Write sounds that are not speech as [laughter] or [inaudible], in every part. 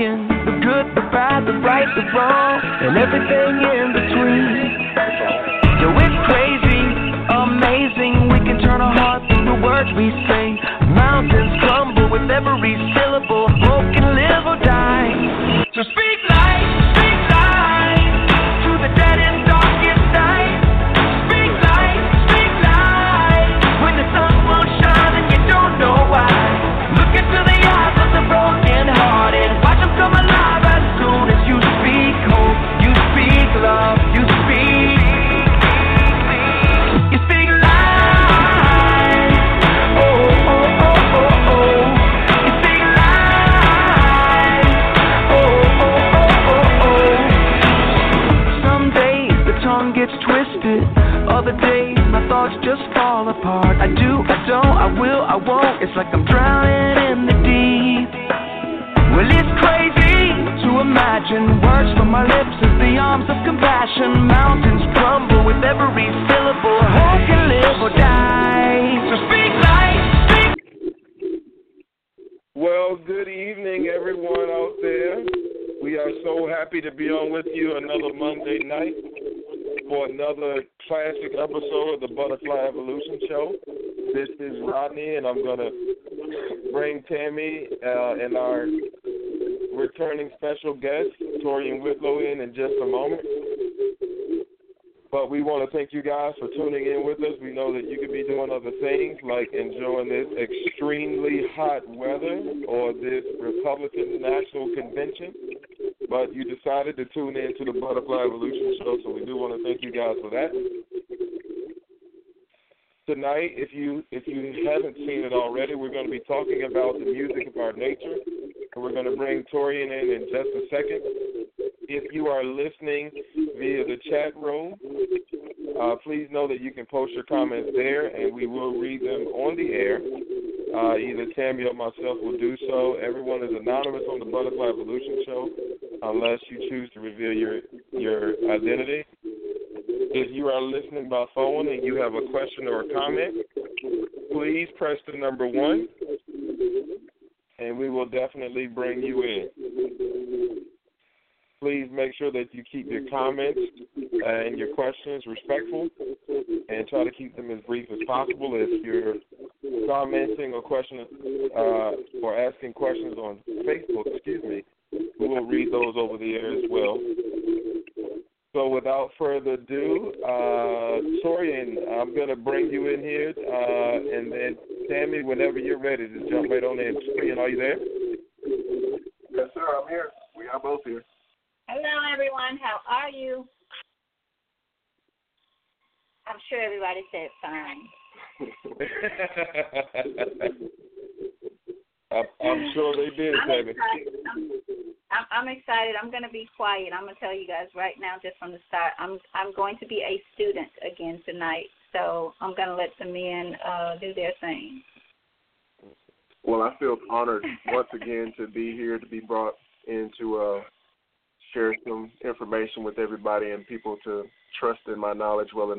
the good, the bad, the right, the wrong, and everything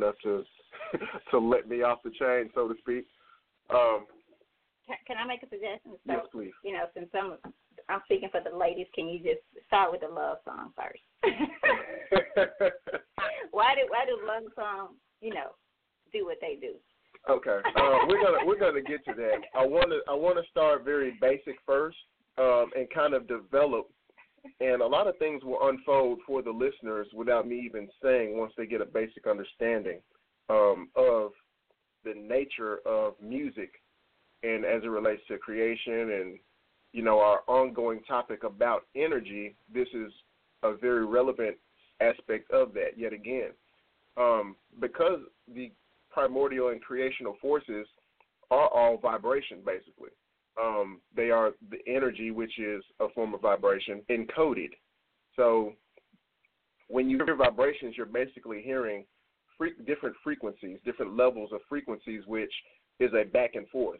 enough to [laughs] to let me off the chain, so to speak. Um, can, can I make a suggestion? So, yes, please. You know, since I'm I'm speaking for the ladies, can you just start with the love song first? [laughs] why do why do love songs, you know, do what they do? Okay, uh, we're gonna we're gonna get to that. I wanna I wanna start very basic first, um, and kind of develop and a lot of things will unfold for the listeners without me even saying once they get a basic understanding um, of the nature of music and as it relates to creation and you know our ongoing topic about energy this is a very relevant aspect of that yet again. Um, because the primordial and creational forces are all vibration basically um, they are the energy, which is a form of vibration, encoded. So when you hear vibrations, you're basically hearing free, different frequencies, different levels of frequencies, which is a back and forth.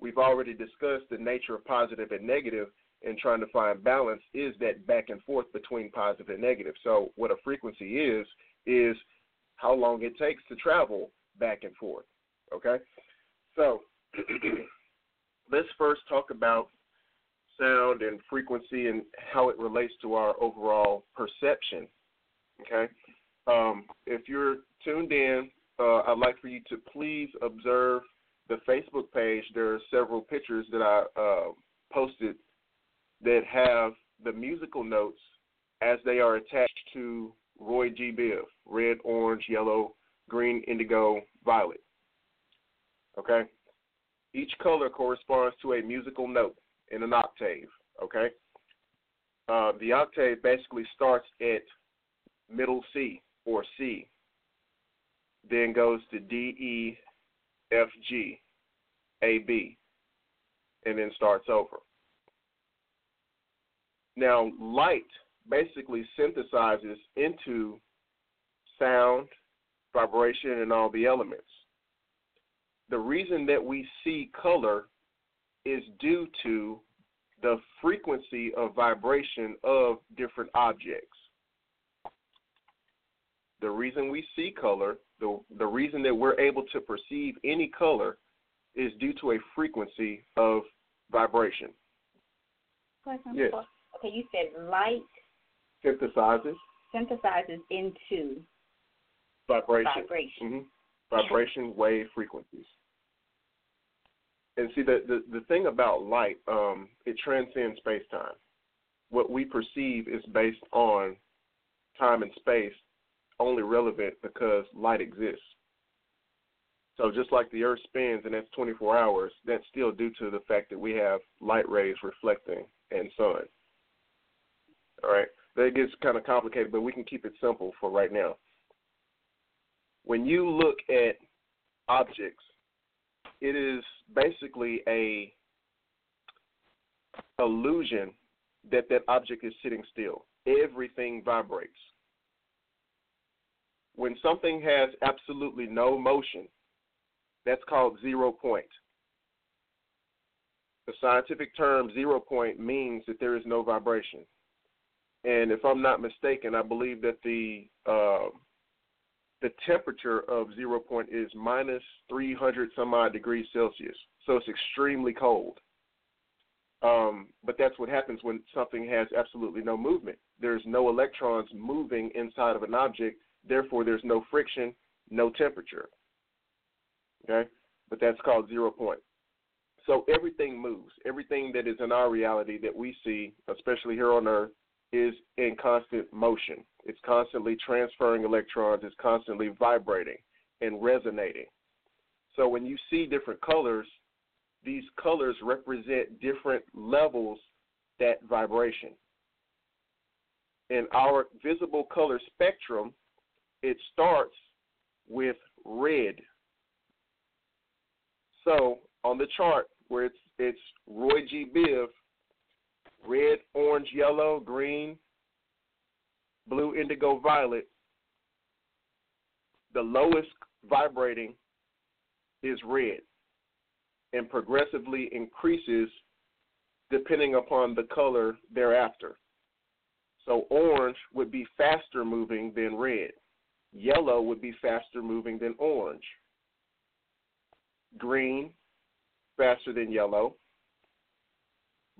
We've already discussed the nature of positive and negative, and trying to find balance is that back and forth between positive and negative. So, what a frequency is, is how long it takes to travel back and forth. Okay? So, [clears throat] let's first talk about sound and frequency and how it relates to our overall perception. Okay? Um, if you're tuned in, uh, I'd like for you to please observe the Facebook page. There are several pictures that I uh, posted that have the musical notes as they are attached to Roy G. Biv red, orange, yellow, green, indigo, violet. Okay? Each color corresponds to a musical note in an octave. Okay? Uh, the octave basically starts at middle C or C, then goes to D, E, F, G, A, B, and then starts over. Now, light basically synthesizes into sound, vibration, and all the elements. The reason that we see color is due to the frequency of vibration of different objects. The reason we see color, the, the reason that we're able to perceive any color is due to a frequency of vibration. Question Yes. Okay, you said light Synthesizes synthesizes into vibration. vibration. hmm Vibration, wave, frequencies. And see, the, the, the thing about light, um, it transcends space time. What we perceive is based on time and space, only relevant because light exists. So just like the Earth spins and that's 24 hours, that's still due to the fact that we have light rays reflecting and sun. All right, that gets kind of complicated, but we can keep it simple for right now when you look at objects, it is basically a illusion that that object is sitting still. Everything vibrates. When something has absolutely no motion, that's called zero point. The scientific term zero point means that there is no vibration. And if I'm not mistaken, I believe that the uh, the temperature of zero point is minus 300 some odd degrees Celsius. So it's extremely cold. Um, but that's what happens when something has absolutely no movement. There's no electrons moving inside of an object, therefore, there's no friction, no temperature. Okay? But that's called zero point. So everything moves. Everything that is in our reality that we see, especially here on Earth, is in constant motion. It's constantly transferring electrons, it's constantly vibrating and resonating. So when you see different colors, these colors represent different levels that vibration. In our visible color spectrum, it starts with red. So on the chart where it's it's Roy G. Biv, red, orange, yellow, green, blue, indigo, violet, the lowest vibrating is red and progressively increases depending upon the color thereafter. So orange would be faster moving than red. Yellow would be faster moving than orange. Green, faster than yellow.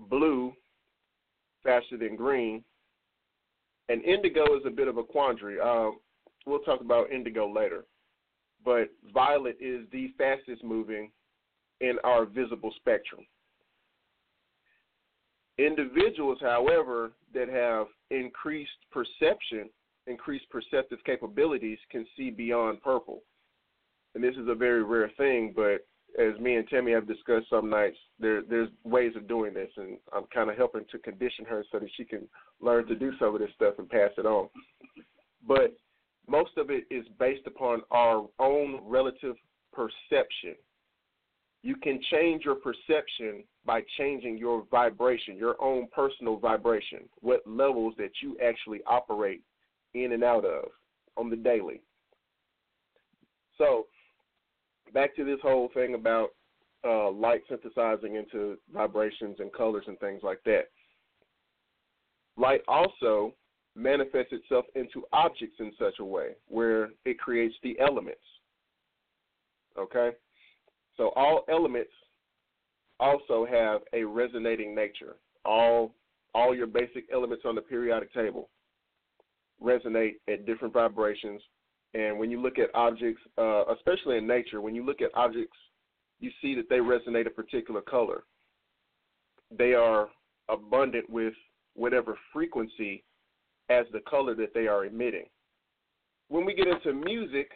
Blue, faster than green. And indigo is a bit of a quandary. Uh, we'll talk about indigo later. But violet is the fastest moving in our visible spectrum. Individuals, however, that have increased perception, increased perceptive capabilities, can see beyond purple. And this is a very rare thing, but as me and Tammy have discussed some nights, there there's ways of doing this, and I'm kind of helping to condition her so that she can learn to do some of this stuff and pass it on. But most of it is based upon our own relative perception. You can change your perception by changing your vibration, your own personal vibration, what levels that you actually operate in and out of on the daily. So, back to this whole thing about uh, light synthesizing into vibrations and colors and things like that. Light also manifests itself into objects in such a way where it creates the elements. Okay? So all elements also have a resonating nature. all all your basic elements on the periodic table resonate at different vibrations. And when you look at objects, uh, especially in nature, when you look at objects, you see that they resonate a particular color. They are abundant with whatever frequency as the color that they are emitting. When we get into music,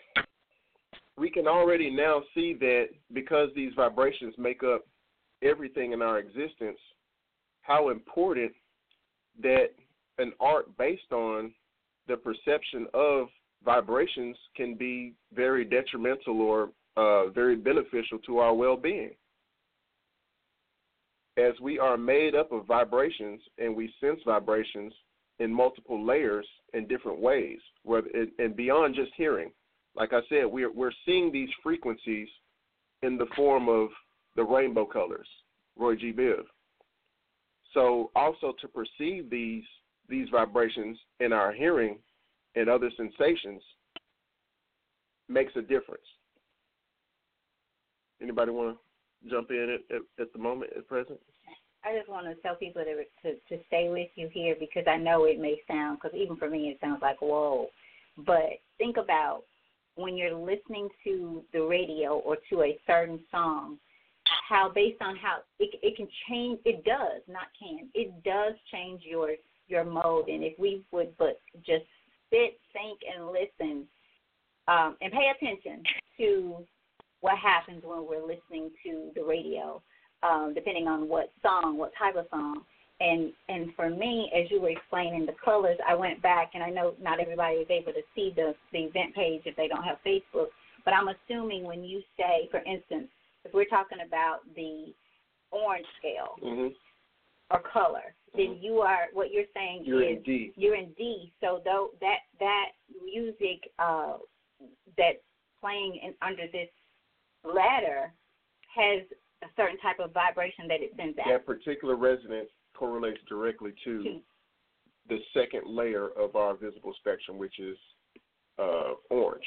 we can already now see that because these vibrations make up everything in our existence, how important that an art based on the perception of vibrations can be very detrimental or uh, very beneficial to our well being. As we are made up of vibrations and we sense vibrations in multiple layers in different ways, whether, and beyond just hearing. Like I said, we're, we're seeing these frequencies in the form of the rainbow colors, Roy G. Biv. So also to perceive these these vibrations in our hearing and other sensations makes a difference. Anybody want to jump in at, at, at, the moment, at present? I just want to tell people to, to to stay with you here because I know it may sound because even for me it sounds like whoa, but think about when you're listening to the radio or to a certain song, how based on how it it can change. It does not can. It does change your your mode. And if we would but just sit, think, and listen, um, and pay attention to what happens when we're listening to the radio, um, depending on what song, what type of song. And and for me, as you were explaining the colors, I went back and I know not everybody is able to see the the event page if they don't have Facebook. But I'm assuming when you say, for instance, if we're talking about the orange scale, mm-hmm or color, then you are what you're saying you're is in D. you're in D. So though that that music uh, that's playing in, under this ladder has a certain type of vibration that it sends out. That particular resonance correlates directly to, to the second layer of our visible spectrum, which is uh, orange.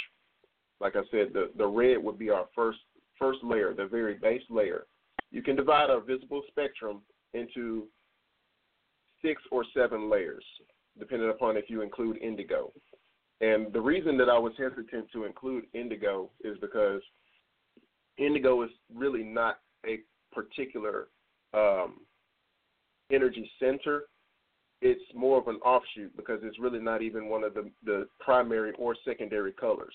Like I said, the the red would be our first first layer, the very base layer. You can divide our visible spectrum into six or seven layers, depending upon if you include indigo. And the reason that I was hesitant to include indigo is because indigo is really not a particular um, energy center. It's more of an offshoot because it's really not even one of the, the primary or secondary colors.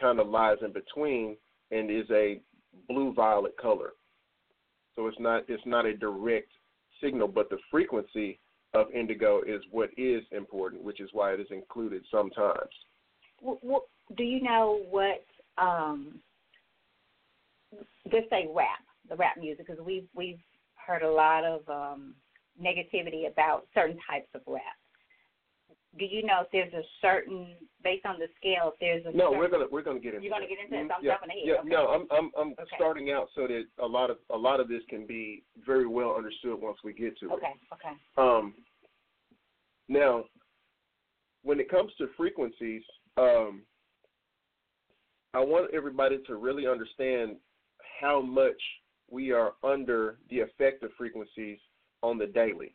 Kind of lies in between and is a blue violet color. So it's not it's not a direct signal, but the frequency of indigo is what is important, which is why it is included sometimes. Well, do you know what? Um, just say rap, the rap music, because we've we've heard a lot of um, negativity about certain types of rap do you know if there's a certain based on the scale? If there's a no, certain, we're gonna we're gonna get into. You're gonna get into it. So I'm yeah, jumping ahead. Yeah, okay. no, I'm I'm I'm okay. starting out so that a lot of a lot of this can be very well understood once we get to okay. it. Okay. Okay. Um. Now, when it comes to frequencies, um, I want everybody to really understand how much we are under the effect of frequencies on the daily.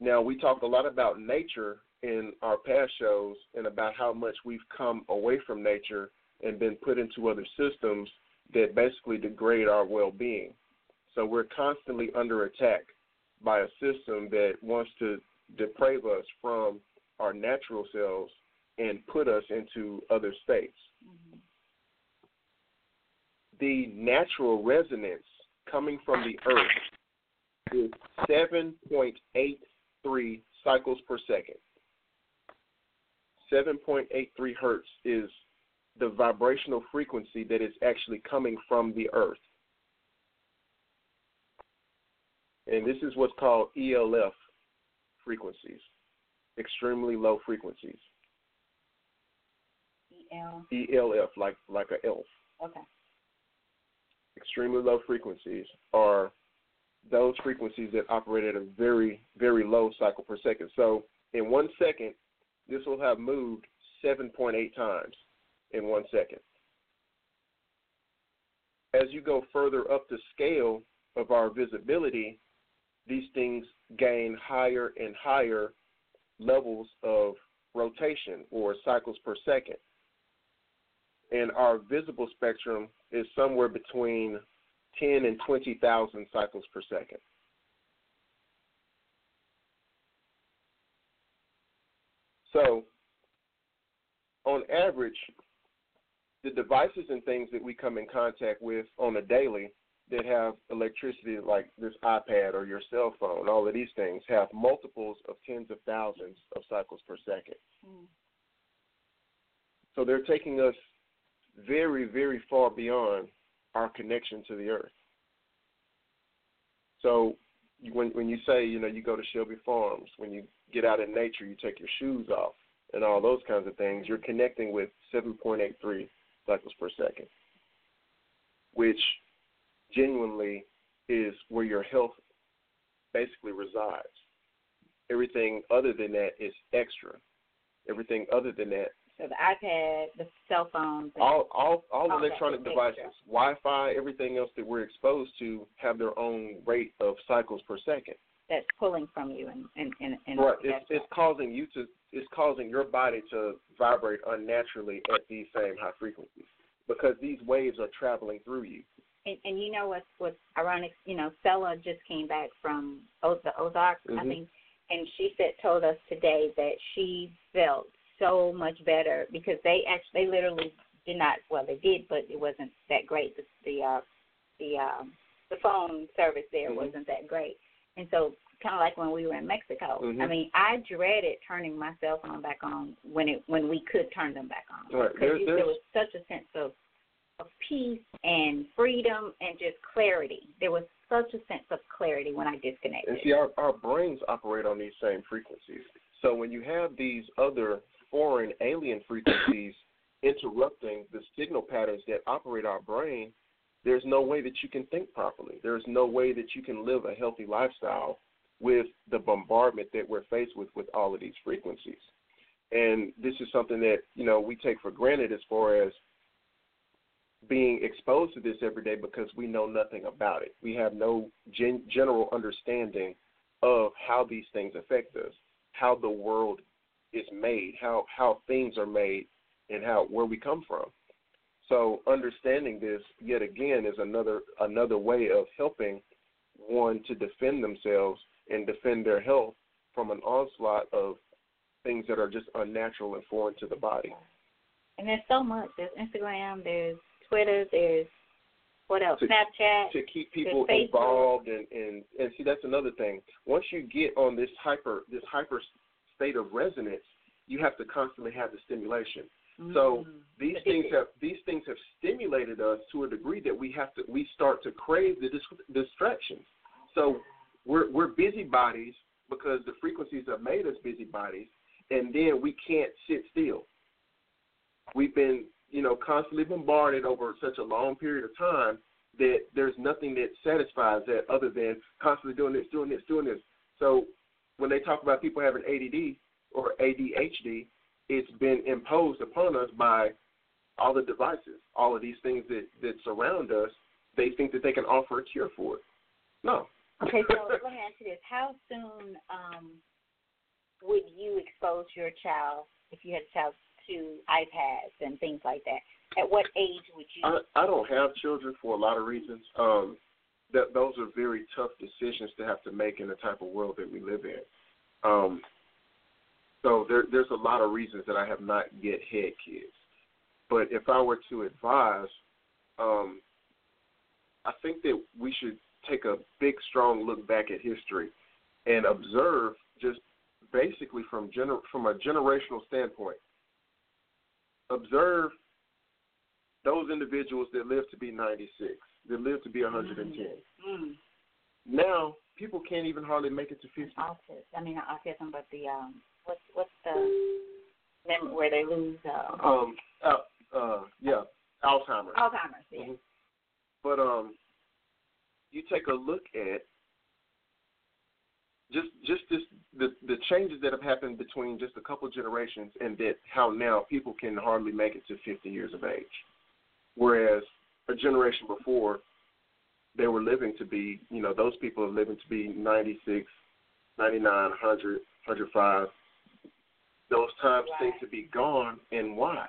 Now, we talk a lot about nature in our past shows and about how much we've come away from nature and been put into other systems that basically degrade our well being. So we're constantly under attack by a system that wants to deprave us from our natural selves and put us into other states. Mm-hmm. The natural resonance coming from the earth is 7.83 cycles per second. 7.83 hertz is the vibrational frequency that is actually coming from the earth. And this is what's called ELF frequencies, extremely low frequencies. EL. ELF, like like a elf. Okay. Extremely low frequencies are those frequencies that operate at a very, very low cycle per second. So in one second, this will have moved 7.8 times in one second. As you go further up the scale of our visibility, these things gain higher and higher levels of rotation or cycles per second. And our visible spectrum is somewhere between 10 and 20,000 cycles per second. So, on average, the devices and things that we come in contact with on a daily that have electricity, like this iPad or your cell phone, all of these things have multiples of tens of thousands of cycles per second. Mm. So they're taking us very, very far beyond our connection to the earth. So when when you say you know you go to Shelby Farms, when you get out in nature, you take your shoes off and all those kinds of things. You're connecting with 7.83 cycles per second, which genuinely is where your health basically resides. Everything other than that is extra. Everything other than that. So the iPad, the cell phone, the, all all all, all electronic devices, Wi-Fi, everything else that we're exposed to have their own rate of cycles per second. That's pulling from you and and and, and right. It's, it's causing you to it's causing your body to vibrate unnaturally at these same high frequencies because these waves are traveling through you. And, and you know what's what's ironic? You know, Stella just came back from o- the Ozarks, mm-hmm. I think, and she said told us today that she felt so much better because they actually they literally did not well they did but it wasn't that great the the uh, the um, the phone service there mm-hmm. wasn't that great and so kind of like when we were in Mexico. Mm-hmm. I mean, I dreaded turning my cell phone back on when it when we could turn them back on right. because there was such a sense of of peace and freedom and just clarity. There was such a sense of clarity when I disconnected. And see, our our brains operate on these same frequencies. So when you have these other foreign alien frequencies [coughs] interrupting the signal patterns that operate our brain, there's no way that you can think properly. There's no way that you can live a healthy lifestyle with the bombardment that we're faced with with all of these frequencies. And this is something that, you know, we take for granted as far as being exposed to this every day because we know nothing about it. We have no gen- general understanding of how these things affect us, how the world is made, how how things are made, and how where we come from. So understanding this yet again is another another way of helping one to defend themselves and defend their health from an onslaught of things that are just unnatural and foreign to the body. And there's so much. There's Instagram, there's Twitter, there's what else? To, Snapchat. To keep people involved and, and and see that's another thing. Once you get on this hyper this hyper state of resonance, you have to constantly have the stimulation. Mm-hmm. So these things have these things have stimulated us to a degree that we have to we start to crave the dis- distractions. So we're we're busybodies because the frequencies have made us busybodies, and then we can't sit still. We've been, you know, constantly bombarded over such a long period of time that there's nothing that satisfies that other than constantly doing this, doing this, doing this. So when they talk about people having ADD or ADHD, it's been imposed upon us by all the devices, all of these things that, that surround us. They think that they can offer a cure for it. No, Okay, so let me ask you this: How soon um, would you expose your child, if you had a child, to iPads and things like that? At what age would you? I, I don't have children for a lot of reasons. Um, that those are very tough decisions to have to make in the type of world that we live in. Um, so there, there's a lot of reasons that I have not yet had kids. But if I were to advise, um, I think that we should take a big, strong look back at history and observe just basically from gener- from a generational standpoint. Observe those individuals that live to be 96, that live to be 110. Mm. Now, people can't even hardly make it to 50. Autism. I mean, not autism, but the um, what's what's the memory where they lose? Uh, um, uh, uh, yeah, Alzheimer's. Alzheimer's. Yeah. Mm-hmm. But um, you take a look at just just this the the changes that have happened between just a couple generations and that how now people can hardly make it to 50 years of age whereas a generation before they were living to be, you know, those people are living to be 96, 99, 100, 105. Those times Right. seem to be gone, and why?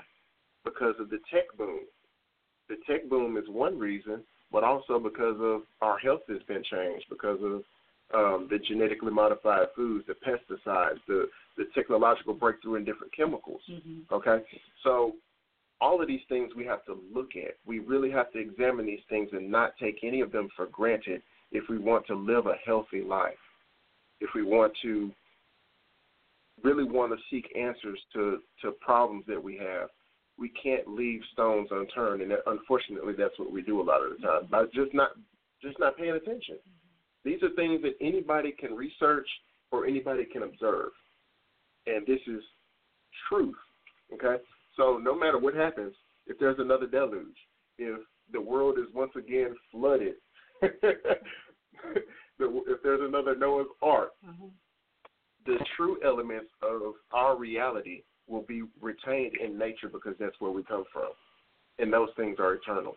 Because of the tech boom. The tech boom is one reason, but also because of our health has been changed because of um, the genetically modified foods, the pesticides, the the technological breakthrough in different chemicals. Mhm. Okay, so all of these things we have to look at. We really have to examine these things and not take any of them for granted if we want to live a healthy life. If we want to really want to seek answers to to problems that we have, we can't leave stones unturned, and unfortunately, that's what we do a lot of the time by just not just not paying attention. These are things that anybody can research or anybody can observe, and this is truth. Okay, so no matter what happens, if there's another deluge, if the world is once again flooded, [laughs] if there's another Noah's Ark, Mhm. the true elements of our reality will be retained in nature because that's where we come from. And those things are eternal.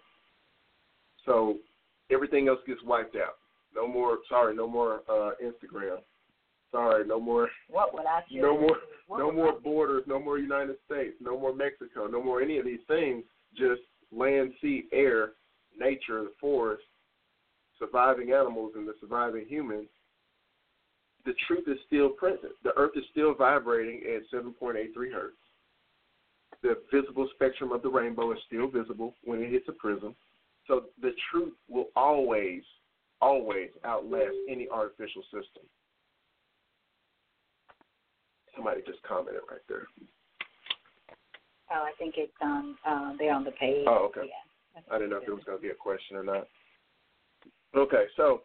So everything else gets wiped out. No more sorry, no more uh Instagram. Sorry, no more What would I no more What no more I- borders, no more United States, no more Mexico, no more any of these things. Just land, sea, air, nature, the forest, surviving animals and the surviving humans the truth is still present. The earth is still vibrating at 7.83 hertz. The visible spectrum of the rainbow is still visible when it hits a prism. So the truth will always, always outlast any artificial system. Somebody just commented right there. Oh, I think it's on. Uh, they're on the page. Oh, okay. Yeah. I didn't know if there was going to be a question or not. Okay, so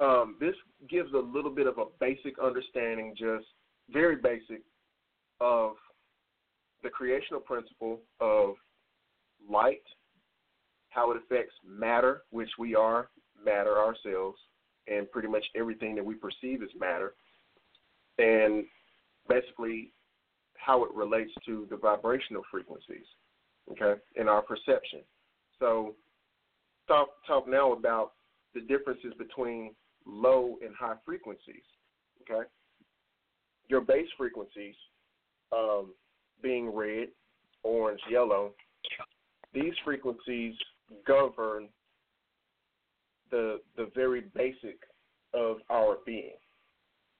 um, this gives a little bit of a basic understanding, just very basic, of the creational principle of light, how it affects matter, which we are matter ourselves, and pretty much everything that we perceive as matter, and basically how it relates to the vibrational frequencies, okay, in our perception. So, talk talk now about the differences between low and high frequencies. Okay, your base frequencies, um, being red, orange, yellow, these frequencies govern the the very basic of our being,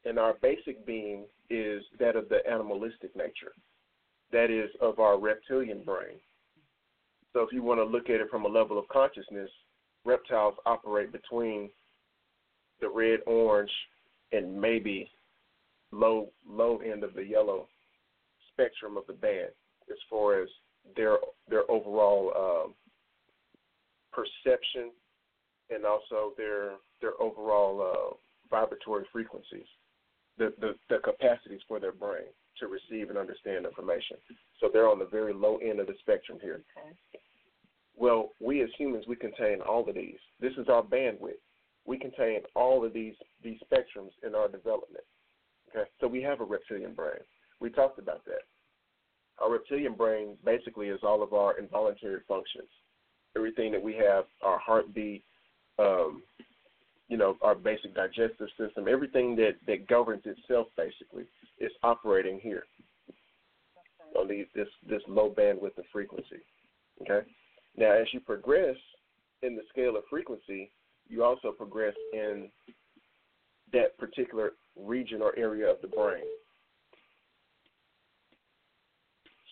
and our basic being is that of the animalistic nature, that is of our reptilian brain. So if you want to look at it from a level of consciousness, reptiles operate between the red, orange, and maybe low low end of the yellow spectrum of the band as far as their their overall um, perception and also their their overall uh, vibratory frequencies, the, the the capacities for their brain to receive and understand information. So they're on the very low end of the spectrum here. Okay. Well, we as humans, we contain all of these. This is our bandwidth. We contain all of these these spectrums in our development. Okay, so we have a reptilian brain. We talked about that. Our reptilian brain basically is all of our involuntary functions. Everything that we have, our heartbeat, um, you know, our basic digestive system, everything that, that governs itself basically is operating here on these, this this low bandwidth of frequency. Okay. Now, as you progress in the scale of frequency, you also progress in that particular region or area of the brain.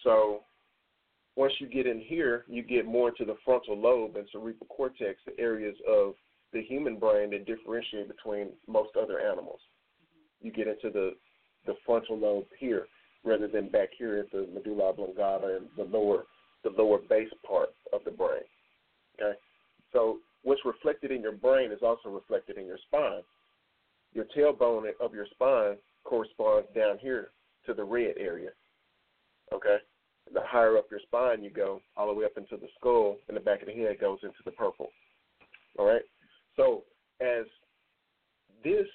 So, once you get in here, you get more into the frontal lobe and cerebral cortex, the areas of the human brain that differentiate between most other animals. You get into the the frontal lobe here rather than back here at the medulla oblongata and the lower the lower base part of the brain. Okay? So what's reflected in your brain is also reflected in your spine. Your tailbone of your spine corresponds down here to the red area. Okay? The higher up your spine you go, all the way up into the skull, and the back of the head goes into the purple. All right? So as this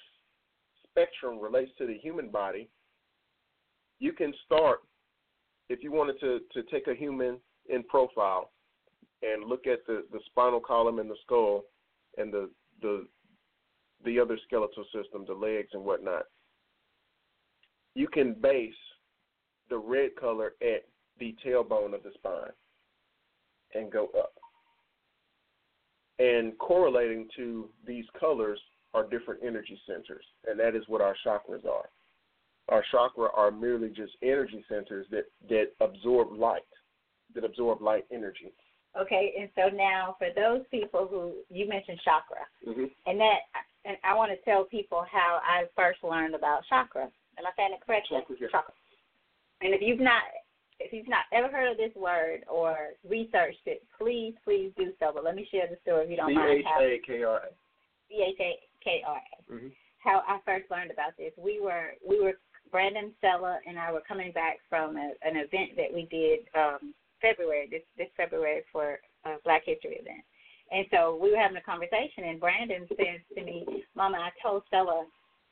spectrum relates to the human body, you can start if you wanted to, to take a human in profile and look at the, the spinal column and the skull and the, the the other skeletal system, the legs and whatnot, you can base the red color at the tailbone of the spine and go up. And correlating to these colors are different energy centers, and that is what our chakras are. Our chakra are merely just energy centers that, that absorb light, that absorb light energy. Okay, and so now for those people who you mentioned chakra, mm-hmm. and that, and I want to tell people how I first learned about chakra. Am I saying it correctly? Chakra. chakra. And if you've not, if you've not ever heard of this word or researched it, please, please do so. But let me share the story if you don't mind. C H A K R A. C H A K R A. Mm-hmm. How I first learned about this. We were we were Brandon Stella and I were coming back from a, an event that we did um February this this February for a Black History event. And so we were having a conversation and Brandon says to me, Mama, I told Stella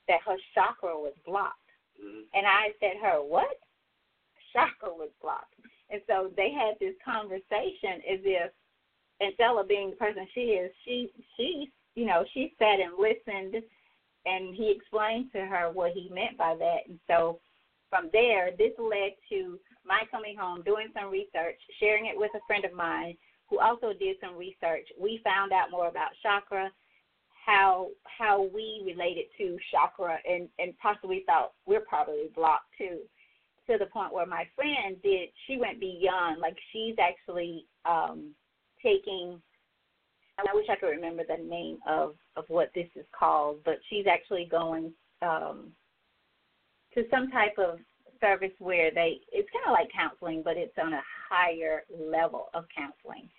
that her chakra was blocked. Mm-hmm. And I said her, What? Chakra was blocked. And so they had this conversation as if and Stella being the person she is, she she you know, she sat and listened and he explained to her what he meant by that. And so from there, this led to my coming home, doing some research, sharing it with a friend of mine who also did some research. We found out more about chakra, how how we related to chakra, and and possibly thought we're probably blocked too. To the point where my friend did, she went beyond. Like she's actually um taking I wish I could remember the name of of what this is called, but she's actually going um, to some type of service where they it's kind of like counseling, but it's on a higher level of counseling,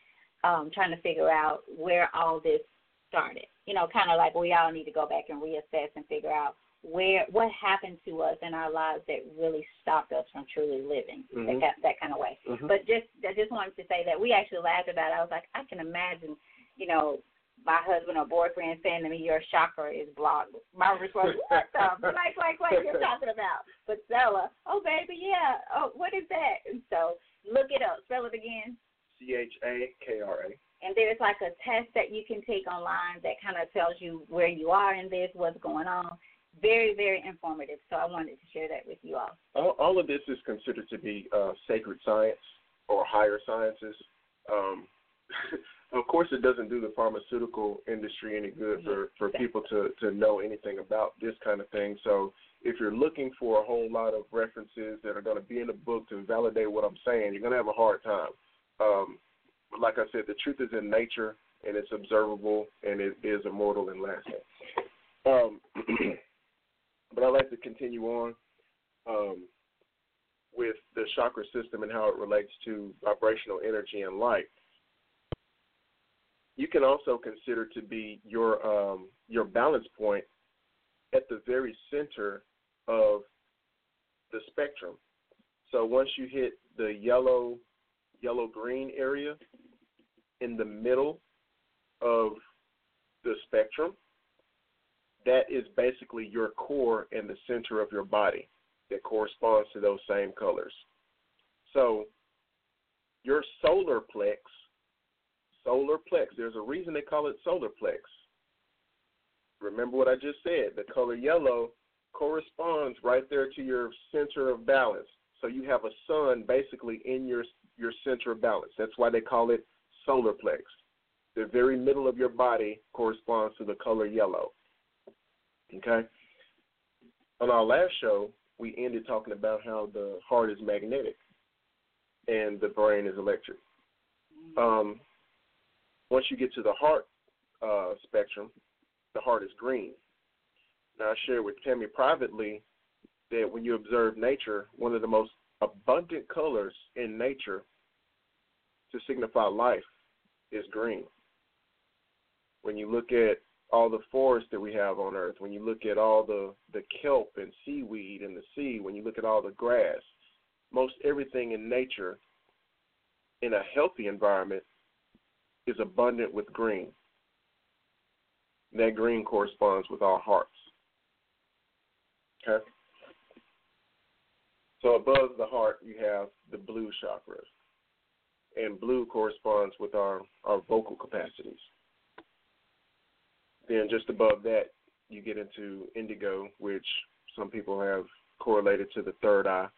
um, trying to figure out where all this started. You know, kind of like we all need to go back and reassess and figure out where what happened to us in our lives that really stopped us from truly living mm-hmm. that that kind of way. Mm-hmm. But just I just wanted to say that we actually laughed about it. I was like, I can imagine you know, my husband or boyfriend saying to me, "Your chakra is blocked." My response, "What the [laughs] like, like, like you're talking about?" But Stella, "Oh, baby, yeah. Oh, what is that?" And so look it up. Spell it again. C H A K R A. And there's like a test that you can take online that kind of tells you where you are in this, what's going on. Very, very informative. So I wanted to share that with you all. All, all of this is considered to be uh, sacred science or higher sciences. Um, [laughs] of course, it doesn't do the pharmaceutical industry any good for for people to to know anything about this kind of thing. So if you're looking for a whole lot of references that are going to be in the book to validate what I'm saying, you're going to have a hard time. Um, like I said, the truth is in nature, and it's observable, and it is immortal and lasting. Um, [clears throat] but I'd like to continue on um, with the chakra system and how it relates to vibrational energy and light you can also consider to be your um, your balance point at the very center of the spectrum. So once you hit the yellow yellow green area in the middle of the spectrum, that is basically your core and the center of your body that corresponds to those same colors. So your solar plex solar plex. There's a reason they call it solar plex. Remember what I just said. The color yellow corresponds right there to your center of balance. So you have a sun basically in your your center of balance. That's why they call it solar plex. The very middle of your body corresponds to the color yellow. Okay? On our last show, we ended talking about how the heart is magnetic and the brain is electric. Um, once you get to the heart uh, spectrum, the heart is green. Now, I shared with Tammy privately that when you observe nature, one of the most abundant colors in nature to signify life is green. When you look at all the forests that we have on earth, when you look at all the, the kelp and seaweed in the sea, when you look at all the grass, most everything in nature in a healthy environment is abundant with green. That green corresponds with our hearts. Okay? So above the heart, you have the blue chakras. And blue corresponds with our, our vocal capacities. Then just above that, you get into indigo, which some people have correlated to the third eye,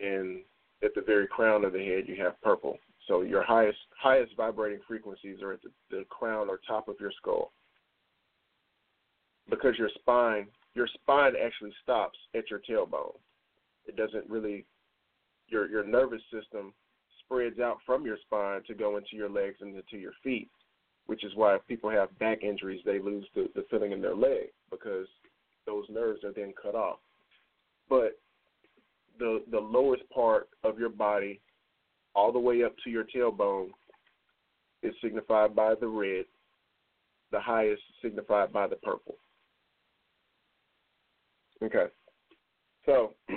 and at the very crown of the head, you have purple. So your highest highest vibrating frequencies are at the, the crown or top of your skull, because your spine your spine actually stops at your tailbone. It doesn't really your your nervous system spreads out from your spine to go into your legs and into your feet, which is why if people have back injuries, they lose the, the feeling in their leg because those nerves are then cut off. But the the lowest part of your body, all the way up to your tailbone, is signified by the red. The highest signified by the purple. Okay. So, [clears throat]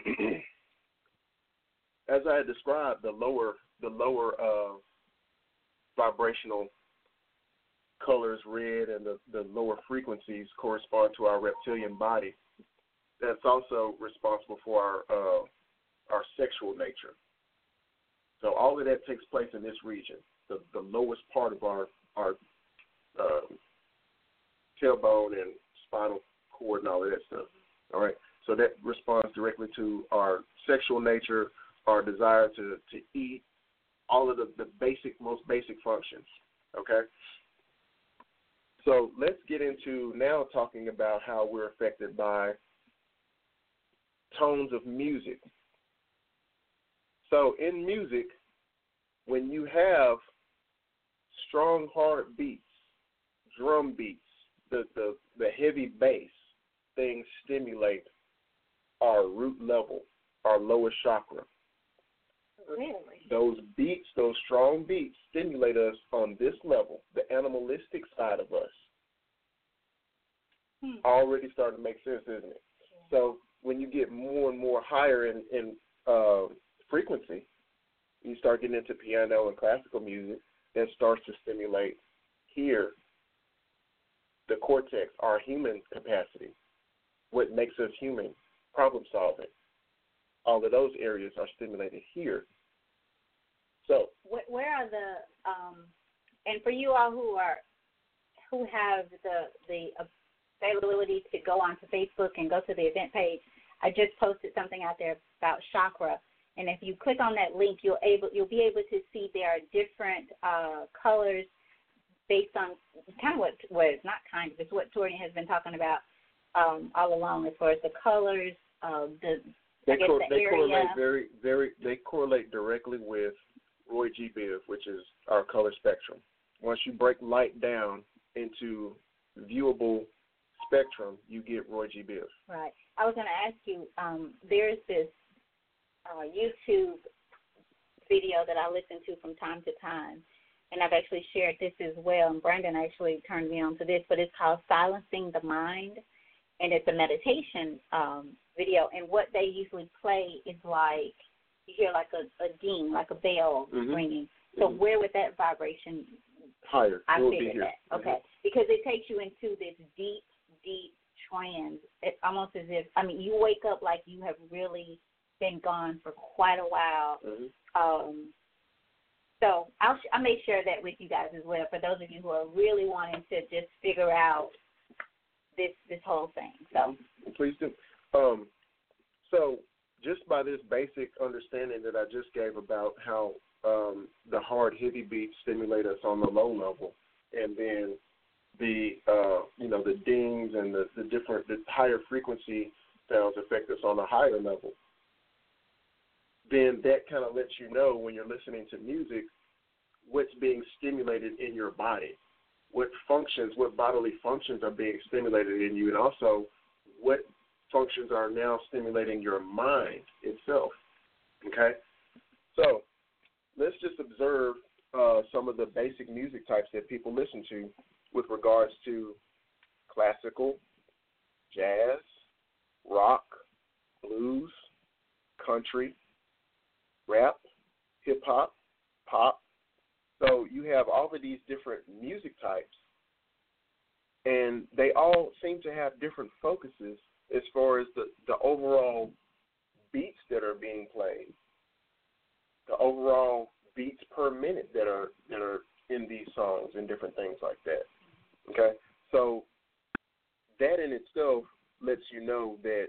as I had described, the lower the lower uh, vibrational colors, red, and the, the lower frequencies correspond to our reptilian body. That's also responsible for our uh, our sexual nature. So all of that takes place in this region, the the lowest part of our our um, tailbone and spinal cord and all of that stuff. All right. So that responds directly to our sexual nature, our desire to, to eat, all of the, the basic, most basic functions. Okay? So let's get into now talking about how we're affected by tones of music. So in music, when you have strong, hard beats, drum beats, the, the, the heavy bass, things stimulate our root level, our lowest chakra. Really? Those beats, those strong beats, stimulate us on this level, the animalistic side of us. Hmm. Already starting to make sense, isn't it? So when you get more and more higher in, in uh, frequency, you start getting into piano and classical music, that starts to stimulate here the cortex, our human capacity, what makes us human, problem solving. All of those areas are stimulated here. So, Where, where are the um, and for you all who are who have the the availability to go onto Facebook and go to the event page, I just posted something out there about chakra, and if you click on that link, you'll able you'll be able to see there are different uh, colors based on kind of what what not kind of it's what Torian has been talking about um, all along as far as the colors, uh, the they, cor- the they area. correlate very, very. They correlate directly with Roy G. Biv, which is our color spectrum. Once you break light down into viewable spectrum, you get Roy G. Biv. Right. I was going to ask you. Um, there's this uh, YouTube video that I listen to from time to time, and I've actually shared this as well. And Brandon actually turned me on to this, but it's called "Silencing the Mind," and it's a meditation um, video. And what they usually play is like you hear like a, a ding, like a bell Mhm. ringing. So Mhm. where would that vibration Higher. I be figured that. Okay. Because it takes you into this deep, deep trance. It's almost as if I mean you wake up like you have really been gone for quite a while. Mhm. Um so I'll sh- I'll make sure that with you guys as well for those of you who are really wanting to just figure out this this whole thing. So Please do. Um, so, just by this basic understanding that I just gave about how um, the hard, heavy beats stimulate us on the low level, and then the uh, you know the dings and the, the different the higher frequency sounds affect us on a higher level. Then that kind of lets you know when you're listening to music what's being stimulated in your body, what functions, what bodily functions are being stimulated in you, and also what functions are now stimulating your mind itself. Okay? So let's just observe uh, some of the basic music types that people listen to with regards to classical, jazz, rock, blues, country, rap, hip hop, pop. So you have all of these different music types and they all seem to have different focuses as far as the, the overall beats that are being played, the overall beats per minute that are that are in these songs and different things like that. Okay, so that in itself lets you know that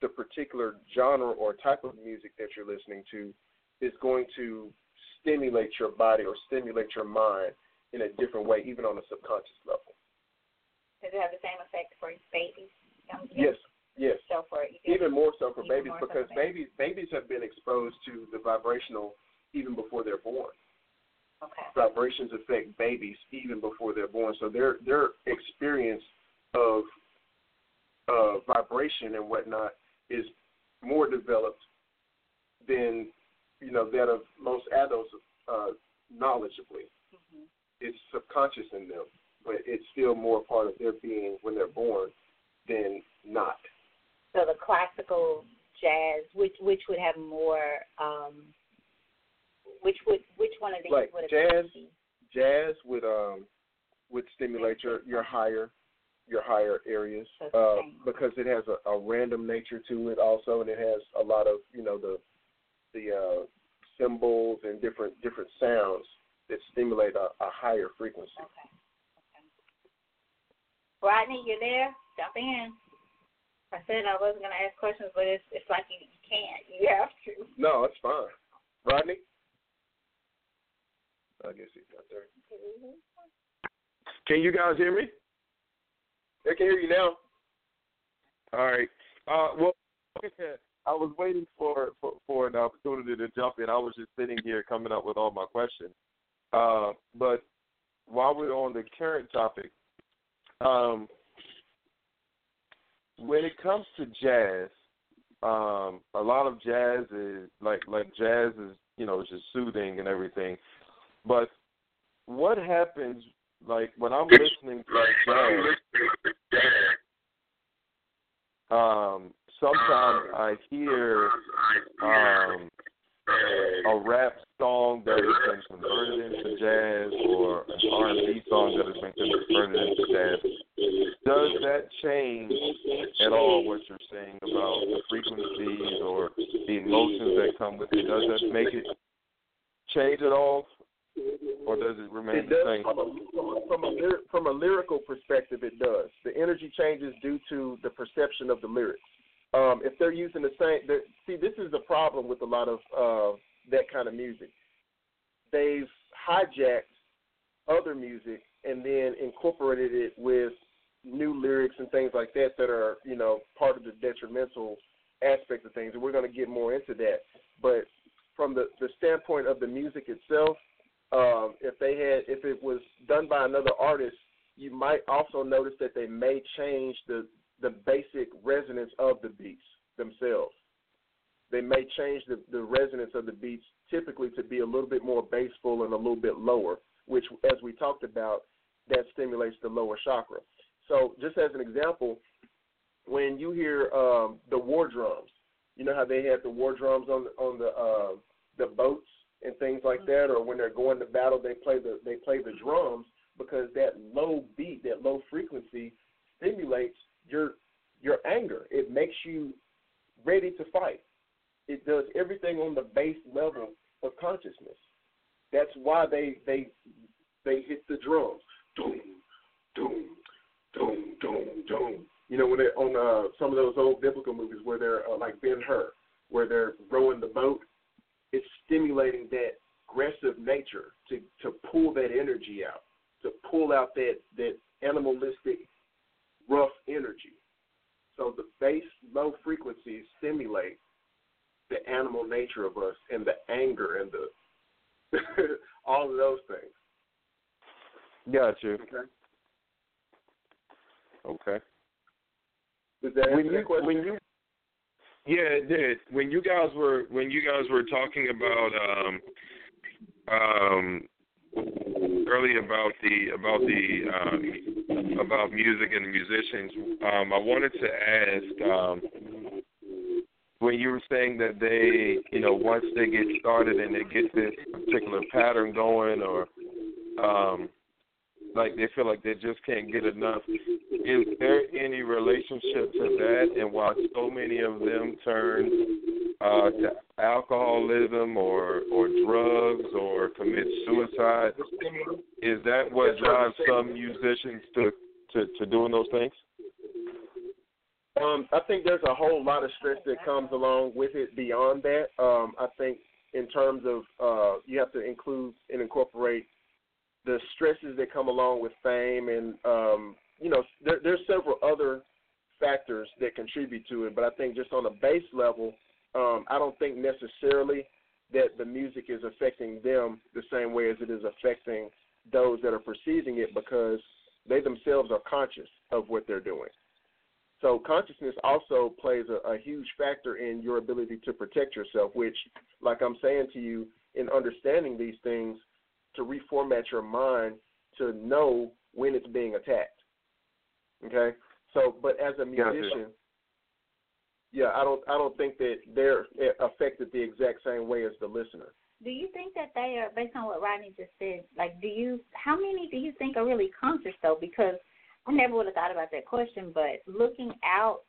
the particular genre or type of music that you're listening to is going to stimulate your body or stimulate your mind in a different way, even on a subconscious level. Does it have the same effect for babies? Yes, yes. So for even more so for babies so because for babies. babies have been exposed to the vibrational even before they're born. Okay. Vibrations affect babies even before they're born, so their their experience of uh, vibration and whatnot is more developed than you know that of most adults uh, knowledgeably. hmm It's subconscious in them, but it's still more part of their being when they're born than not. So the classical jazz, which which would have more, um, which would which one of these Like would jazz? be? Jazz would um would stimulate your your higher your higher areas uh, because it has a, a random nature to it also, and it has a lot of you know the the uh, cymbals and different different sounds that stimulate a, a higher frequency. Okay. Okay. Rodney, you there? Jump in. I said I wasn't gonna ask questions, but it's it's like you, can't. You have to. No, it's fine. Rodney, I guess he's not there. Can you guys hear me? I can hear you now. All right. Uh, well, I was waiting for, for for an opportunity to jump in. I was just sitting here coming up with all my questions. Uh, but while we're on the current topic, um, when it comes to jazz, um, a lot of jazz is like like jazz is you know it's just soothing and everything. But what happens like when I'm listening to jazz? Um, sometimes I hear um, a rap song that has been converted into jazz or an R&B song that has been converted into jazz. Does that change at all what you're saying about the frequencies or the emotions that come with it? Does that make it change at all, or does it remain It the does same? from a, from a, from, a lyric, from a lyrical perspective. It does. The energy changes due to the perception of the lyrics. Um, if they're using the same, see, this is the problem with a lot of uh, that kind of music. They've hijacked other music and then incorporated it with new lyrics and things like that that are, you know, part of the detrimental aspect of things. And we're going to get more into that. But from the, the standpoint of the music itself, um, if they had if it was done by another artist, you might also notice that they may change the the basic resonance of the beats themselves. They may change the, the resonance of the beats typically to be a little bit more baseful and a little bit lower, which, as we talked about, that stimulates the lower chakra. So, just as an example, when you hear um, the war drums, you know how they had the war drums on the, on the uh, the boats and things like that, or when they're going to battle, they play the they play the drums because that low beat, that low frequency, stimulates your your anger. It makes you ready to fight. It does everything on the base level of consciousness. That's why they they they hit the drums. Doom, doom, doom, doom, doom. You know when they're on uh, some of those old biblical movies where they're uh, like Ben Hur, where they're rowing the boat. It's stimulating that aggressive nature to to pull that energy out, to pull out that that animalistic, rough energy. So the base low frequencies stimulate the animal nature of us and the anger and the [laughs] all of those things. Got you. Okay. Okay. Does that when you question? when you yeah it did when you guys were when you guys were talking about um um earlier about the about the um about music and the musicians um I wanted to ask um when you were saying that they you know once they get started and they get this particular pattern going or um like they feel like they just can't get enough. Is there any relationship to that and why so many of them turn uh to alcoholism or or drugs or commit suicide? Is that what drives some musicians to, to, to doing those things? Um, I think there's a whole lot of stress that comes along with it beyond that. Um, I think in terms of uh, you have to include and incorporate the stresses that come along with fame, and um, you know, there, there's several other factors that contribute to it. But I think just on a base level, um, I don't think necessarily that the music is affecting them the same way as it is affecting those that are perceiving it because they themselves are conscious of what they're doing. So consciousness also plays a, a huge factor in your ability to protect yourself, which, like I'm saying to you, in understanding these things, to reformat your mind to know when it's being attacked. Okay? So, but as a musician, yeah, I don't, I don't think that they're affected the exact same way as the listener. Do you think that they are, based on what Rodney just said, like, do you, how many do you think are really conscious though? Because I never would have thought about that question, but looking out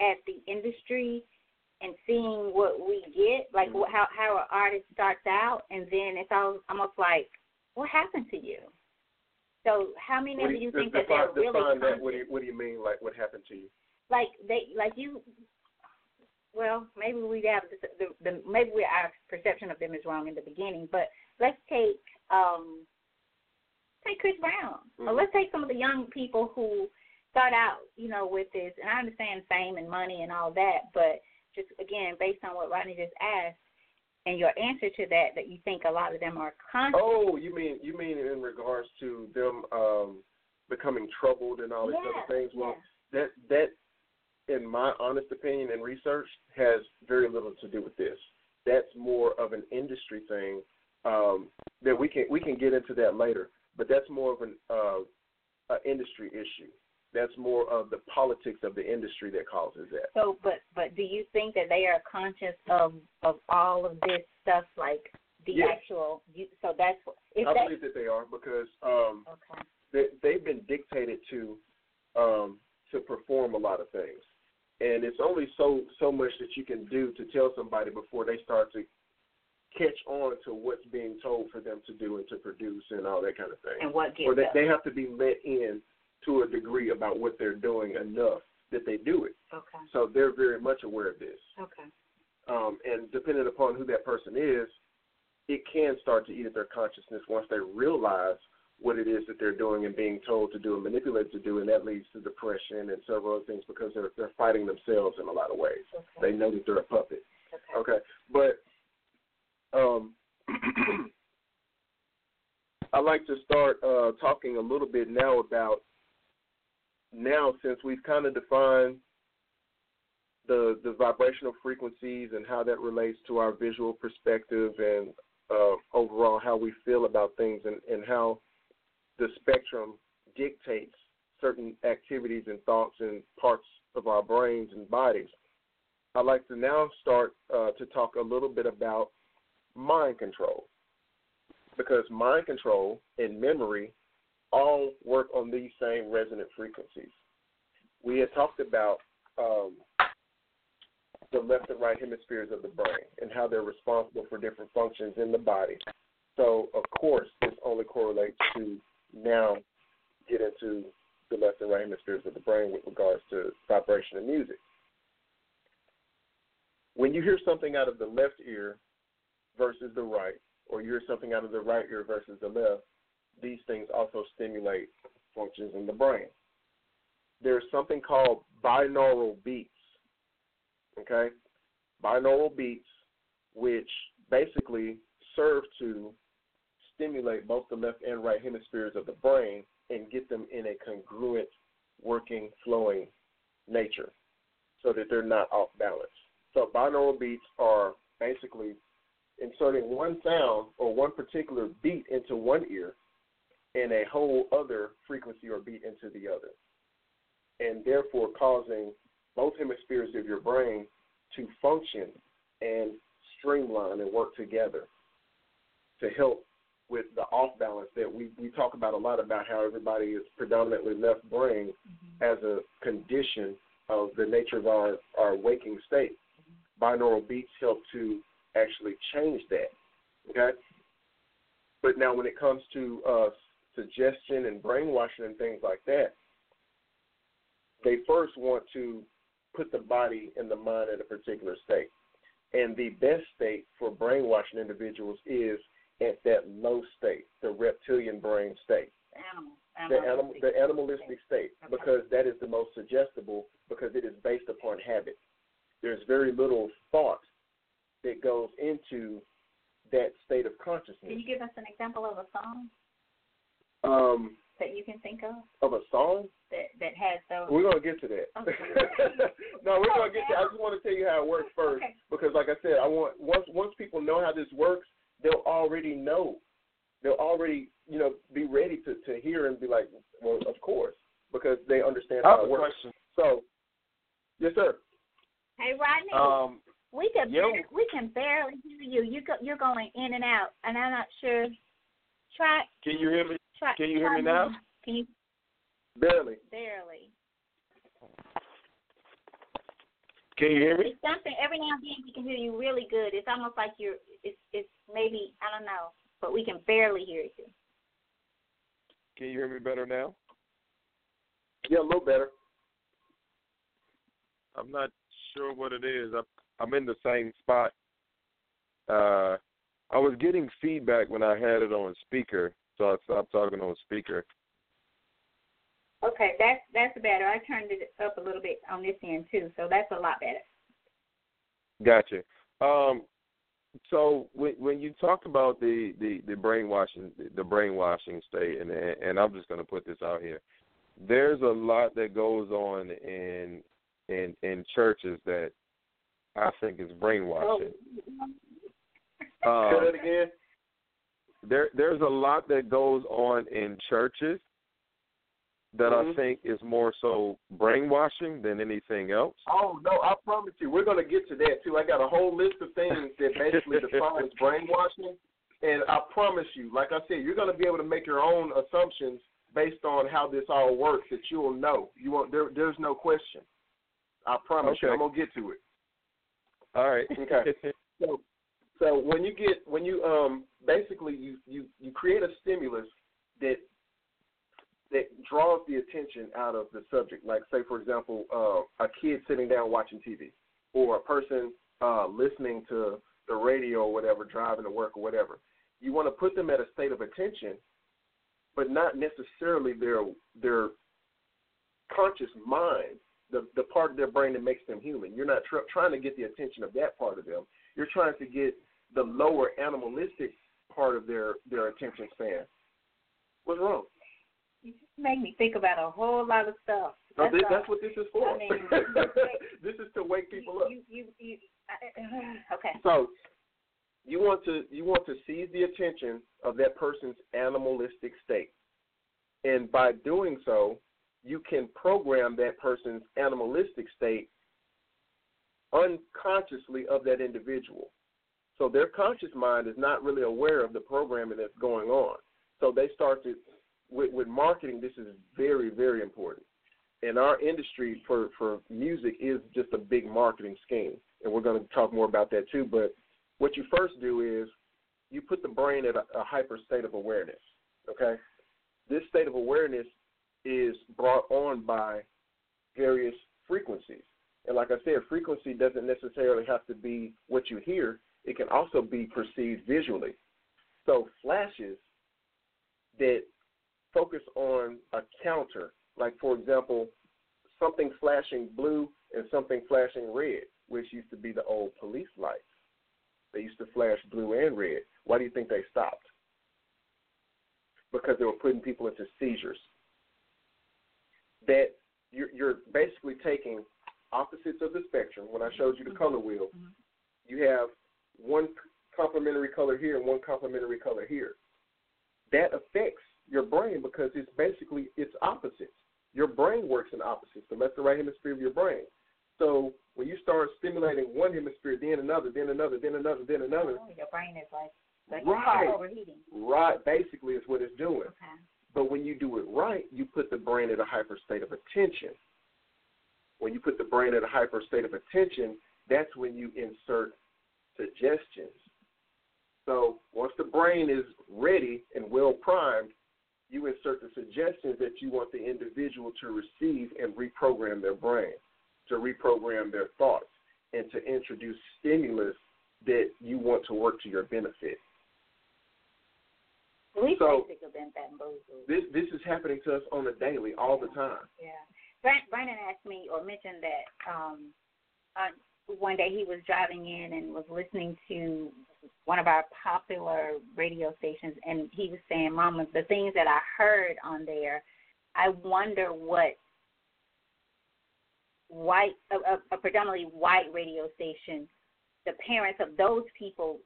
at the industry and seeing what we get, like mm-hmm. how how an artist starts out, and then it's all almost like, what happened to you? So how many of you, you think define, that they're really that. What do you What do you mean? Like what happened to you? Like they like you. Well, maybe we have the, the, the maybe we, our perception of them is wrong in the beginning, but let's take um take Chris Brown. Mm-hmm. Or let's take some of the young people who start out, you know, with this. And I understand fame and money and all that, but just again, based on what Rodney just asked, and your answer to that, that you think a lot of them are conscious. Oh, you mean you mean in regards to them um becoming troubled and all these yeah, other things? Well, yeah. that that, in my honest opinion and research, has very little to do with this. That's more of an industry thing um, that we can we can get into that later but that's more of an uh, industry issue. That's more of the politics of the industry that causes that. So, but but do you think that they are conscious of of all of this stuff, like the yes. actual? You, so that's if I that, believe that they are because um, okay. they they've been dictated to um, to perform a lot of things, and it's only so so much that you can do to tell somebody before they start to catch on to what's being told for them to do and to produce and all that kind of thing. And what gets or that they have to be let in to a degree about what they're doing enough that they do it. Okay. So they're very much aware of this. Okay. Um, and depending upon who that person is, it can start to eat at their consciousness once they realize what it is that they're doing and being told to do and manipulated to do, and that leads to depression and several other things because they're they're fighting themselves in a lot of ways. Okay. They know that they're a puppet. Okay. okay. But um, [clears throat] I'd like to start uh, talking a little bit now about now since we've kind of defined the the vibrational frequencies and how that relates to our visual perspective and uh, overall how we feel about things and, and how the spectrum dictates certain activities and thoughts and parts of our brains and bodies. I'd like to now start uh, to talk a little bit about mind control. Because mind control and memory all work on these same resonant frequencies. We had talked about um, the left and right hemispheres of the brain and how they're responsible for different functions in the body. So, of course, this only correlates to now get into the left and right hemispheres of the brain with regards to vibration and music. When you hear something out of the left ear, versus the right, or you hear something out of the right ear versus the left, these things also stimulate functions in the brain. There's something called binaural beats. Okay? Binaural beats, which basically serve to stimulate both the left and right hemispheres of the brain and get them in a congruent, working, flowing nature so that they're not off balance. So binaural beats are basically inserting one sound or one particular beat into one ear and a whole other frequency or beat into the other, and therefore causing both hemispheres of your brain to function and streamline and work together to help with the off balance that we, we talk about a lot about how everybody is predominantly left brain mm-hmm. as a condition of the nature of our, our waking state. Mm-hmm. Binaural beats help to actually change that. Okay? But now when it comes to uh, suggestion and brainwashing and things like that, they first want to put the body and the mind in a particular state. And the best state for brainwashing individuals is at that low state, the reptilian brain state. Animal. The animal, the animalistic state, because that is the most suggestible, because it is based upon habit. There's very little thought that goes into that state of consciousness. Can you give us an example of a song Um, that you can think of of a song, that that has those? we're gonna get to that. Okay. [laughs] no, we're gonna get to. I just want to tell you how it works first, Okay. because like I said, I want once once people know how this works, they'll already know. They'll already you know be ready to to hear and be like, well, of course, because they understand how it works. question. So, yes, sir. Hey Rodney, Um, we can yo. bar- we can barely hear you. You go, you're going in and out, and I'm not sure. Try can you hear me? Try. Can you hear me now? Can you Barely. barely? Can you hear me? It's something. Every now and then we can hear you really good. It's almost like you're. It's it's maybe I don't know, but we can barely hear you. Can you hear me better now? Yeah, a little better. I'm not sure what it is. I'm I'm in the same spot. Uh, I was getting feedback when I had it on speaker, so I stopped talking on speaker. Okay, that's that's better. I turned it up a little bit on this end too, so that's a lot better. Gotcha. Um, so when when you talk about the the the brainwashing the brainwashing state, and and I'm just going to put this out here, there's a lot that goes on in in in churches that I think is brainwashing. Say Um, that again. There there's a lot that goes on in churches that I Mhm. think is more so brainwashing than anything else. Oh no, I promise you, we're gonna get to that too. I got a whole list of things that basically defines [laughs] brainwashing, and I promise you, like I said, you're gonna be able to make your own assumptions based on how this all works. That you'll know. You won't. There, there's no question. I promise you. Okay. I'm gonna get to it. All right. Okay. [laughs] So, so when you get when you um basically you you you create a stimulus that that draws the attention out of the subject. Like say for example, uh, a kid sitting down watching TV, or a person uh, listening to the radio or whatever, driving to work or whatever. You want to put them at a state of attention, but not necessarily their their conscious mind, the the part of their brain that makes them human. You're not tr- trying to get the attention of that part of them. You're trying to get the lower animalistic part of their their attention span. What's wrong? You just make me think about a whole lot of stuff. No, That's this, that's what this is for. I mean, [laughs] this is to wake people up. You, you, you, I, okay. So you want to you want to seize the attention of that person's animalistic state, and by doing so, you can program that person's animalistic state unconsciously of that individual. So their conscious mind is not really aware of the programming that's going on. So they start to with, with marketing. This is very very important. And our industry for for music is just a big marketing scheme, and we're going to talk more about that too. But what you first do is you put the brain at a, a hyper state of awareness. Okay, this state of awareness is brought on by various frequencies. And like I said, frequency doesn't necessarily have to be what you hear. It can also be perceived visually. So flashes that focus on a counter, like for example, something flashing blue and something flashing red, which used to be the old police lights. They used to flash blue and red. Why do you think they stopped? Because they were putting people into seizures. That you're, basically taking opposites of the spectrum. When I showed you the color wheel, mm-hmm. you have one complementary color here and one complementary color here. That affects your brain because it's basically it's opposites. Your brain works in opposites, the left and right hemisphere of your brain. So when you start stimulating one hemisphere, then another, then another, then another, then another, Oh, your brain is like like Right. overheating. right basically is what it's doing. Okay. But when you do it right, you put the brain at a hyper state of attention. When you put the brain at a hyper state of attention, that's when you insert suggestions. So once the brain is ready and well primed, you insert the suggestions that you want the individual to receive and reprogram their brain, to reprogram their thoughts, and to introduce stimulus that you want to work to your benefit. We So-. This this is happening to us on a daily, all the time. Yeah. Brand- Brandon asked me or mentioned that um uh, one day he was driving in and was listening to one of our popular radio stations and he was saying, Mama, the things that I heard on there, I wonder what white a, a predominantly white radio station, the parents of those people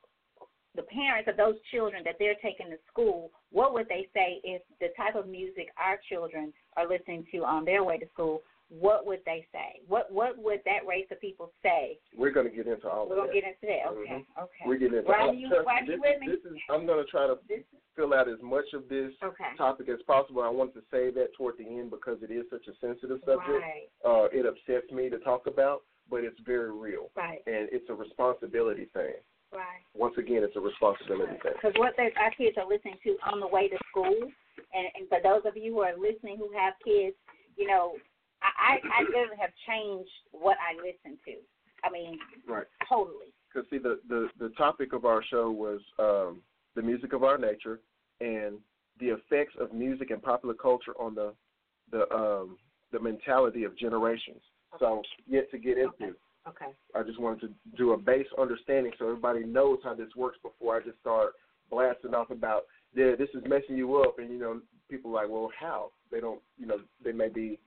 the parents of those children that they're taking to school, what would they say if the type of music our children are listening to on their way to school? What would they say? What what would that race of people say? We're going to get into all We're of that. We're gonna get into that. Okay, okay. We're getting into Why all you- why this, with me? This is, I'm going to try to This fill out as much of this okay. topic as possible. I wanted to say that toward the end because it is such a sensitive subject. Right, Uh, it upsets me to talk about, but it's very real, right, and it's a responsibility thing. right. Once again, it's a responsibility thing. Because what they, our kids are listening to on the way to school, and, and for those of you who are listening who have kids, you know, I, I, I literally have changed what I listen to. I mean, Right. totally. Because see, the, the the topic of our show was um, the music of our nature and the effects of music and popular culture on the the um, the mentality of generations. So, yet to get into. Okay. I just wanted to do a base understanding so everybody knows how this works before I just start blasting off about, yeah, this is messing you up, and you know, people are like, well, how? They don't, you know, they may be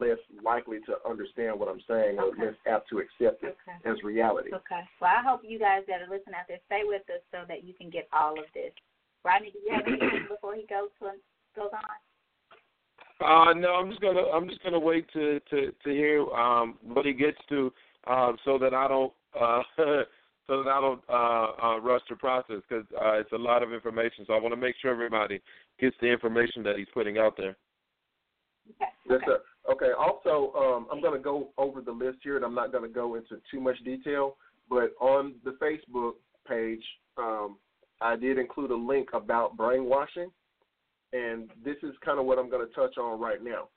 less likely to understand what I'm saying or Okay. less apt to accept it Okay. as reality. Okay. Well, I hope you guys that are listening out there stay with us so that you can get all of this. Rodney, do you have anything before he goes to goes on? Uh, no, I'm just gonna I'm just gonna wait to to to hear um what he gets to, uh, so that I don't uh [laughs] so that I don't uh, uh rush the process because uh, it's a lot of information. So I want to make sure everybody gets the information that he's putting out there. Okay. Yes, sir. Okay. Also, um, I'm going to go over the list here, and I'm not going to go into too much detail. But on the Facebook page, um, I did include a link about brainwashing, and this is kind of what I'm going to touch on right now.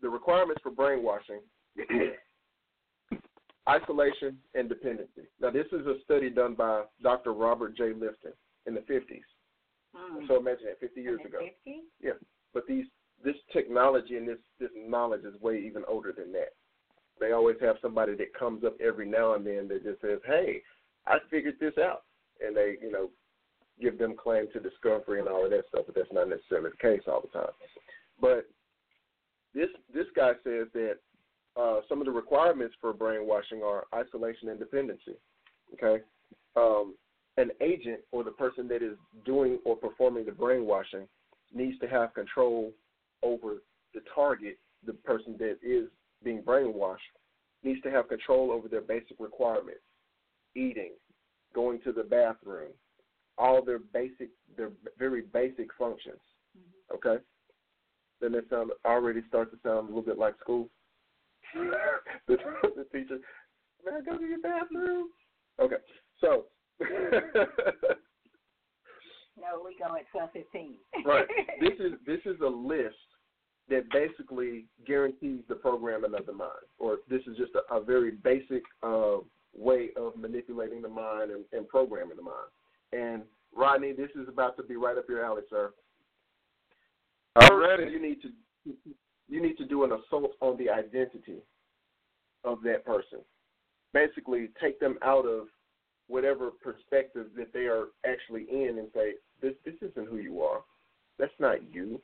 The requirements for brainwashing: isolation and dependency. Now, this is a study done by Dr. Robert J. Lifton in the 50s. Mm. So imagine that 50 years ago. 50? Yeah, but these this technology and this this knowledge is way even older than that. They always have somebody that comes up every now and then that just says, "Hey, I figured this out," and they you know give them claim to discovery and all of that stuff. But that's not necessarily the case all the time. But this this guy says that uh, some of the requirements for brainwashing are isolation and dependency. Okay, um, an agent or the person that is doing or performing the brainwashing needs to have control over the target, the person that is being brainwashed, needs to have control over their basic requirements eating, going to the bathroom, all their basic, their very basic functions. Okay? Then that sound already starts to sound a little bit like school. [laughs] the, the teacher, may I go to your bathroom? Okay, so. [laughs] No, we go at twelve fifteen. right. [laughs] This is this is a list that basically guarantees the programming of the mind, or this is just a, a very basic uh, way of manipulating the mind and, and programming the mind. And Rodney, this is about to be right up your alley, sir. I'm ready. You need to you need to do an assault on the identity of that person. Basically, take them out of whatever perspective that they are actually in and say, This this isn't who you are. That's not you.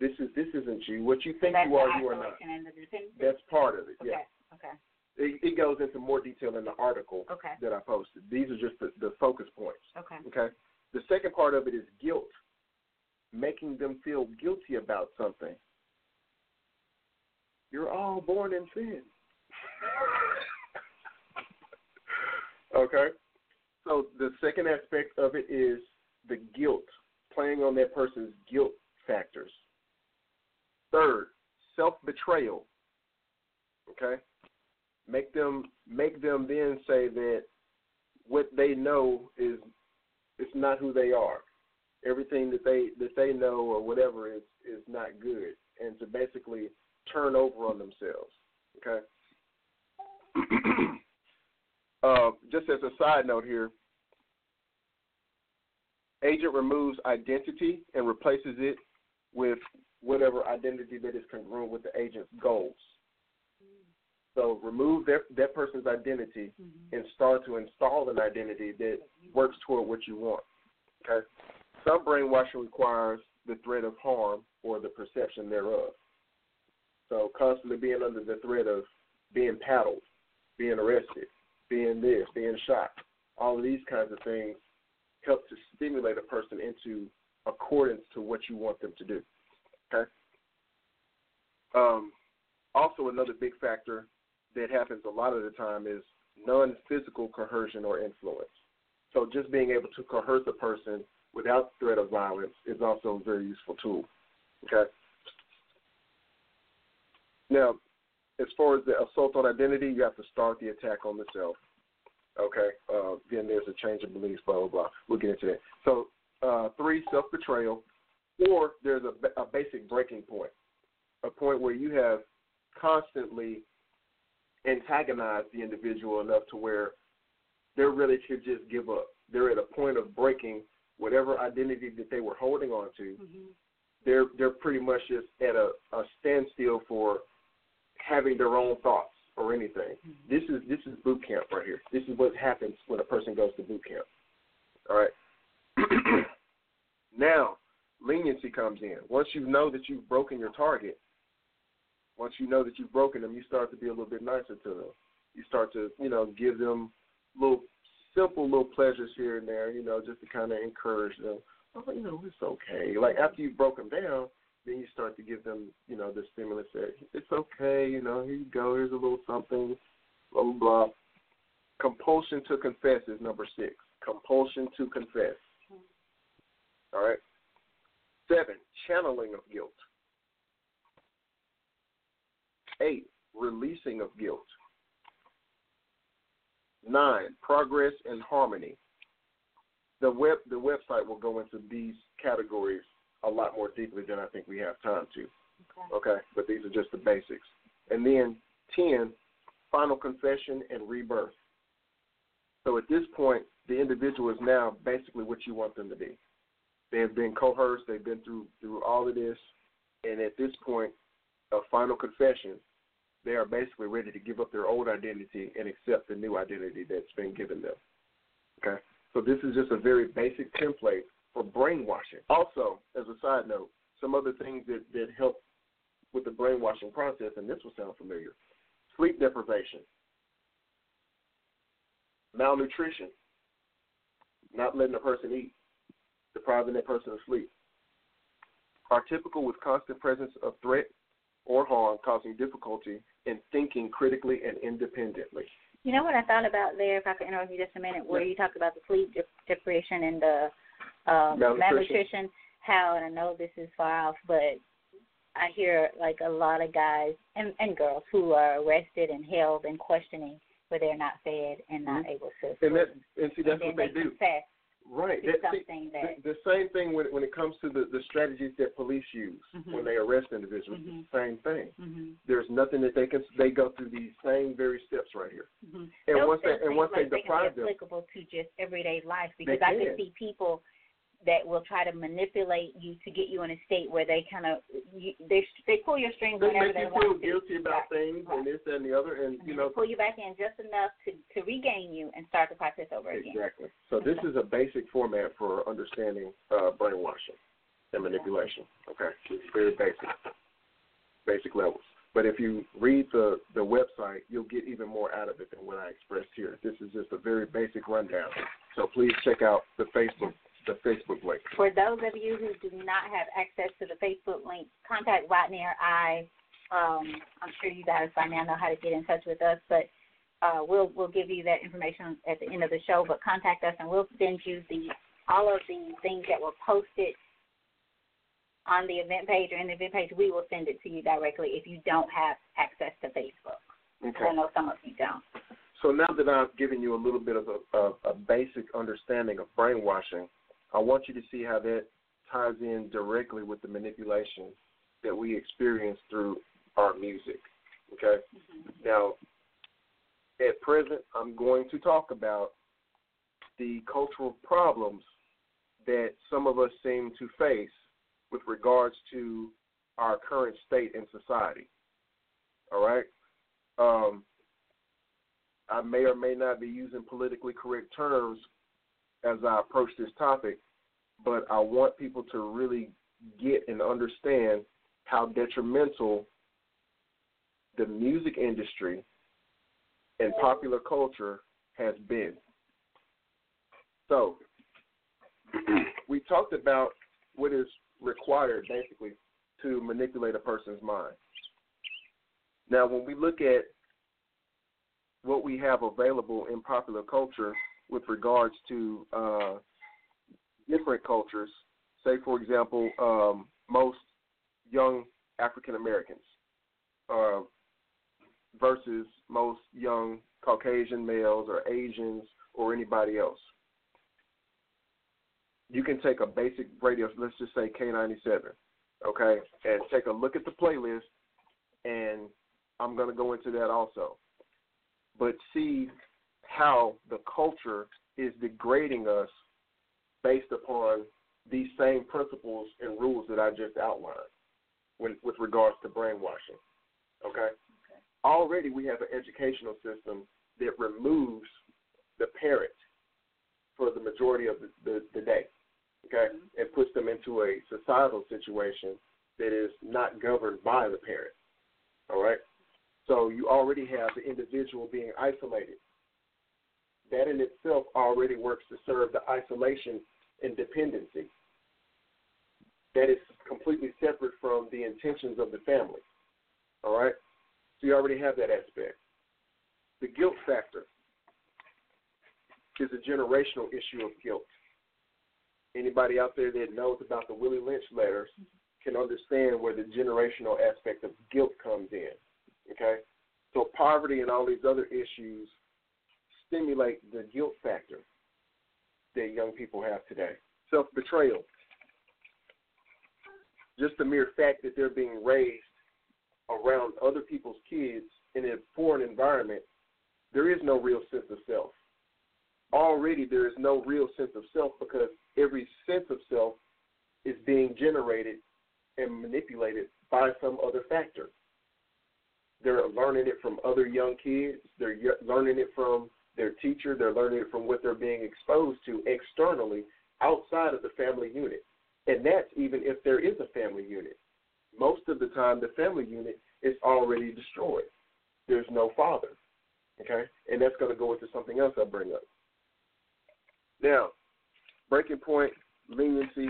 This is this isn't you. What you think you are, you are not. isolation and the dependency. That's part of it. okay. Yeah. Okay. It, it goes into more detail in the article Okay. that I posted. These are just the, the focus points. Okay. Okay. The second part of it is guilt, making them feel guilty about something. You're all born in sin. okay. So the second aspect of it is the guilt, playing on that person's guilt factors. Third, self betrayal. Okay? Make them make them then say that what they know is it's not who they are. everything that they that they know or whatever is is not good, and to basically turn over on themselves. Okay. [clears throat] uh, just as a side note here, agent removes identity and replaces it with whatever identity that is congruent with the agent's goals. So remove that that person's identity Mm-hmm. and start to install an identity that works toward what you want. Okay. Some brainwashing requires the threat of harm or the perception thereof. So constantly being under the threat of being paddled, being arrested, being this, being shot, all of these kinds of things help to stimulate a person into accordance to what you want them to do. Okay. Um, also, another big factor that happens a lot of the time is non-physical coercion or influence. So, just being able to coerce a person without threat of violence is also a very useful tool. Okay. Now, as far as the assault on identity, you have to start the attack on the self. Okay. Uh, then there's a change of beliefs, blah blah blah. We'll get into that. So, uh, three, self betrayal, or there's a, a basic breaking point, a point where you have constantly antagonized the individual enough to where they're ready to just give up. They're at a point of breaking whatever identity that they were holding on to. Mm-hmm. They're they're pretty much just at a, a standstill for having their own thoughts or anything. This is this is boot camp right here. This is what happens when a person goes to boot camp. All right. [clears throat] now, leniency comes in. Once you know that you've broken your target, once you know that you've broken them, you start to be a little bit nicer to them. You start to, you know, give them little simple little pleasures here and there, you know, just to kind of encourage them. Oh, you know, it's okay. Like after you've broken down, then you start to give them, you know, the stimulus that it's okay, you know, here you go, here's a little something, blah blah blah. Compulsion to confess is number six. Compulsion to confess. All right. Seven, channeling of guilt. Eight, releasing of guilt. Nine, progress and harmony. The web the website will go into these categories a lot more deeply than I think we have time to. Okay. Okay, but these are just the basics. And then ten, final confession and rebirth. So at this point, the individual is now basically what you want them to be. They have been coerced. They've been through through all of this, and at this point of final confession, they are basically ready to give up their old identity and accept the new identity that's been given them. Okay, so this is just a very basic template for brainwashing. Also, as a side note, some other things that that help with the brainwashing process, and this will sound familiar: sleep deprivation, malnutrition, not letting a person eat depriving that person of sleep, are typical with constant presence of threat or harm causing difficulty in thinking critically and independently. You know what I thought about there, if I could interrupt you just a minute, where you talked about the sleep deprivation and the uh, Malnutrition. malnutrition, how, and I know this is far off, but I hear like a lot of guys and, and girls who are arrested and held and questioning where they're not fed and not able to Mm-hmm. And that and see that's and what then they do. Right. That- something that the, the same thing when when it comes to the, the strategies that police use Mhm. when they arrest individuals. Mhm. It's the same thing. hmm There's nothing that they can they go through these same very steps right here. hmm And Those once they and once like they they deprive can them, be applicable to just everyday life because I can. can see people that will try to manipulate you to get you in a state where they kind of they they pull your strings they whenever make you feel to. guilty about Right. things and this and the other, and And you know pull you back in just enough to to regain you and start the process over again. Exactly. So this is a basic format for understanding uh, brainwashing and manipulation. Okay, it's very basic, basic levels. But if you read the the website, you'll get even more out of it than what I expressed here. This is just a very basic rundown. So please check out the Facebook the Facebook link. For those of you who do not have access to the Facebook link, contact Rodney or I. Um, I'm sure you guys by now know how to get in touch with us, but uh, we'll we'll give you that information at the end of the show. But contact us and we'll send you the all of the things that were posted on the event page or in the event page. We will send it to you directly if you don't have access to Facebook. Okay. I know some of you don't. So now that I've given you a little bit of a, a, a basic understanding of brainwashing, I want you to see how that ties in directly with the manipulation that we experience through our music. Okay? Mm-hmm. Now, at present, I'm going to talk about the cultural problems that some of us seem to face with regards to our current state in society. All right? Um, I may or may not be using politically correct terms as I approach this topic, but I want people to really get and understand how detrimental the music industry and popular culture has been. So, [clears throat] we talked about what is required basically to manipulate a person's mind. Now, when we look at what we have available in popular culture with regards to uh, different cultures, say, for example, um, most young African Americans uh, versus most young Caucasian males or Asians or anybody else. You can take a basic radio, let's just say K97, okay, and take a look at the playlist, and I'm going to go into that also. But see how the culture is degrading us based upon these same principles and rules that I just outlined when, with regards to brainwashing. Okay? okay? Already we have an educational system that removes the parent for the majority of the, the, the day, okay, mm-hmm. and puts them into a societal situation that is not governed by the parent. All right? So you already have the individual being isolated. That in itself already works to serve the isolation and dependency. That is completely separate from the intentions of the family. All right? So you already have that aspect. The guilt factor is a generational issue of guilt. Anybody out there that knows about the Willie Lynch letters can understand where the generational aspect of guilt comes in. Okay? So poverty and all these other issues stimulate the guilt factor that young people have today. Self betrayal. Just the mere fact that they're being raised around other people's kids in a foreign environment, there is no real sense of self. Already, there is no real sense of self because every sense of self is being generated and manipulated by some other factor. They're learning it from other young kids. They're learning it from their teacher. They're learning it from what they're being exposed to externally outside of the family unit. And that's even if there is a family unit. Most of the time, the family unit is already destroyed. There's no father. Okay? And that's going to go into something else I'll bring up. Now, breaking point, leniency,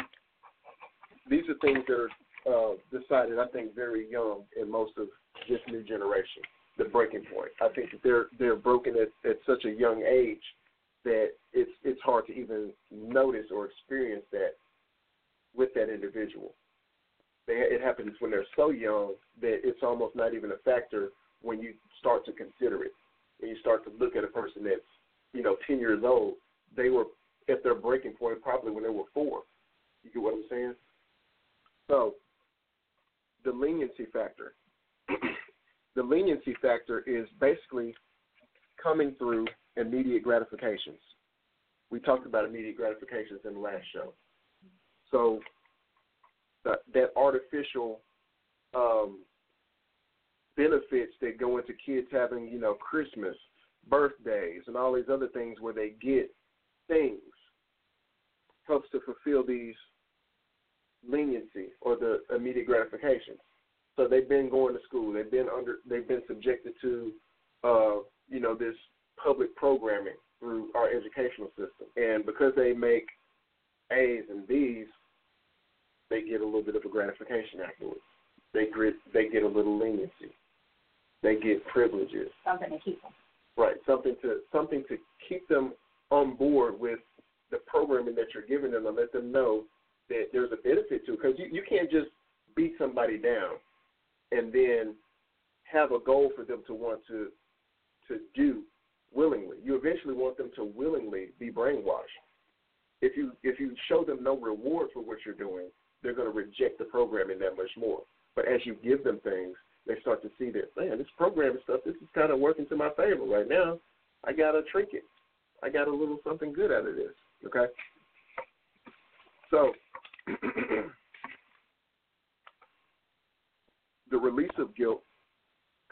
these are things that are uh, decided, I think, very young in most of this new generation. The breaking point. I think that they're they're broken at, at such a young age that it's it's hard to even notice or experience that with that individual. They, it happens when they're so young that it's almost not even a factor when you start to consider it. When you start to look at a person that's you know ten years old, they were at their breaking point probably when they were four. You get what I'm saying? So the leniency factor. [clears throat] the leniency factor is basically coming through immediate gratifications. We talked about immediate gratifications in the last show. So that, artificial um, benefits that go into kids having, you know, Christmas, birthdays, and all these other things where they get things helps to fulfill these leniency or the immediate gratification. So they've been going to school. They've been under. They've been subjected to, uh, you know, this public programming through our educational system. And because they make A's and B's, they get a little bit of a gratification afterwards. They get they get a little leniency. They get privileges. Something to keep them. Right. Something to something to keep them on board with the programming that you're giving them and let them know that there's a benefit to it. because you, you can't just beat somebody down and then have a goal for them to want to to do willingly. You eventually want them to willingly be brainwashed. if you if you show them no reward for what you're doing, they're going to reject the programming that much more. But as you give them things, they start to see that man, this programming stuff, this is kind of working to my favor right now. I got a trinket. I got a little something good out of this. Okay. So [clears throat] the release of guilt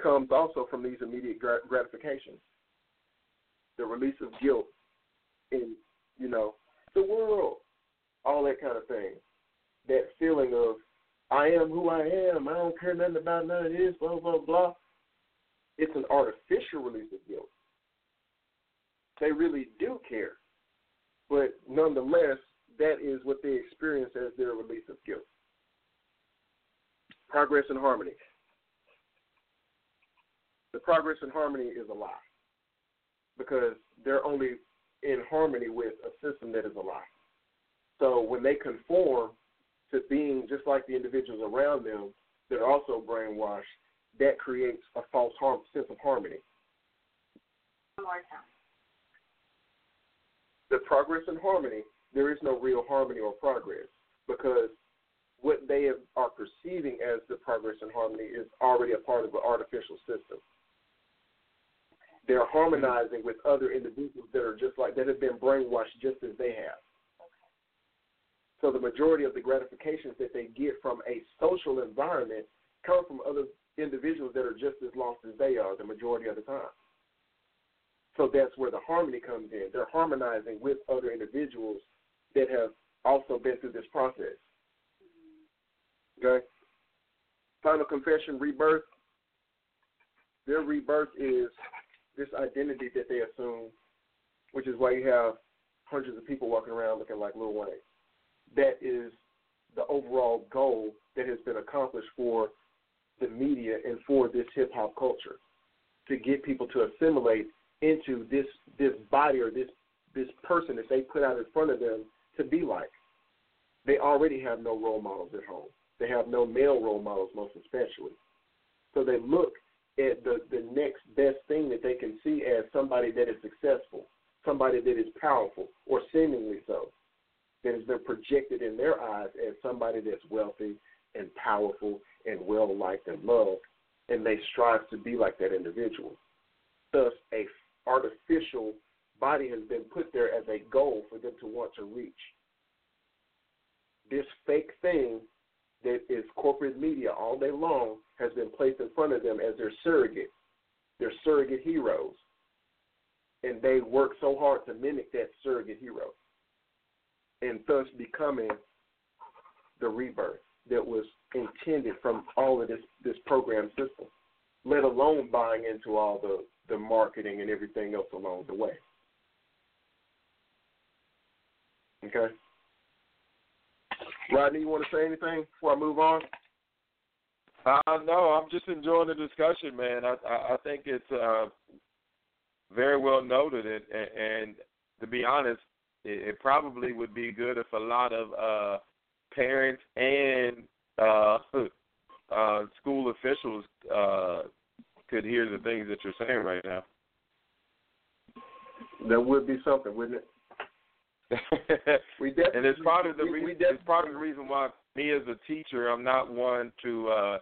comes also from these immediate gratifications. The release of guilt in, you know, the world, all that kind of thing. That feeling of, I am who I am, I don't care nothing about none of this, blah, blah, blah. It's an artificial release of guilt. They really do care. But nonetheless, that is what they experience as their release of guilt. Progress and harmony. The progress and harmony is a lie because they're only in harmony with a system that is a lie. So when they conform to being just like the individuals around them that are also brainwashed, that creates a false harm, sense of harmony. One more time. The progress and harmony, there is no real harmony or progress because what they are perceiving as the progress and harmony is already a part of the artificial system. They're harmonizing with other individuals that are just like that have been brainwashed just as they have. So the majority of the gratifications that they get from a social environment come from other individuals that are just as lost as they are the majority of the time. So that's where the harmony comes in. They're harmonizing with other individuals that have also been through this process. Okay? Final confession, rebirth. Their rebirth is this identity that they assume, which is why you have hundreds of people walking around looking like Lil Wayne. That is the overall goal that has been accomplished for the media and for this hip hop culture to get people to assimilate into this this body or this this person that they put out in front of them to be like. They already have no role models at home. They have no male role models, most especially. So they look at the, the next best thing that they can see as somebody that is successful, somebody that is powerful, or seemingly so, that has been projected in their eyes as somebody that's wealthy and powerful and well liked and loved, and they strive to be like that individual. Thus, a artificial body has been put there as a goal for them to want to reach. This fake thing that is corporate media all day long has been placed in front of them as their surrogate, their surrogate heroes. And they work so hard to mimic that surrogate hero and thus becoming the rebirth that was intended from all of this, this program system, let alone buying into all the, the marketing and everything else along the way. Okay? Rodney, you want to say anything before I move on? Uh, no, I'm just enjoying the discussion, man. I I, I think it's uh, very well noted, and, and to be honest, it, it probably would be good if a lot of uh, parents and uh, [laughs] uh, school officials uh, could hear the things that you're saying right now. That would be something, wouldn't it? [laughs] we and it's part of the we, we it's part of the reason why me as a teacher I'm not one to uh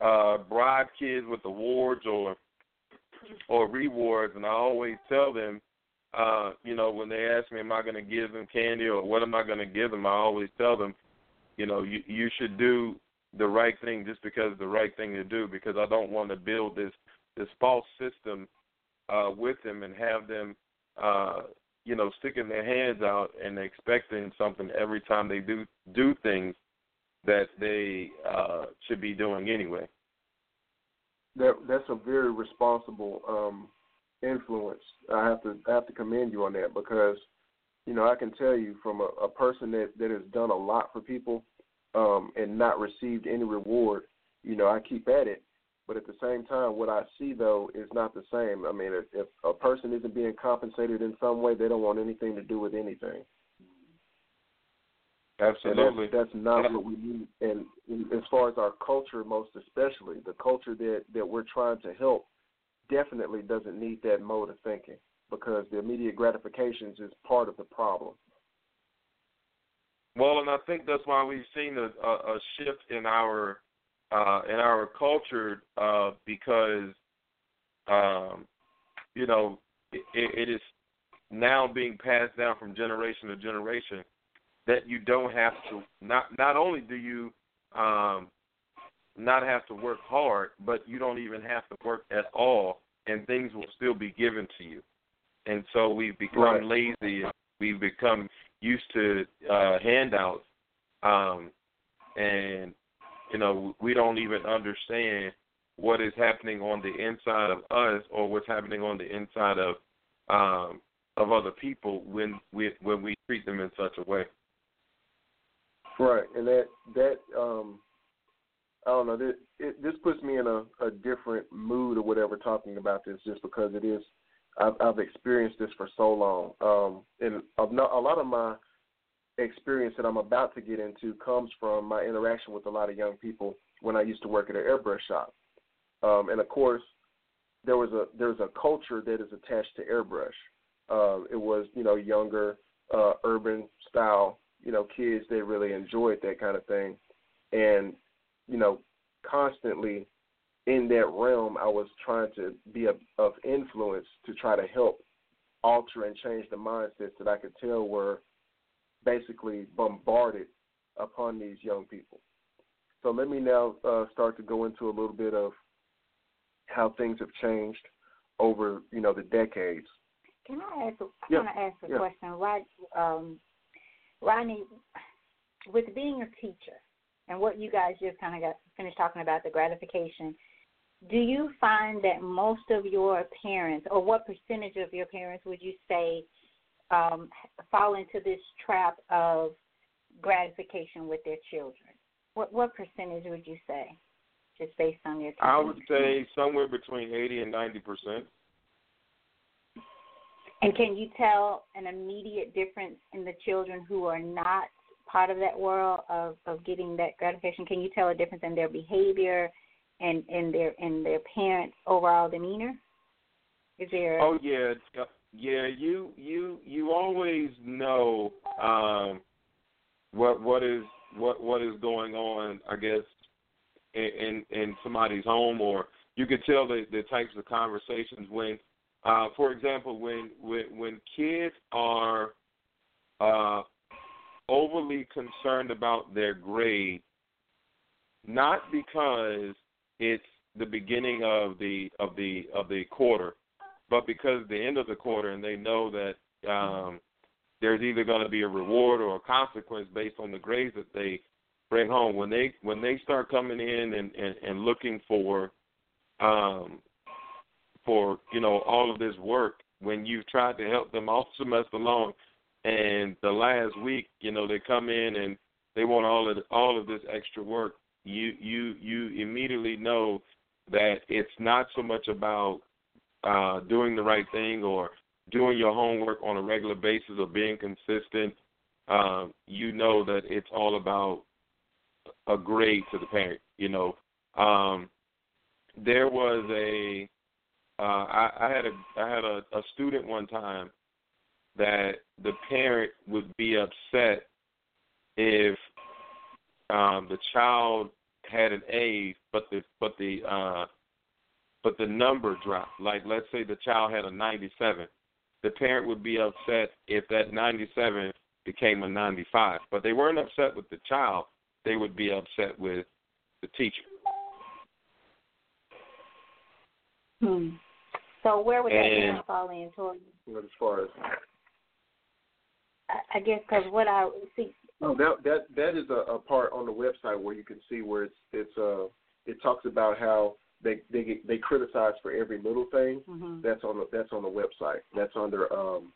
uh bribe kids with awards or or rewards. And I always tell them uh you know when they ask me am I going to give them candy or what am I going to give them? I always tell them you know you you should do the right thing just because it's the right thing to do because I don't want to build this this false system uh with them and have them uh you know, sticking their hands out and expecting something every time they do do things that they uh, should be doing anyway. That that's a very responsible um, influence. I have to I have to commend you on that because you know I can tell you from a, a person that that has done a lot for people um, and not received any reward. You know I keep at it but at the same time, what I see though is not the same. I mean, if, if a person isn't being compensated in some way, they don't want anything to do with anything. Absolutely, that's, that's, not what we need. And as far as our culture, most especially the culture that that we're trying to help, definitely doesn't need that mode of thinking because the immediate gratifications is part of the problem. Well, and I think that's why we've seen a, a, a shift in our uh, in our culture uh, because um, you know it, it is now being passed down from generation to generation that you don't have to not not only do you um, not have to work hard, but you don't even have to work at all, and things will still be given to you. And so we've become right. lazy. We've become used to uh, handouts, um, and you know we don't even understand what is happening on the inside of us or what's happening on the inside of um, of other people when we when we treat them in such a way. Right, and that that um, I don't know. This, it, this puts me in a, a different mood or whatever talking about this, just because it is. I've, I've experienced this for so long, um, and a, a lot of my experience that I'm about to get into comes from my interaction with a lot of young people when I used to work at an airbrush shop, um, and of course, there was a there's a culture that is attached to airbrush. Uh, it was you know younger, uh, urban style you know kids that really enjoyed that kind of thing, and you know, constantly in that realm, I was trying to be a, of influence to try to help alter and change the mindsets that I could tell were basically bombarded upon these young people. So let me now uh, start to go into a little bit of how things have changed over, you know, the decades. Can I ask? I want to ask a yeah. question. Rod, um, Rodney, with being a teacher, and what you guys just kind of got finished talking about the gratification do you find that most of your parents or what percentage of your parents would you say um, fall into this trap of gratification with their children what what percentage would you say just based on your I would say somewhere between 80 and 90 percent and can you tell an immediate difference in the children who are not part of that world of of getting that gratification? Can you tell a difference in their behavior and in their in their parents' overall demeanor? Is there? Oh yeah, yeah. You you you always know um, what what is what what is going on. I guess in in, in somebody's home, or you could tell the the types of conversations when, uh, for example, when when when kids are uh, overly concerned about their grade, not because it's the beginning of the of the of the quarter, but because the end of the quarter, and they know that um, there's either going to be a reward or a consequence based on the grades that they bring home. When they when they start coming in and and, and looking for um, for you know all of this work, when you've tried to help them all [laughs] semester long and the last week, you know, they come in and they want all of all of this extra work. You you you immediately know that it's not so much about uh, doing the right thing or doing your homework on a regular basis or being consistent. Um, you know that it's all about a grade to the parent. You know, um, there was a uh, I, I had a I had a, a student one time that the parent would be upset if um, the child had an A, but the but the uh, but the number dropped. Like let's say the child had a 97, the parent would be upset if that 97 became a 95. But they weren't upset with the child; they would be upset with the teacher. Hmm. So where would that fall in, Tori? As far as I guess because what I see. No, that that that is a, a part on the website where you can see where it's it's uh it talks about how they they get, they criticize for every little thing. Mm-hmm. That's on the that's on the website. That's under um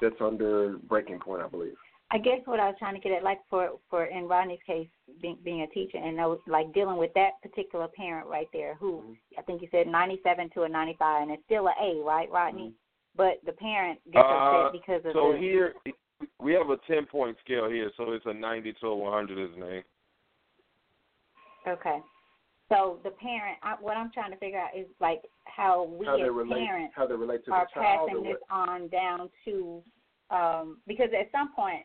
that's under breaking point, I believe. I guess what I was trying to get at, like for for in Rodney's case, being being a teacher, and I was like dealing with that particular parent right there, who mm-hmm. I think you said ninety seven to a ninety five, and it's still a A, right, Rodney? Mm-hmm but the parent gets uh, upset because of so the, here we have a ten point scale here, so it's a ninety to a one hundred is an A. Okay. So the parent, I, what I'm trying to figure out is like how we how as relate, parents how they relate to are the child passing this on down to, um, because at some point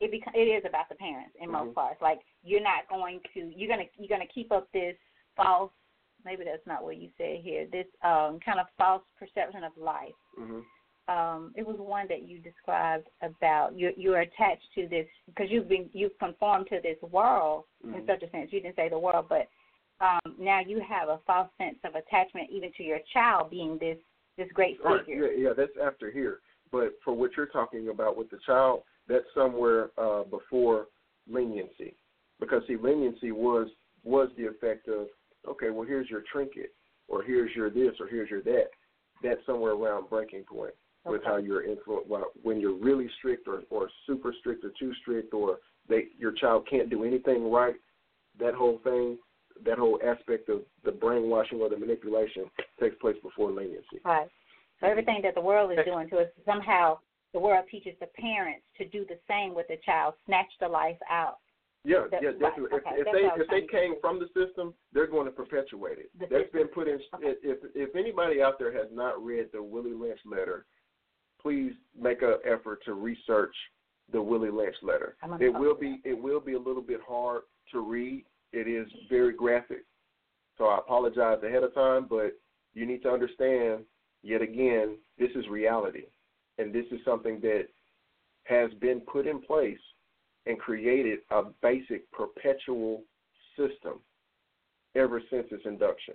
it beca- it is about the parents in most Mhm. parts. Like you're not going to you're gonna you're gonna keep up this false maybe that's not what you said here this um kind of false perception of life. Mhm. Um, it was one that you described about you're you're attached to this because you've been you've conformed to this world in Mhm. such a sense. You didn't say the world, but um, now you have a false sense of attachment even to your child being this this great figure. Right. Yeah, yeah, that's after here. But for what you're talking about with the child, that's somewhere uh, before leniency, because see, leniency was was the effect of okay, well, here's your trinket, or here's your this, or here's your that. That's somewhere around breaking point with how you're influenced. Well, when you're really strict, or or super strict, or too strict, or they your child can't do anything right. That whole thing, that whole aspect of the brainwashing or the manipulation takes place before leniency. Right. So mm-hmm. everything that the world is doing to us, somehow the world teaches the parents to do the same with the child, snatch the life out. Yeah, That- yeah, right, definitely. okay, if, if they what I was if they came from the system, they're going to perpetuate it. The That's system. been put in. Okay. If if anybody out there has not read the Willie Lynch letter, please make an effort to research the Willie Lynch letter. It will to be it will be a little bit hard to read. It is very graphic, so I apologize ahead of time. But you need to understand. Yet again, this is reality, and this is something that has been put in place and created a basic perpetual system ever since its induction.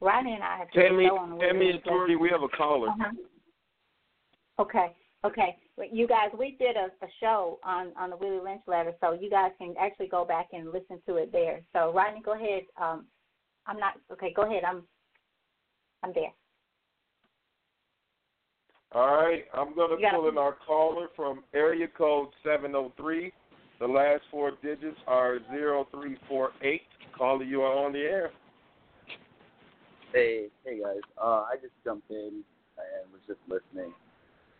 Rodney and I have done a Tammy, on Tammy and Lynch Tori, we have a caller. Uh-huh. Okay, okay. But you guys, we did a, a show on on the Willie Lynch letter, so you guys can actually go back and listen to it there. So Rodney, go ahead. Um, I'm not okay. Go ahead. I'm I'm there. All right, I'm going to You gotta- pull in our caller from area code 703. The last four digits are 0348. Caller, you are on the air. Hey, hey guys. Uh, I just jumped in and was just listening.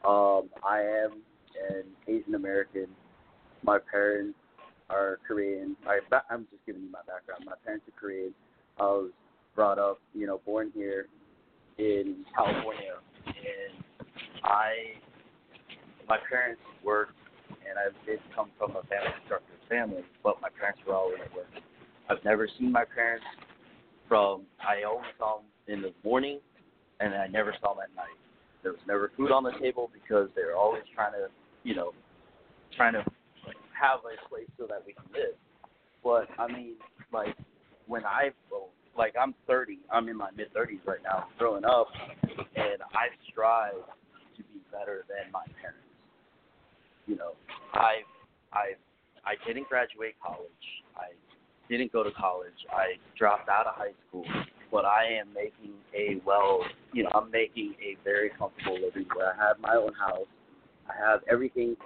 Um, I am an Asian American. My parents are Korean. I, I'm just giving you my background. My parents are Korean. I was brought up, you know, born here in California, and I, my parents worked, and I did come from a family structured family, but my parents were always at work. I've never seen my parents from I only saw them in the morning, and I never saw them at night. There was never food on the table because they were always trying to, you know, trying to have a place so that we can live. But I mean, like when I like I'm 30, I'm in my mid 30s right now, growing up, and I strive to be better than my parents. You know, I I I didn't graduate college. I didn't go to college. I dropped out of high school, but I am making a well, you know, I'm making a very comfortable living where I have my own house. I have everything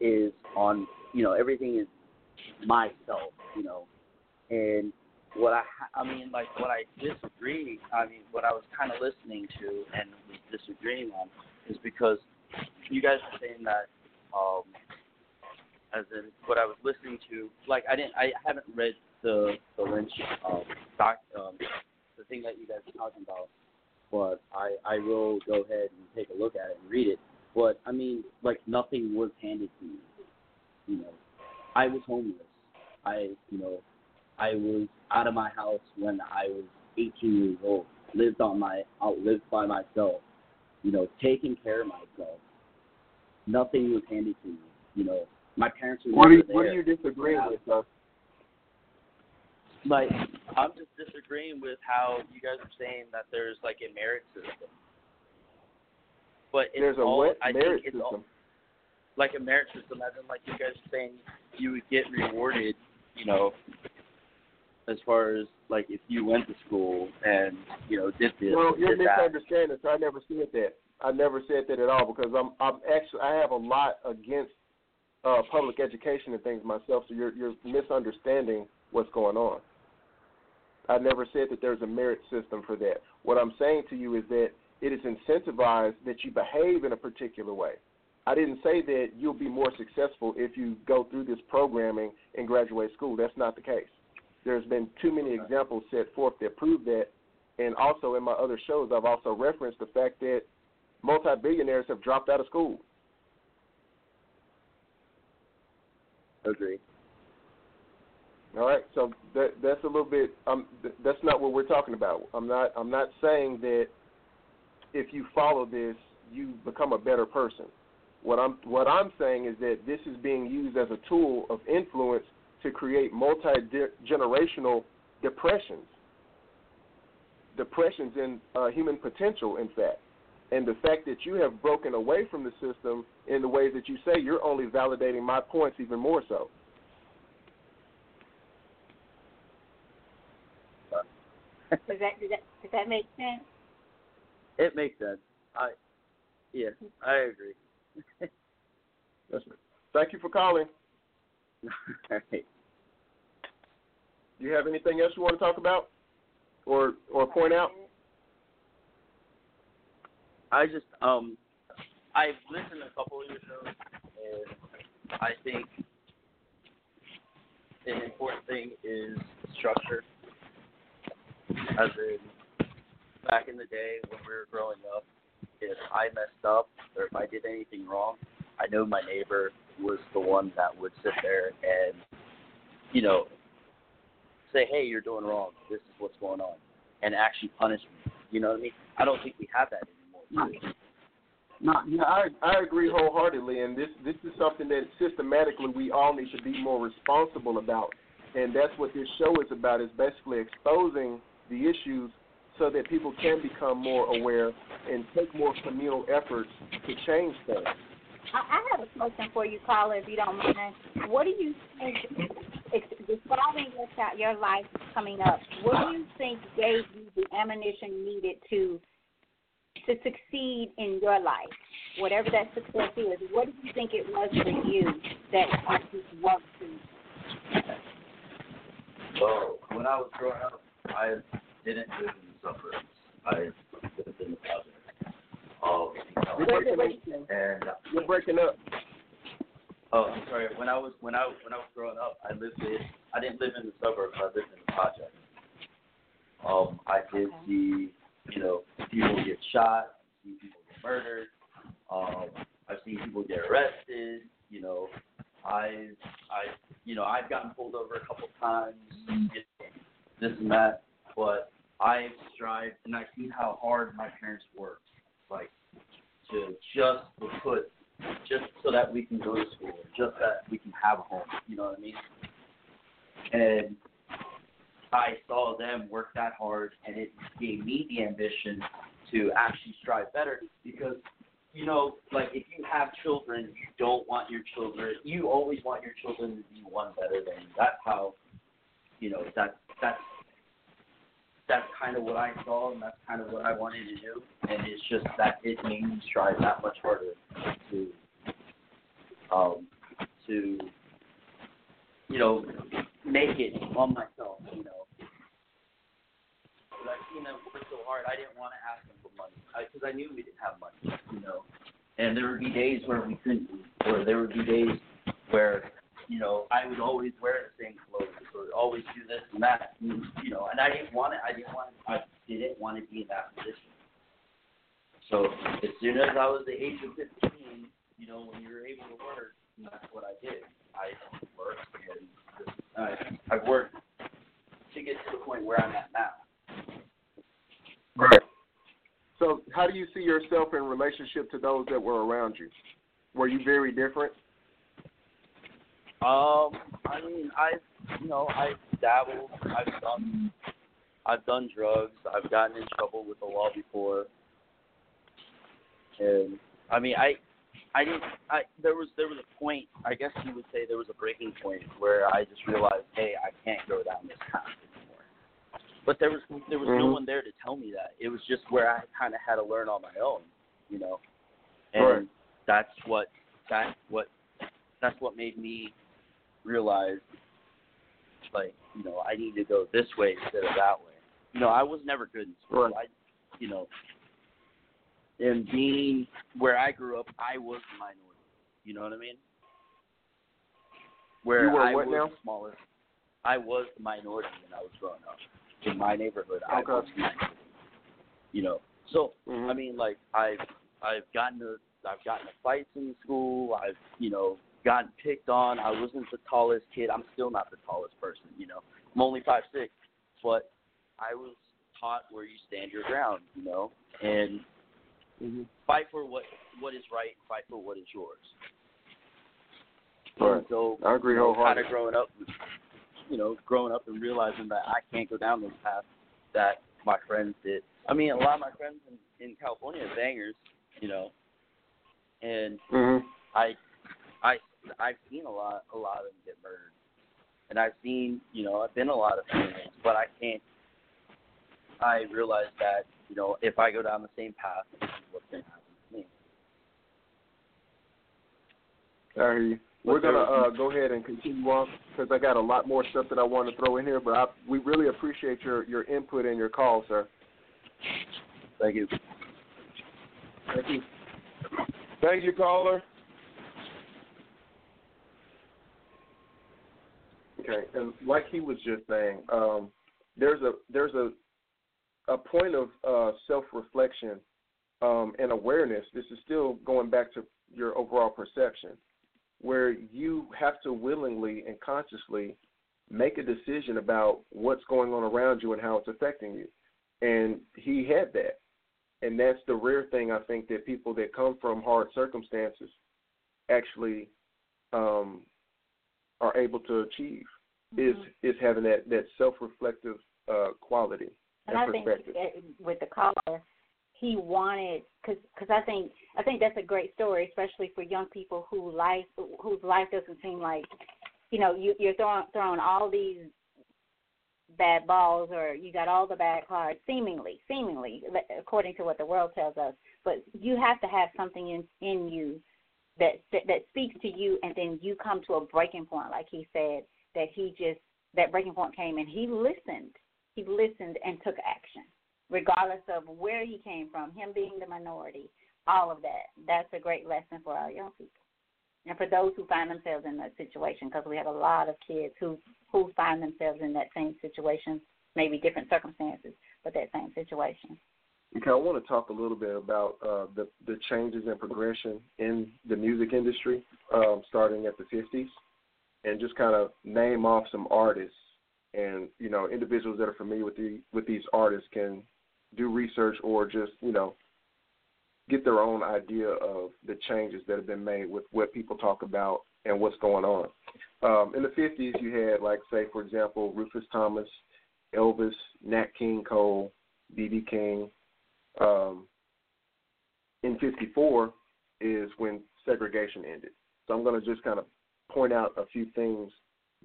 is on, you know, everything is myself, you know, and what I, I mean, like what I disagree, I mean, what I was kind of listening to and was disagreeing on is because you guys are saying that, um, as in what I was listening to, like I didn't, I haven't read the the Lynch um, doc, um, the thing that you guys are talking about, but I I will go ahead and take a look at it and read it. But I mean, like nothing was handed to me. You know, I was homeless. I you know, I was out of my house when I was 18 years old. Lived on my, out lived by myself. You know, taking care of myself. Nothing was handed to me. You know, my parents were What never you, what there. are you disagreeing with, sir? Like I'm just disagreeing with how you guys are saying that there's like a merit system. But it's There's a all, what I merit think it's system? all, like a merit system, as in like you guys are saying you would get rewarded, you know, as far as like if you went to school and you know did this, Well, you're misunderstanding. So I never said that. I never said that at all because I'm I'm actually I have a lot against uh, public education and things myself. So you're you're misunderstanding what's going on. I never said that there's a merit system for that. What I'm saying to you is that it is incentivized that you behave in a particular way. I didn't say that you'll be more successful if you go through this programming and graduate school. That's not the case. There's been too many examples set forth that prove that. And also in my other shows, I've also referenced the fact that multi-billionaires have dropped out of school. Agree. All right, so that that's a little bit. Um, th- that's not what we're talking about. I'm not. I'm not saying that if you follow this, you become a better person. What I'm what I'm saying is that this is being used as a tool of influence to create multi generational depressions. Depressions in uh, human potential, in fact. And the fact that you have broken away from the system in the ways that you say, you're only validating my points even more so. Does that does that does that make sense? It makes sense. I yeah, I agree. [laughs] That's. Thank you for calling. [laughs] All right. Do you have anything else you want to talk about or or point out? I just um I've listened to a couple of your shows and I think an important thing is structure. As in back in the day when we were growing up, if I messed up or if I did anything wrong, I know my neighbor was the one that would sit there and, you know, say, Hey, you're doing wrong, this is what's going on and actually punish me. You know what I mean? I don't think we have that anymore. too. No, yeah, I I agree wholeheartedly, and this this is something that systematically we all need to be more responsible about, and that's what this show is about. Is basically exposing the issues so that people can become more aware and take more communal efforts to change things. I, I have a question for you, caller, if you don't mind. What do you think, ex- describing your your life coming up, what do you think gave you the ammunition needed to to succeed in your life? Whatever that success is, what do you think it was for you that you just worked to? So uh, when I was growing up, I didn't live in the suburbs. I lived in the project. Um, You're breaking up. and You're breaking up. oh, I'm sorry. When I was when I when I was growing up, I lived in I didn't live in the suburbs. I lived in the project. Um, I did Okay. see you know people get shot, I've people get murdered. Um, I've seen people get arrested. You know, I I you know I've gotten pulled over a couple times. You this and that, but I've strived and I've seen how hard my parents worked, like to just put just so that we can go to school, just that we can have a home. You know what I mean? And I saw them work that hard, and it gave me the ambition to actually strive better because. You know, like if you have children, you don't want your children. You always want your children to be one better than you. That's how, you know, that that's that's kind of what I saw, and that's kind of what I wanted to do. And it's just that it made me strive that much harder to, um, to, you know, make it on myself. You know, but I seen them work so hard. I didn't want to ask them for money because I, knew we didn't have money. You know, and there would be days where we couldn't, or there would be days where you know, I would always wear the same clothes or always do this and that, and, you know, and I didn't want it. I didn't want. I didn't want to be in that position. So as soon as I was the age of 15, you know, when you were able to work, that's what I did. I worked and I, I've worked to get to the point where I'm at now. Right. So, how do you see yourself in relationship to those that were around you? Were you very different? Um, I mean, I, you know, I dabbled. I've done, I've done drugs. I've gotten in trouble with the law before. And I mean, I, I didn't. I there was there was a point. I guess you would say there was a breaking point where I just realized, hey, I can't go down this path anymore. But there was there was no Mhm. one there to tell me that. It was just where I kind of had to learn on my own, you know. And Right. that's what that's what that's what made me realize like you know I need to go this way instead of that way. You know I was never good in school. Right. I you know and being where I grew up, I was the minority. You know what I mean? Where You were I what was now? the smallest. I was the minority when I was growing up. In my neighborhood, I was the minority. You know, so Mhm. I mean, like I've I've gotten to I've gotten to fights in school. I've you know gotten picked on. I wasn't the tallest kid. I'm still not the tallest person, you know. I'm only five six, but I was taught where you stand your ground, you know, and Mm-hmm. fight for what what is right, fight for what is yours. Right. And so I agree you know, kind of growing up, you know, growing up and realizing that I can't go down this path that my friends did. I mean, a lot of my friends in, in California are bangers, you know, and Mm-hmm. I, I, I've seen a lot, a lot of them get murdered, and I've seen, you know, I've been a lot of funerals, but I can't. I realize that, you know, if I go down the same path, this is what's going to happen to me. I hear you. We're gonna uh, go ahead and continue on because I got a lot more stuff that I want to throw in here. But I, we really appreciate your your input and your call, sir. Thank you. Thank you. Thank you, caller. Okay, and like he was just saying, um, there's a there's a a point of uh, self reflection um, and awareness. This is still going back to your overall perception, where you have to willingly and consciously make a decision about what's going on around you and how it's affecting you. And he had that, and that's the rare thing I think that people that come from hard circumstances actually um, are able to achieve is is having that that self reflective uh, quality And and, I think perspective. with the caller, he wanted because cause I think I think that's a great story, especially for young people who life whose life doesn't seem like you know you, you're throwing throwing all these bad balls or you got all the bad cards seemingly seemingly according to what the world tells us but you have to have something in in you that that speaks to you and then you come to a breaking point like he said that he just that breaking point came and he listened. He listened and took action regardless of where he came from him being the minority all of that. That's a great lesson for our young people and for those who find themselves in that situation because we have a lot of kids who who find themselves in that same situation maybe different circumstances but that same situation. Okay, I want to talk a little bit about uh, the the changes and progression in the music industry, um, starting at the '50s, and just kind of name off some artists and you know individuals that are familiar with the with these artists can do research or just you know get their own idea of the changes that have been made with what people talk about and what's going on. Um, in the '50s, you had like say for example Rufus Thomas, Elvis, Nat King Cole, B.B. King. Um, in '54 is when segregation ended. So I'm going to just kind of point out a few things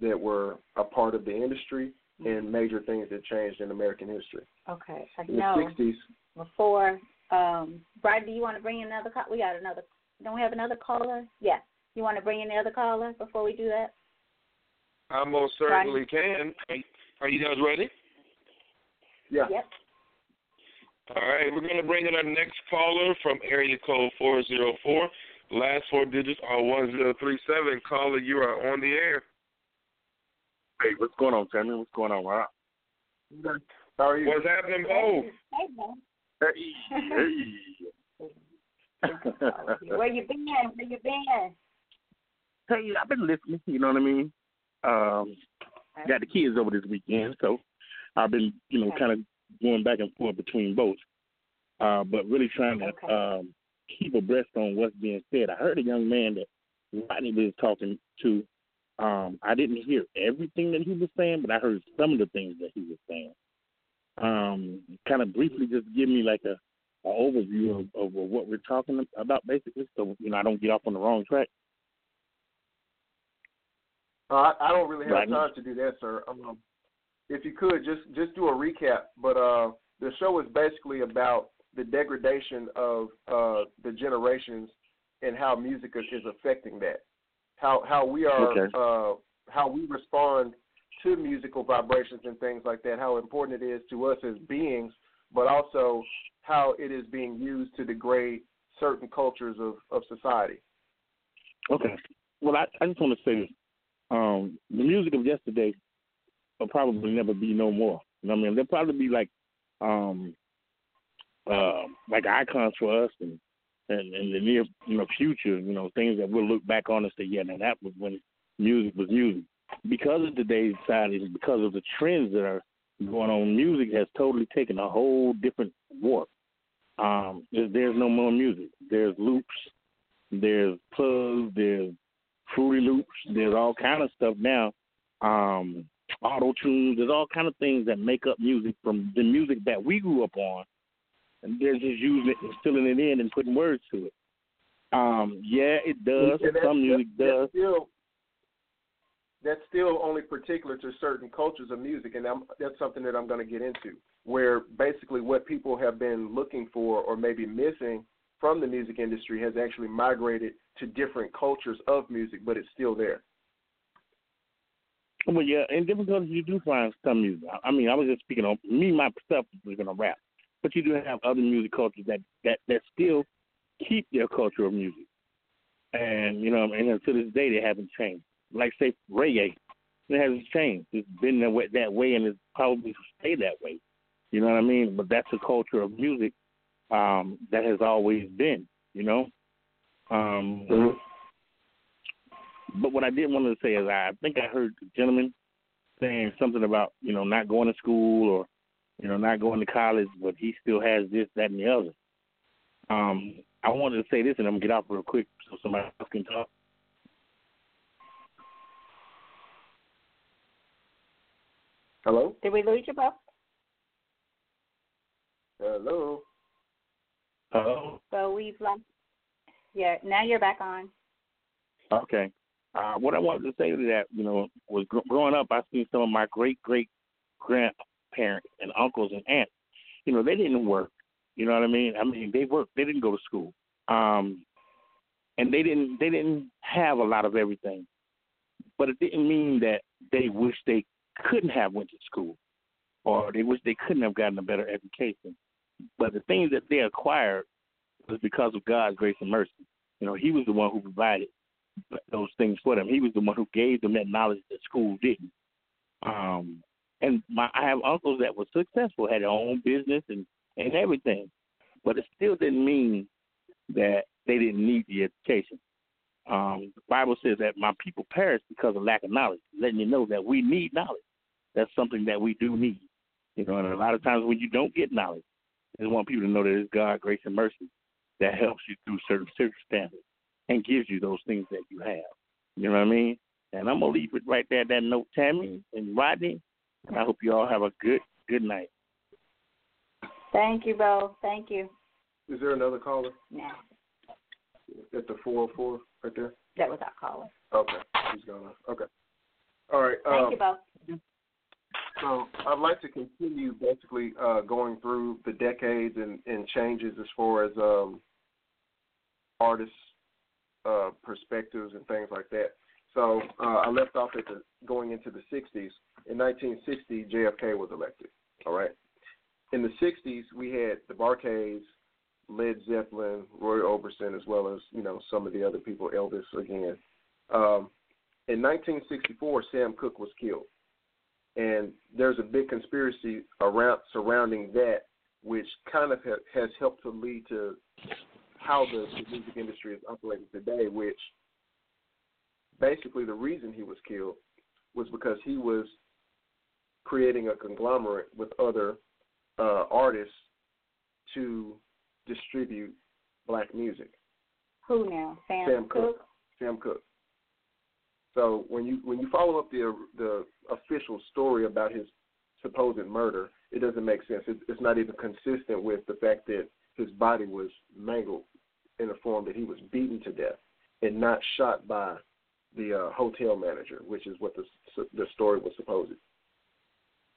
that were a part of the industry and major things that changed in American history. okay i In know. the 60s, before um Brad, do you want to bring in another call we got another don't we have another caller? Yeah you want to bring in the other caller before we do that? I most certainly can. Are you guys ready? yeah, yep. All right, we're going to bring in our next caller from area code 404. Last four digits are 1037. Caller, you are on the air. Hey, what's going on, Tammy? What's going on, Rob? how are you? What's happening, Bo? hey Hey, hey. [laughs] where you been where you been hey, I've been listening. You know what I mean? Um, got the kids over this weekend, so I've been, you know, Okay. kind of going back and forth between both. Uh, but really trying to Okay. um, keep abreast on what's being said. I heard a young man that Rodney was talking to. Um, I didn't hear everything that he was saying, but I heard some of the things that he was saying. Um, kind of briefly, just give me like a, a overview of, of what we're talking about, basically, so you know I don't get off on the wrong track. Uh, I, don't really have Rodney? time to do that, sir. Um, if you could just just do a recap. But uh, the show is basically about the degradation of uh, the generations and how music is, is affecting that. How how we are Okay. uh, how we respond to musical vibrations and things like that. How important it is to us as beings, but also how it is being used to degrade certain cultures of, of society. Okay. Well, I, I just want to say this. Um, the music of yesterday will probably never be no more. You know what I mean? There'll probably be like um uh like icons for us and and in the near you know future, you know things that we'll look back on and say, yeah, now that was when music was music. Because of today's society, because of the trends that are going on, music has totally taken a whole different warp. Um, there's no more music. There's loops, there's plugs, there's Fruity Loops, there's all kind of stuff now. Um, auto tunes, there's all kind of things that make up music from the music that we grew up on and they're just using it and filling it in and putting words to it. Um, yeah, it does. Some music does. That's still, that's still only particular to certain cultures of music, and I'm, that's something that I'm going to get into. Where basically what people have been looking for or maybe missing from the music industry has actually migrated to different cultures of music, but it's still there. Well, yeah, in different cultures you do find some music. I mean, I was just speaking on me myself was going to rap. But you do have other music cultures that that that still keep their culture of music, and you know, and to this day they haven't changed. Like say reggae, it hasn't changed. It's been that way, that way, and it's probably stay that way. You know what I mean? But that's a culture of music um, that has always been. You know. Um. But what I did want to say is I think I heard the gentleman saying something about you know not going to school or you know, not going to college, but he still has this, that, and the other. Um, I wanted to say this, and I'm gonna get off real quick so somebody else can talk. Hello. Did we lose you, Bob? Hello. Hello. So we've lost. Yeah, now you're back on. Okay. Uh, what I wanted to say to that, you know, was gr- growing up, I seen some of my great great grand parents and uncles and aunts, you know, they didn't work. You know what I mean? I mean, they worked. They didn't go to school, um, and they didn't. They didn't have a lot of everything, but it didn't mean that they wish they couldn't have went to school, or they wish they couldn't have gotten a better education. But the things that they acquired was because of God's grace and mercy. You know, He was the one who provided those things for them. He was the one who gave them that knowledge that school didn't. Um, and my I have uncles that were successful, had their own business and and everything, but it still didn't mean that they didn't need the education. Um, the Bible says that my people perish because of lack of knowledge, letting you know that we need knowledge. That's something that we do need. You know, and a lot of times when you don't get knowledge, I just want people to know that it's God, grace, and mercy that helps you through certain circumstances and gives you those things that you have. You know what I mean? And I'm gonna leave it right there. That note, Tammy and Rodney. And I hope you all have a good good night. Thank you, Bo. Thank you. Is there another caller? Nah. At the 404 right there? That was our caller. Okay. He's gone. Okay. All right. Thank um, you, Bo. So I'd like to continue basically uh, going through the decades and, and changes as far as um, artists' uh, perspectives and things like that. So uh, I left off at the going into the 60s. In 1960, JFK was elected. All right. In the 60s, we had the Bar-Kays, Led Zeppelin, Roy Orbison, as well as you know some of the other people, Elvis again. Um, in 1964, Sam Cooke was killed, and there's a big conspiracy around surrounding that, which kind of ha- has helped to lead to how the, the music industry is operating today, which basically the reason he was killed was because he was creating a conglomerate with other uh, artists to distribute black music. Who now? Sam, Sam? Cooke. Sam Cooke. So when you when you follow up the the official story about his supposed murder, it doesn't make sense. It, it's not even consistent with the fact that his body was mangled in the form that he was beaten to death and not shot by the uh, hotel manager, which is what the the story was supposed.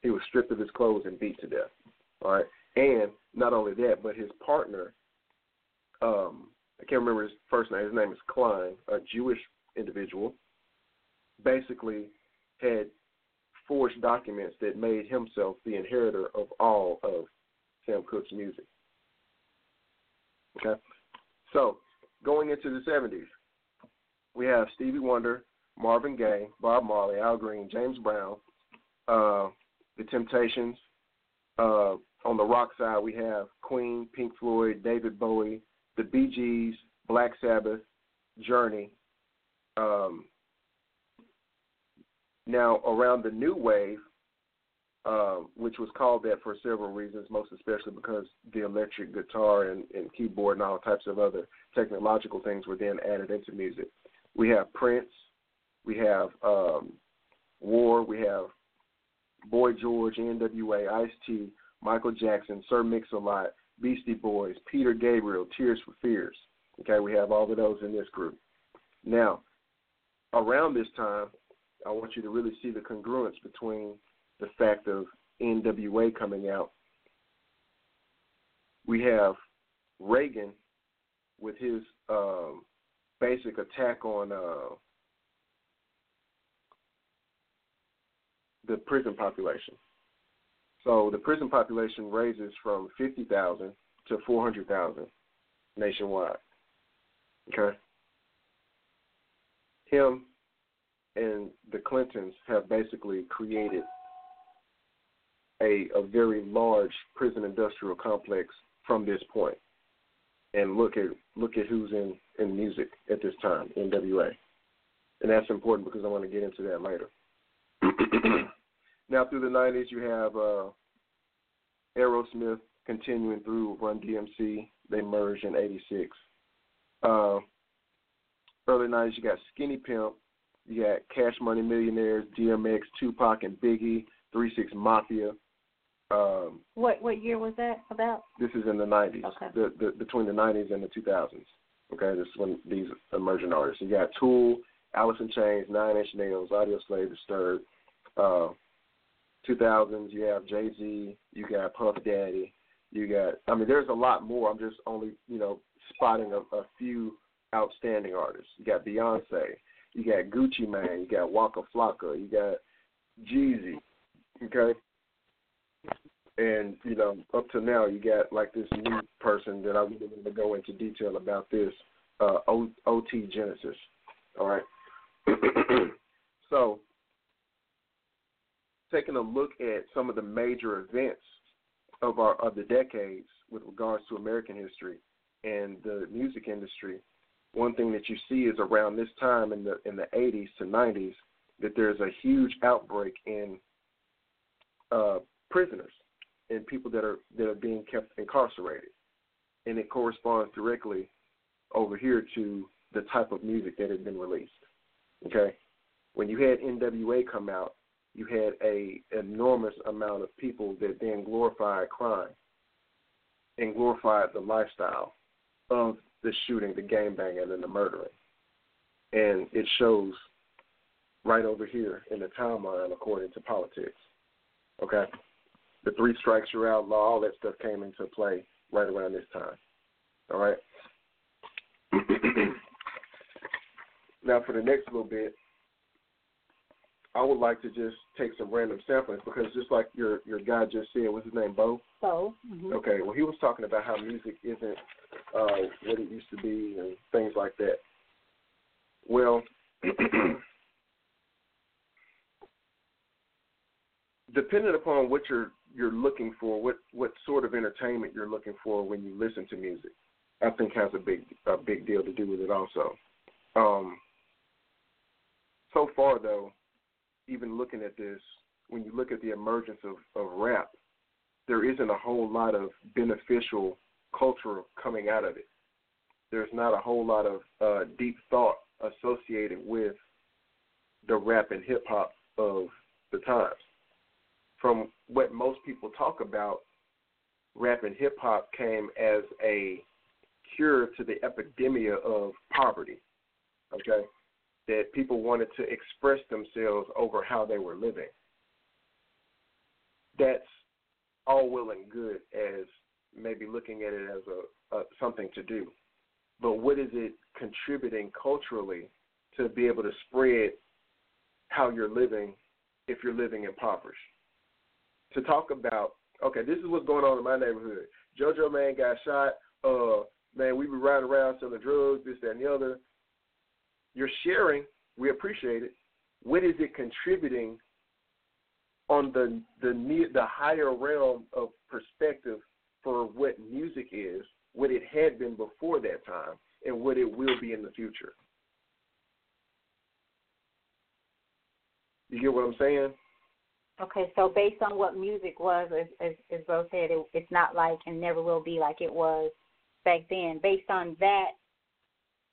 He was stripped of his clothes and beat to death. All right, and not only that, but his partner, um, I can't remember his first name. His name is Klein, a Jewish individual. Basically, had forged documents that made himself the inheritor of all of Sam Cooke's music. Okay, so going into the 70s, we have Stevie Wonder, Marvin Gaye, Bob Marley, Al Green, James Brown, uh, The Temptations. Uh, on the rock side, we have Queen, Pink Floyd, David Bowie, the Bee Gees, Black Sabbath, Journey. Um, now, around the new wave, um, which was called that for several reasons, most especially because the electric guitar and, and keyboard and all types of other technological things were then added into music. We have Prince, we have um, War, we have Boy George, N.W.A., Ice T, Michael Jackson, Sir Mix-a-Lot, Beastie Boys, Peter Gabriel, Tears for Fears. Okay, we have all of those in this group. Now, around this time, I want you to really see the congruence between the fact of NWA coming out. We have Reagan with his um, basic attack on uh, the prison population. So the prison population raises from 50,000 to 400,000 nationwide. Okay? Him and the Clintons have basically created a, a very large prison industrial complex from this point. And look at look at who's in, in music at this time, NWA. And that's important because I want to get into that later. [clears throat] now through the nineties you have uh, Aerosmith continuing through Run DMC. They merged in eighty six. Uh, early nineties you got Skinny Pimp, you got Cash Money Millionaires, DMX, Tupac and Biggie, Three Six Mafia, um, what what year was that about? This is in the '90s. Okay. The, the between the '90s and the 2000s. Okay, this is when these emerging artists. You got Tool, Alice in Chains, Nine Inch Nails, Audioslave, Disturbed. Uh, 2000s, you have Jay Z, you got Puff Daddy, you got. I mean, there's a lot more. I'm just only you know spotting a, a few outstanding artists. You got Beyonce, you got Gucci Mane, you got Waka Flocka, you got Jeezy. Okay, and you know, up to now, you got like this new person that I really want to go into detail about this uh, OT Genasis. All right. [clears throat] so, taking a look at some of the major events of our of the decades with regards to American history and the music industry, one thing that you see is around this time in the in the 80s to 90s that there's a huge outbreak in uh, prisoners and people that are that are being kept incarcerated, and it corresponds directly over here to the type of music that had been released. Okay, when you had NWA come out, you had a enormous amount of people that then glorified crime and glorified the lifestyle of the shooting, the game banging, and the murdering, and it shows right over here in the timeline according to politics. Okay the three strikes you're out law, all that stuff came into play right around this time. All right. [clears throat] now for the next little bit, I would like to just take some random samplings because just like your your guy just said, what's his name, Bo? Bo. Mm-hmm. Okay. Well, he was talking about how music isn't uh, what it used to be and things like that. Well. [clears throat] depending upon what you're you're looking for, what what sort of entertainment you're looking for when you listen to music, I think has a big a big deal to do with it also. Um, so far though, even looking at this, when you look at the emergence of, of rap, there isn't a whole lot of beneficial culture coming out of it. There's not a whole lot of uh, deep thought associated with the rap and hip hop of the times from what most people talk about, rap and hip hop came as a cure to the epidemic of poverty. Okay? That people wanted to express themselves over how they were living. That's all well and good as maybe looking at it as a, a something to do. But what is it contributing culturally to be able to spread how you're living if you're living impoverished? To talk about, okay, this is what's going on in my neighborhood. JoJo man got shot. Uh, man, we be riding around selling drugs, this, that, and the other. You're sharing. We appreciate it. What is it contributing on the the the higher realm of perspective for what music is? what it had been before that time and what it will be in the future. You get what I'm saying? Okay, so based on what music was, as as, as Rose said, it, it's not like and never will be like it was back then. Based on that,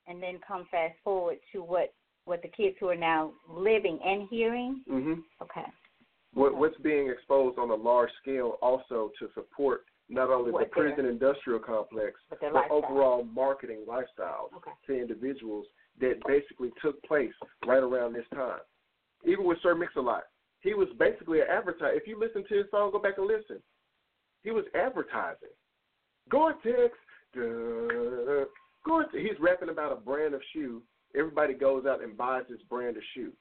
and then come fast forward to what what the kids who are now living and hearing. Mhm. Okay. What, what's being exposed on a large scale also to support not only What the prison industrial complex, But but overall marketing lifestyles Okay. to individuals that basically took place right around this time. Even with Sir Mix-a-Lot, he was basically an advertiser. If you listen to his song, go back and listen. He was advertising. Gore-Tex, duh, Gore-Tex. He's rapping about a brand of shoe. Everybody goes out and buys this brand of shoe.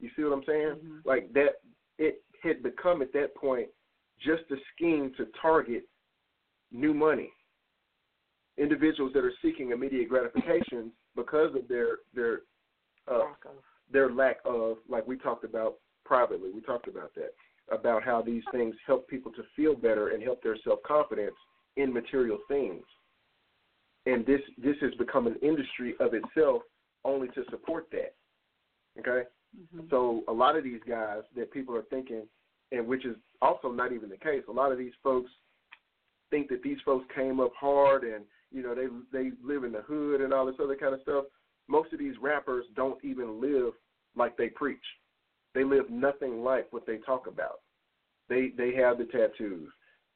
You see what I'm saying? Mhm. Like that, it had become at that point just a scheme to target new money. Individuals that are seeking immediate gratification [laughs] because of their their uh, their lack of, like we talked about privately, we talked about that, about how these things help people to feel better and help their self confidence in material things. And this this has become an industry of itself only to support that. Okay? Mhm. So a lot of these guys that people are thinking, and which is also not even the case, a lot of these folks think that these folks came up hard and you know they they live in the hood and all this other kind of stuff. Most of these rappers don't even live like they preach. They live nothing like what they talk about. They they have the tattoos.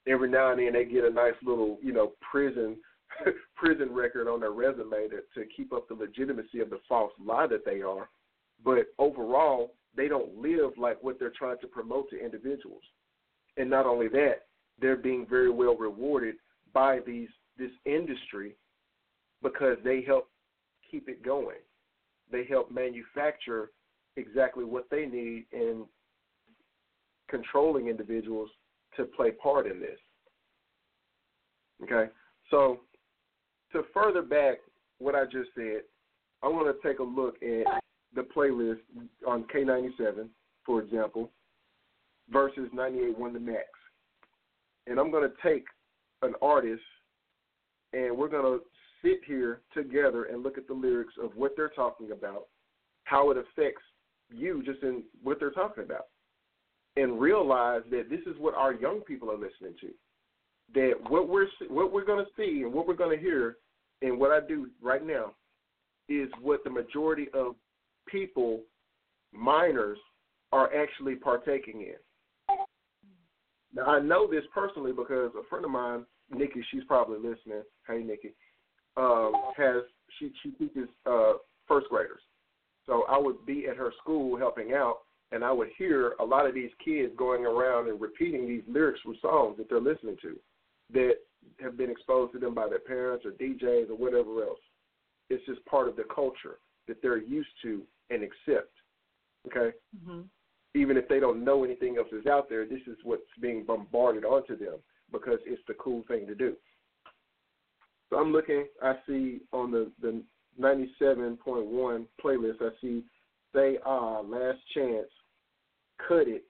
Every now and then they get a nice little you know prison [laughs] prison record on their resume to to keep up the legitimacy of the false lie that they are but overall they don't live like what they're trying to promote to individuals and not only that they're being very well rewarded by these this industry because they help keep it going they help manufacture exactly what they need in controlling individuals to play part in this okay so to further back what i just said i want to take a look at the playlist on K97, for example, versus 98.1 The Max. And I'm going to take an artist and we're going to sit here together and look at the lyrics of what they're talking about, how it affects you just in what they're talking about, and realize that this is what our young people are listening to. That what we're what we're going to see and what we're going to hear, and what I do right now, is what the majority of people, minors, are actually partaking in. Now I know this personally because a friend of mine, Nikki, she's probably listening. Hey Nikki, um, has she she teaches uh, first graders. So I would be at her school helping out, and I would hear a lot of these kids going around and repeating these lyrics from songs that they're listening to, that have been exposed to them by their parents or DJs or whatever else. It's just part of the culture that they're used to and accept. Okay? Mhm. Even if they don't know anything else is out there, this is what's being bombarded onto them because it's the cool thing to do. So I'm looking, I see on the, the 97.1 playlist, I see They Are, Last Chance, Cut It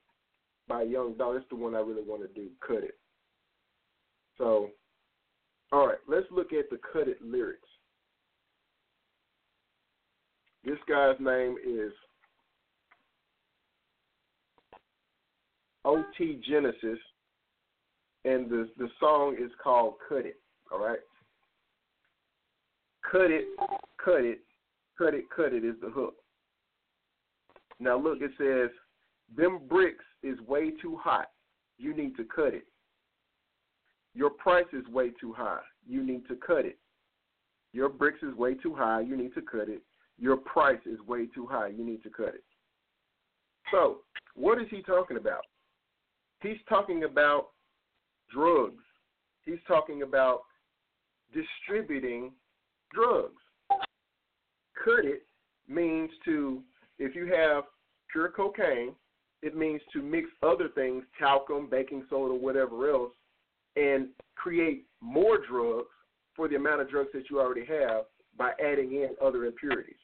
by Young Dolph. That's the one I really want to do, Cut It. So, all right, let's look at the Cut It lyrics. This guy's name is OT Genasis, and the the song is called "Cut It." All right, cut it, cut it, cut it, cut it is the hook. Now look, it says, "Them bricks is way too hot. You need to cut it. Your price is way too high. You need to cut it. Your bricks is way too high. You need to cut it. Your price is way too high. You need to cut it." So, what is he talking about? He's talking about drugs. He's talking about distributing drugs. Cut it means to, if you have pure cocaine, it means to mix other things, talcum, baking soda, whatever else, and create more drugs for the amount of drugs that you already have by adding in other impurities.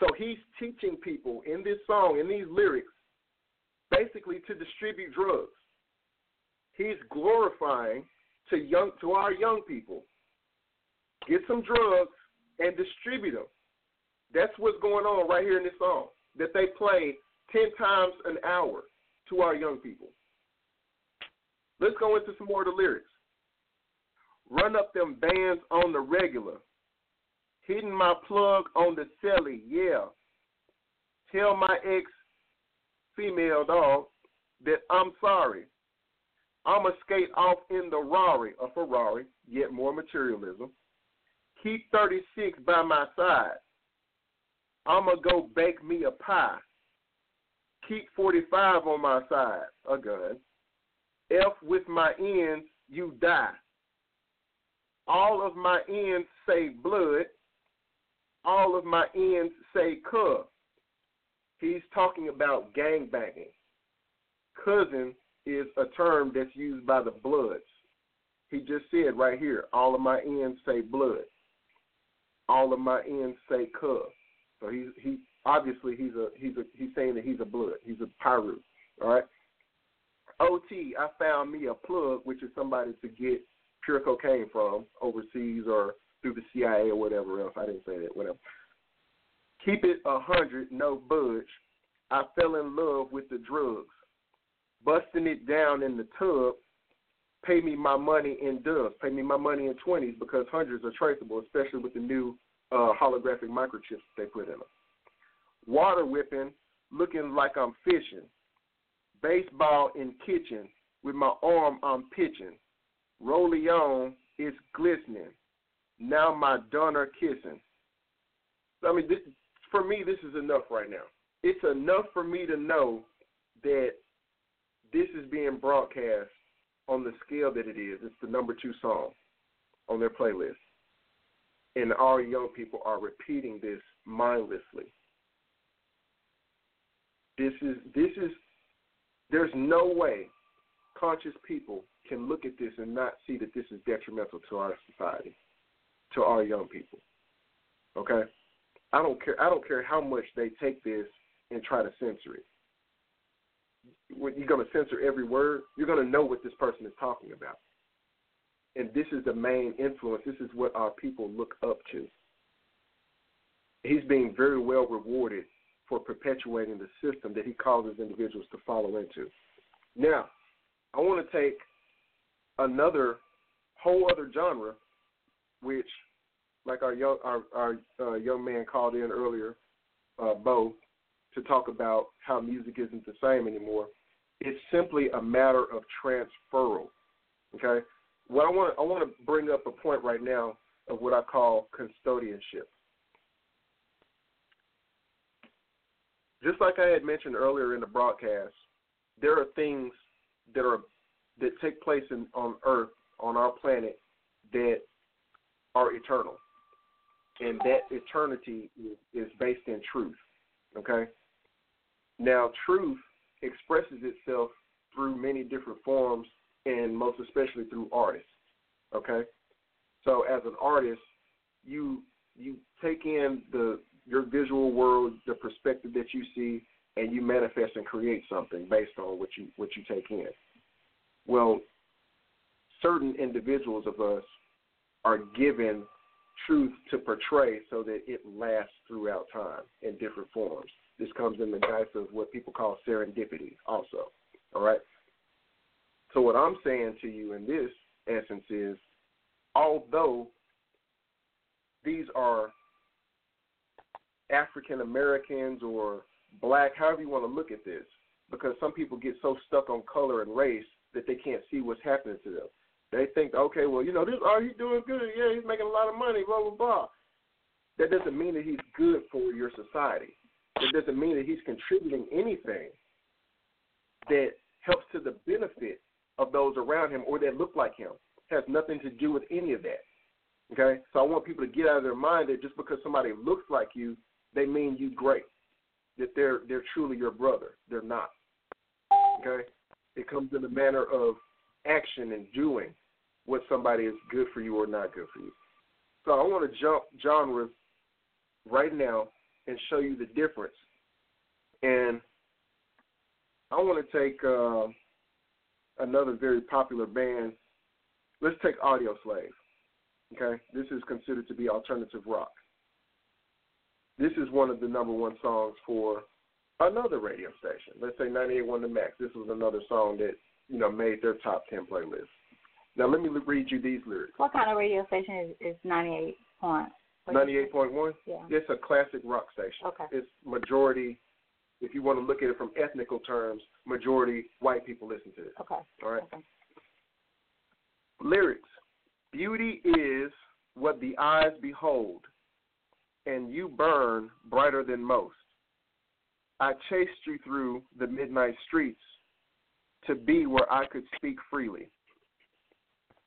So he's teaching people in this song, in these lyrics, basically to distribute drugs. He's glorifying to young to our young people get some drugs, and distribute them. That's what's going on right here in this song that they play 10 times an hour to our young people. Let's go into some more of the lyrics. Run up them bands on the regular. Hitting my plug on the celly, yeah. Tell my ex female dog that I'm sorry. I'ma skate off in the Rari, a Ferrari, yet more materialism. Keep 36 by my side. I'ma go bake me a pie. Keep 45 on my side, a gun. F with my ends, you die. All of my ends say blood. All of my ends say cub. He's talking about gang banging. Cousin is a term that's used by the Bloods. He just said right here, all of my ends say blood. All of my ends say cub. So he's he obviously he's a he's a he's saying that he's a blood. He's a Piru. All right. OT, I found me a plug, which is somebody to get pure cocaine from overseas or through the CIA or whatever else. I didn't say that, whatever. Keep it a hundred, no budge. I fell in love with the drugs. Busting it down in the tub, pay me my money in dubs. Pay me my money in 20s because hundreds are traceable, especially with the new uh, holographic microchips they put in them. Water whipping, looking like I'm fishing. Baseball in kitchen, with my arm I'm pitching. Rollie on, it's glistening. Now my donor kissing. I mean, this, for me, this is enough right now. It's enough for me to know that this is being broadcast on the scale that it is. It's the number two song on their playlist. And our young people are repeating this mindlessly. This is this is there's no way conscious people can look at this and not see that this is detrimental to our society, to our young people. Okay? I don't care I don't care how much they take this and try to censor it. When you're going to censor every word, you're going to know what this person is talking about. And this is the main influence. This is what our people look up to. He's being very well rewarded for perpetuating the system that he causes individuals to follow into. Now, I want to take another whole other genre, which, like our young our, our uh, young man called in earlier, uh, Bo, to talk about how music isn't the same anymore. It's simply a matter of transferal. Okay, what I want I want to bring up a point right now of what I call custodianship. Just like I had mentioned earlier in the broadcast, there are things that are that take place in, on Earth, on our planet, that are eternal, and that eternity is, is based in truth. Okay. Now, truth expresses itself through many different forms, and most especially through artists. Okay. So, as an artist, you you take in the your visual world, the perspective that you see, and you manifest and create something based on what you what you take in. Well, certain individuals of us are given truth to portray so that it lasts throughout time in different forms. This comes in the guise of what people call serendipity, also. All right. So what I'm saying to you in this essence is, although these are African Americans or black, however you want to look at this, because some people get so stuck on color and race that they can't see what's happening to them. They think, okay, well, you know, this, oh, he's doing good. Yeah, he's making a lot of money, blah, blah, blah. That doesn't mean that he's good for your society. It doesn't mean that he's contributing anything that helps to the benefit of those around him or that look like him. It has nothing to do with any of that. Okay? So I want people to get out of their mind that just because somebody looks like you, they mean you great. That they're they're truly your brother. They're not. Okay? It comes in the manner of action and doing what somebody is good for you or not good for you. So I want to jump genres right now and show you the difference. And I want to take uh, another very popular band. Let's take Audioslave. Okay, this is considered to be alternative rock. This is one of the number one songs for another radio station. Let's say 98.1 The Max. This was another song that you know made their top ten playlist. Now let me read you these lyrics. What kind of radio station is, is 98 point? Ninety-eight point one. Yeah. It's a classic rock station. Okay. It's majority. If you want to look at it from ethnical terms, majority white people listen to it. Okay. All right. Okay. Lyrics. Beauty is what the eyes behold, and you burn brighter than most. I chased you through the midnight streets to be where I could speak freely.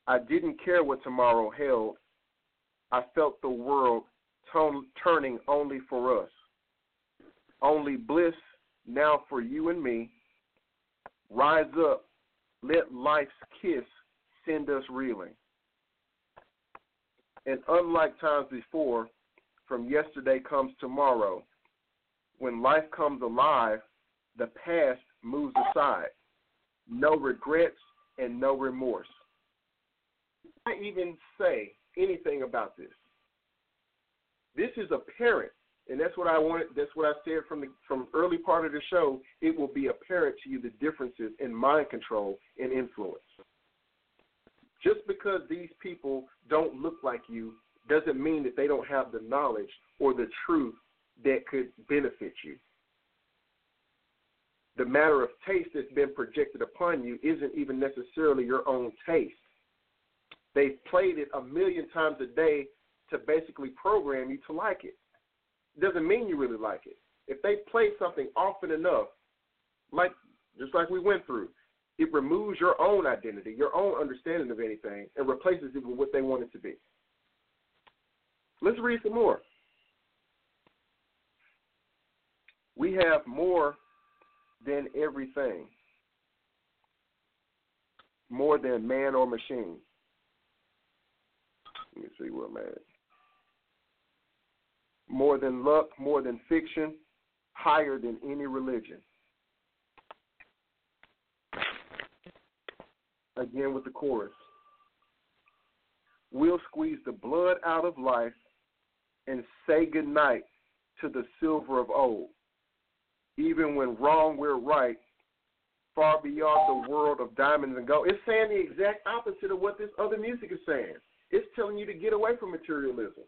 I didn't care what tomorrow held. I felt the world turning only for us. Only bliss now for you and me. Rise up, let life's kiss send us reeling. And unlike times before, from yesterday comes tomorrow. When life comes alive, the past moves aside. No regrets and no remorse. I even say anything about this. This is apparent, and that's what I wanted. That's what I said from the from early part of the show. It will be apparent to you the differences in mind control and influence. Just because these people don't look like you doesn't mean that they don't have the knowledge or the truth that could benefit you. The matter of taste that's been projected upon you isn't even necessarily your own taste. They've played it a million times a day to basically program you to like it. Doesn't mean you really like it. If they play something often enough, like just like we went through, it removes your own identity, your own understanding of anything, and replaces it with what they want it to be. Let's read some more. We have more than everything, more than man or machine. Let me see where I'm at. More than luck, more than fiction, higher than any religion. Again with the chorus. We'll squeeze the blood out of life and say goodnight to the silver of old. Even when wrong, we're right, far beyond the world of diamonds and gold. It's saying the exact opposite of what this other music is saying. It's telling you to get away from materialism.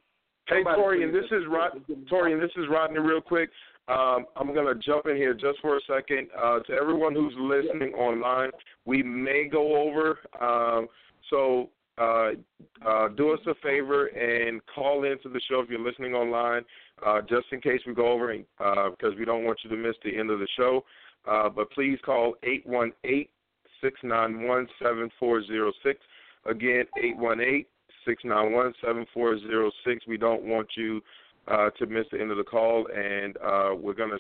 Hey, Somebody Tori, and this is Rod. Tori, and this is Rodney. Real quick, um, I'm gonna jump in here just for a second. Uh, to everyone who's listening online, we may go over. Um, so uh, uh, do us a favor and call into the show if you're listening online, uh, just in case we go over, and, uh, because we don't want you to miss the end of the show. Uh, but please call eight one eight six nine one seven four zero six. Again, eight one eight six nine one seven four zero six. We don't want you uh, to miss the end of the call, and uh, we're gonna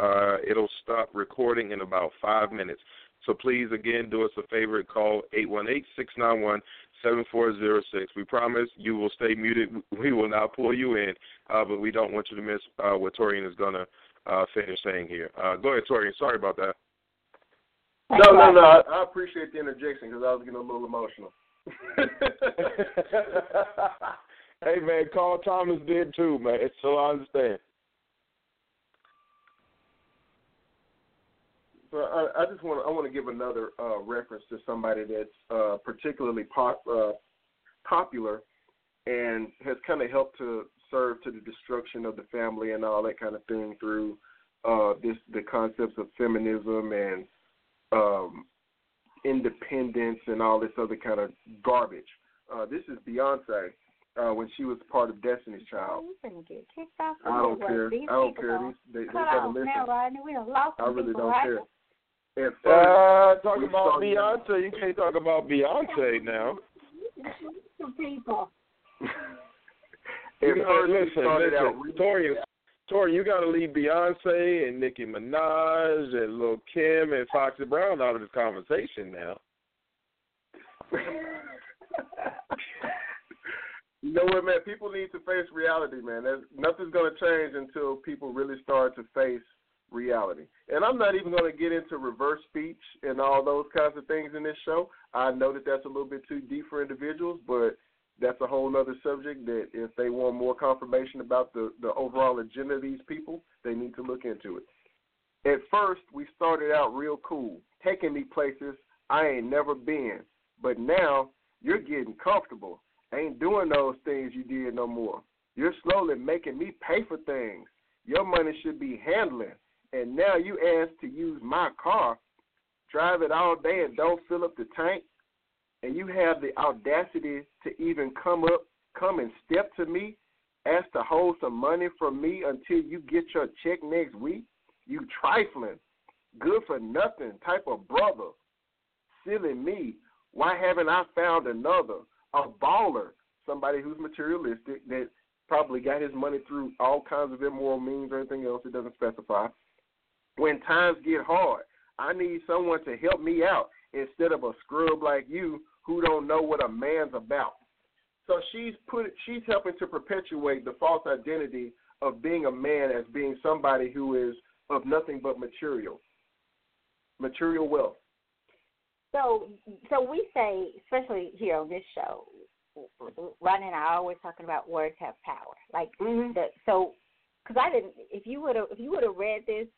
uh, it'll stop recording in about five minutes. So please, again, do us a favor. And call eight one eight six nine one seven four zero six. We promise you will stay muted. We will not pull you in, uh, but we don't want you to miss uh, what Torian is gonna uh, finish saying here. Uh, go ahead, Torian. Sorry about that. No, no, no. I, I appreciate the interjection because I was getting a little emotional. [laughs] [laughs] hey man, Carl Thomas did too, man. So I understand. I, I just want to I want to give another uh, reference to somebody that's uh, particularly pop, uh, popular and has kind of helped to serve to the destruction of the family and all that kind of thing through uh, this the concepts of feminism and um, independence and all this other kind of garbage. Uh, this is Beyonce uh, when she was part of Destiny's Child. Off. I don't care. I don't care. These, they, they gotta listen. now, Rodney. We lost I really people, don't right? care. And first, Uh, talk about Beyonce. You can't talk about Beyonce now. [laughs] Some people. You at gotta, first listen, listen, Tori, Tori, you got to leave Beyonce and Nicki Minaj and Lil Kim and Foxy Brown out of this conversation now. [laughs] you know what, man? People need to face reality, man. There's, nothing's going to change until people really start to face reality. And I'm not even going to get into reverse speech and all those kinds of things in this show. I know that that's a little bit too deep for individuals, but that's a whole other subject that if they want more confirmation about the, the overall agenda of these people, they need to look into it. At first, we started out real cool, taking me places I ain't never been. But now, you're getting comfortable. Ain't doing those things you did no more. You're slowly making me pay for things. Your money should be handling. And now you ask to use my car, drive it all day and don't fill up the tank and you have the audacity to even come up, come and step to me, ask to hold some money from me until you get your check next week, you trifling, good for nothing type of brother. Silly me. Why haven't I found another? A baller, somebody who's materialistic that probably got his money through all kinds of immoral means or anything else it doesn't specify. When times get hard, I need someone to help me out instead of a scrub like you who don't know what a man's about. So she's put she's helping to perpetuate the false identity of being a man as being somebody who is of nothing but material, material wealth. So, so we say, especially here on this show, Rodney and I are always talking about words have power. Like mm-hmm. the so, because I didn't. If you would have, if you would have read this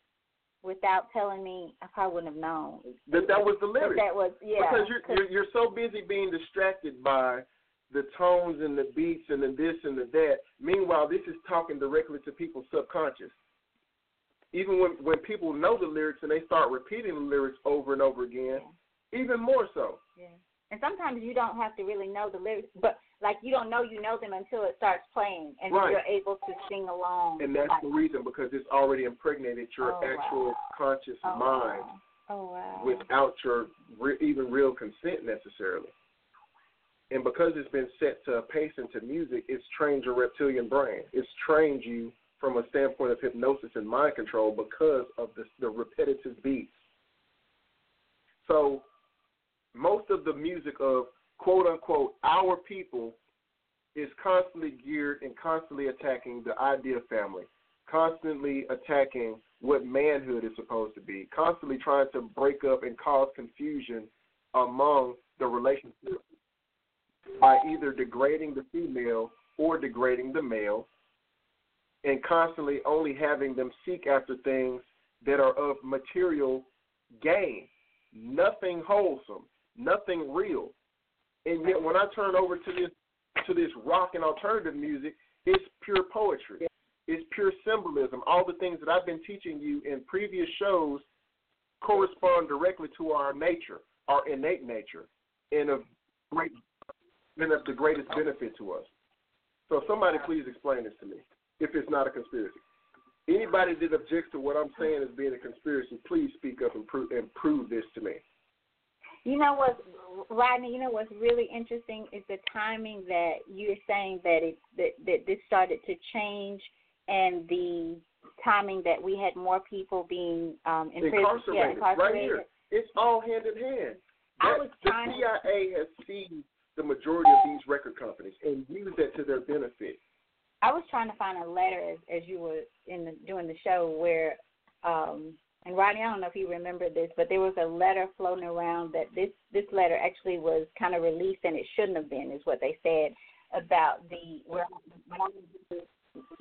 without telling me, I probably wouldn't have known that that was the lyric. That was yeah. Because you're, you're you're so busy being distracted by the tones and the beats and the this and the that. Meanwhile, this is talking directly to people's subconscious. Even when when people know the lyrics and they start repeating the lyrics over and over again, yeah. even more so. Yeah. And sometimes you don't have to really know the lyrics, but like you don't know you know them until it starts playing, and right. you're able to sing along. And that's like, the reason because it's already impregnated your oh, actual wow. conscious oh, mind. Oh, wow. without your re- even real consent necessarily. And because it's been set to a pace and to music, it's trained your reptilian brain. It's trained you from a standpoint of hypnosis and mind control because of the, the repetitive beats. So most of the music of quote unquote our people is constantly geared and constantly attacking the idea of family, constantly attacking what manhood is supposed to be, constantly trying to break up and cause confusion among the relationship by either degrading the female or degrading the male, and constantly only having them seek after things that are of material gain, nothing wholesome, nothing real. And yet, when I turn over to this to this rock and alternative music, it's pure poetry. It's pure symbolism. All the things that I've been teaching you in previous shows correspond directly to our nature, our innate nature, and of great and of the greatest benefit to us. So somebody please explain this to me, if it's not a conspiracy. Anybody that objects to what I'm saying as being a conspiracy, please speak up and prove and prove this to me. You know what, Rodney? You know what's really interesting is the timing that you're saying that it that, that this started to change, and the timing that we had more people being um, in incarcerated. Prison, yeah, incarcerated. Right here, it's all hand in hand. I That- was the trying to- CIA has seized the majority of these record companies and used that to their benefit. I was trying to find a letter as, as you were in the, doing the show where um, and Rodney, I don't know if you remember this, but there was a letter floating around that this this letter actually was kind of released and it shouldn't have been, is what they said about the where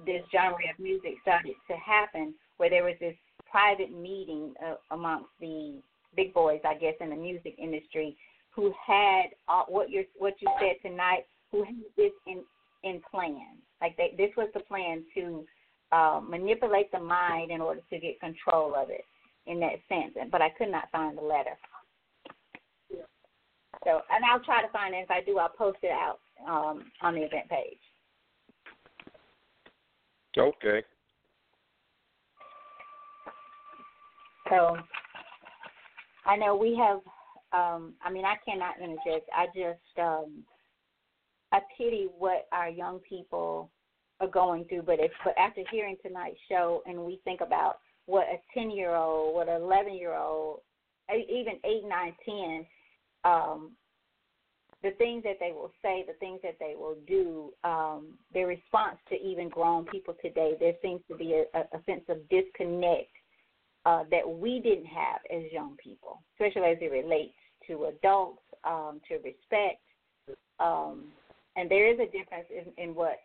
this genre of music started to happen, where there was this private meeting uh, amongst the big boys, I guess, in the music industry, who had uh, what you what you said tonight, who had this in in plan. Like they, this was the plan to uh, manipulate the mind in order to get control of it in that sense. But I could not find the letter. So, and I'll try to find it. If I do, I'll post it out um, on the event page. Okay. So, I know we have. Um, I mean, I cannot interject. I just, um, I pity what our young people are going through. But if, but after hearing tonight's show, and we think about what a ten year old, what an eleven year old, even eight, nine, ten, um, the things that they will say, the things that they will do, um, their response to even grown people today, there seems to be a, a sense of disconnect uh, that we didn't have as young people, especially as it relates to adults, um, to respect, um, and there is a difference in, in what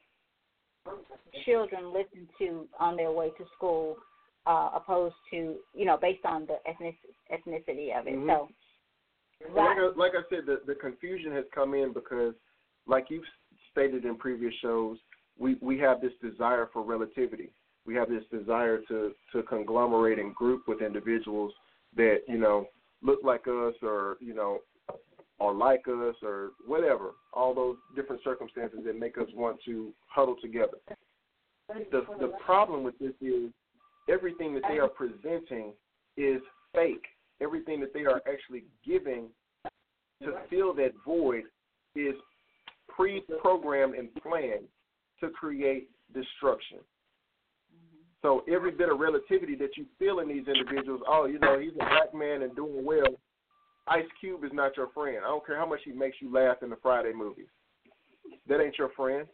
children listen to on their way to school, uh, opposed to you know based on the ethnic, ethnicity of it. Mhm. So, Like I, like I said, the, the confusion has come in because, like you've stated in previous shows, we, we have this desire for relativity. We have this desire to, to conglomerate and group with individuals that, you know, look like us or, you know, are like us or whatever, all those different circumstances that make us want to huddle together. The, the problem with this is everything that they are presenting is fake. Everything that they are actually giving to fill that void is pre-programmed and planned to create destruction. So every bit of relativity that you feel in these individuals, oh, you know, he's a black man and doing well. Ice Cube is not your friend. I don't care how much he makes you laugh in the Friday movies. That ain't your friend.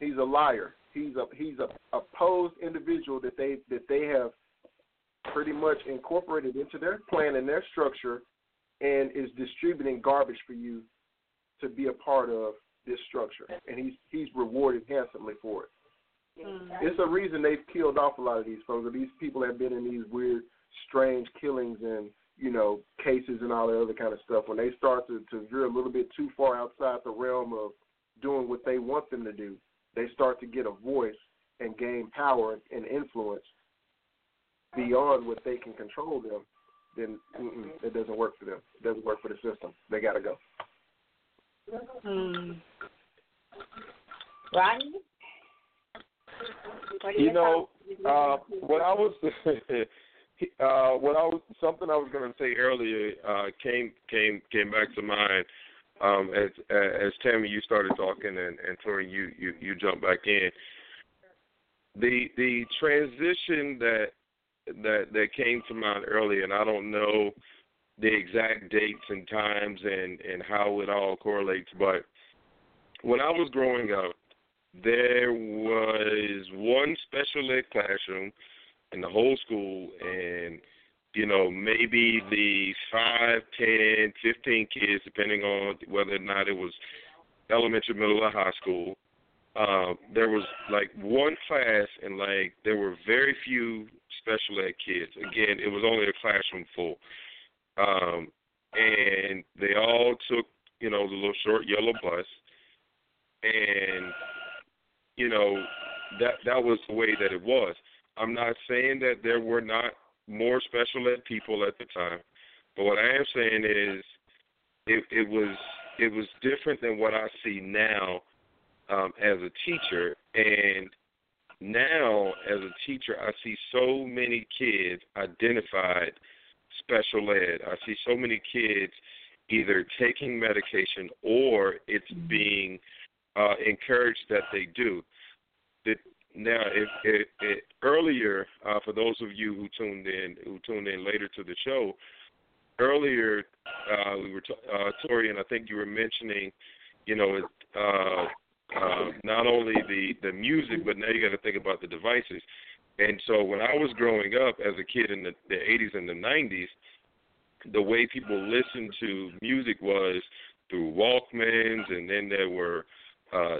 He's a liar. He's a he's a opposed individual that they that they have pretty much incorporated into their plan and their structure and is distributing garbage for you to be a part of this structure. And he's he's rewarded handsomely for it. Mm-hmm. It's a reason they've killed off a lot of these folks. These people have been in these weird, strange killings and you know cases and all that other kind of stuff. When they start to, to veer a little bit too far outside the realm of doing what they want them to do, they start to get a voice and gain power and influence beyond what they can control them. Then it doesn't work for them. It doesn't work for the system. They got to go. Hmm. Rodney? What You know, uh, what I was, [laughs] uh, what I was, something I was going to say earlier uh, came came came back to mind um, as as Tammy you started talking and and Tori you you you jumped back in. The the transition that that that came to mind earlier, and I don't know the exact dates and times and and how it all correlates, but when I was growing up, there was one special ed classroom in the whole school, and you know maybe the five, ten, fifteen kids, depending on whether or not it was elementary, middle, or high school. Um, there was like one class, and like there were very few special ed kids. Again, it was only a classroom full, um, and they all took you know the little short yellow bus, and you know that that was the way that it was. I'm not saying that there were not more special ed people at the time, but what I am saying is it, it was it was different than what I see now um, as a teacher. And now, as a teacher, I see so many kids identified special ed. I see so many kids either taking medication or it's being uh, encouraged that they do. That now, if, if, if earlier, uh, for those of you who tuned in, who tuned in later to the show, earlier uh, we were t- uh, Tori, and I think you were mentioning, you know, uh, uh, not only the the music, but now you got to think about the devices. And so when I was growing up as a kid in the, the 80s and the 90s, the way people listened to music was through Walkmans, and then there were uh,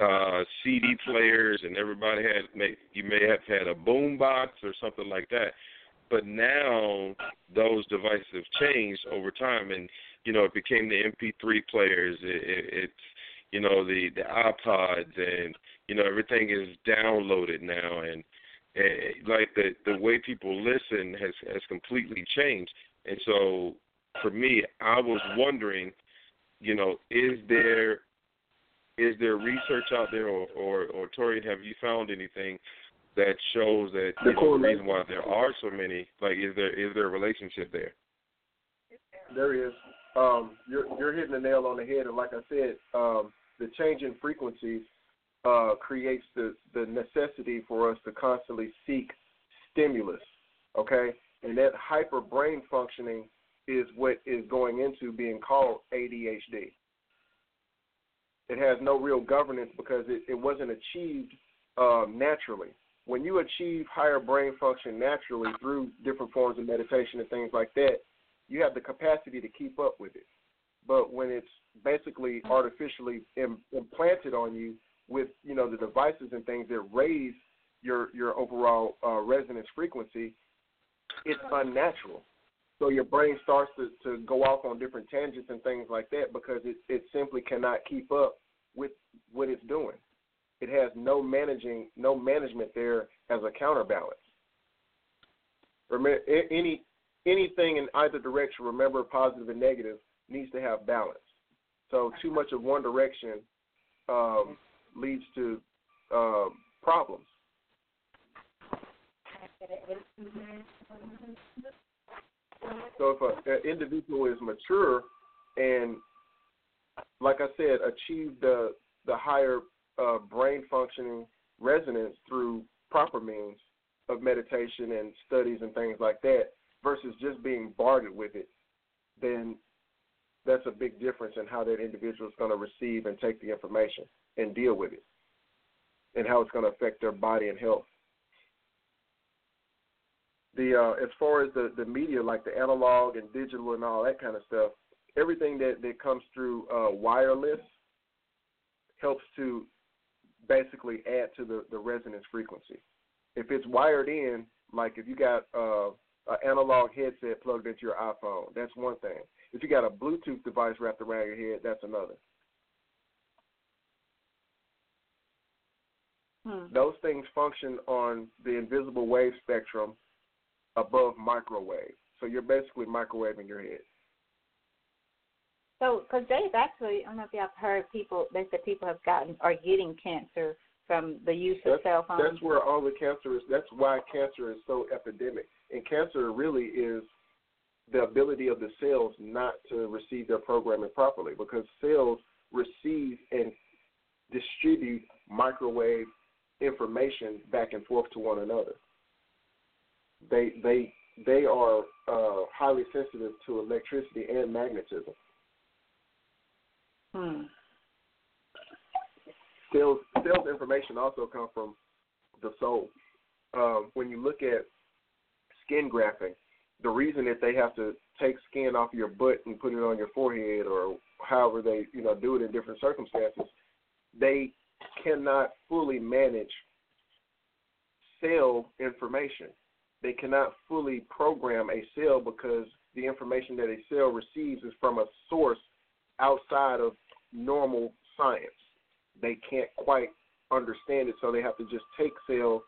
uh, CD players, and everybody had may, you may have had a boom box or something like that. But now those devices have changed over time, and you know it became the MP3 players. It, it, it's you know the the iPods, and you know everything is downloaded now, and, and like the the way people listen has has completely changed. And so for me, I was wondering, you know, is there is there research out there, or or, or Tori, have you found anything that shows that you know, the reason why there are so many, like, is there is there a relationship there? There is. Um, you're you're hitting the nail on the head, and like I said, um, the change in frequencies uh, creates the the necessity for us to constantly seek stimulus. Okay, and that hyper brain functioning is what is going into being called ADHD. It has no real governance because it, it wasn't achieved um, naturally. When you achieve higher brain function naturally through different forms of meditation and things like that, you have the capacity to keep up with it. but when it's basically artificially Im- implanted on you with you know the devices and things that raise your your overall uh, resonance frequency, it's unnatural. So your brain starts to, to go off on different tangents and things like that because it, it simply cannot keep up with what it's doing. It has no managing no management there as a counterbalance. Remember any anything in either direction, remember positive and negative, needs to have balance. So too much of one direction um, leads to uh, problems. So if a, an individual is mature and, like I said, achieve the the higher uh, brain functioning resonance through proper means of meditation and studies and things like that, versus just being bombarded with it, then that's a big difference in how that individual is going to receive and take the information and deal with it, and how it's going to affect their body and health the uh, as far as the the media, like the analog and digital and all that kind of stuff, everything that that comes through uh, wireless helps to basically add to the the resonance frequency. If it's wired in, like if you got uh, an analog headset plugged into your iPhone, that's one thing. If you got a Bluetooth device wrapped around your head, that's another. Hmm. Those things function on the invisible wave spectrum above microwave. So you're basically microwaving your head. So, because they've actually, I don't know if y'all have heard people, they said people have gotten, are getting cancer from the use of cell phones. That's where all the cancer is, that's why cancer is so epidemic. And cancer really is the ability of the cells not to receive their programming properly because cells receive and distribute microwave information back and forth to one another they they they are uh, highly sensitive to electricity and magnetism. Hmm. Sales sales information also come from the soul. Um, when you look at skin grafting, the reason that they have to take skin off your butt and put it on your forehead, or however they you know do it in different circumstances, they cannot fully manage cell information they cannot fully program a cell because the information that a cell receives is from a source outside of normal science. They can't quite understand it, so they have to just take cell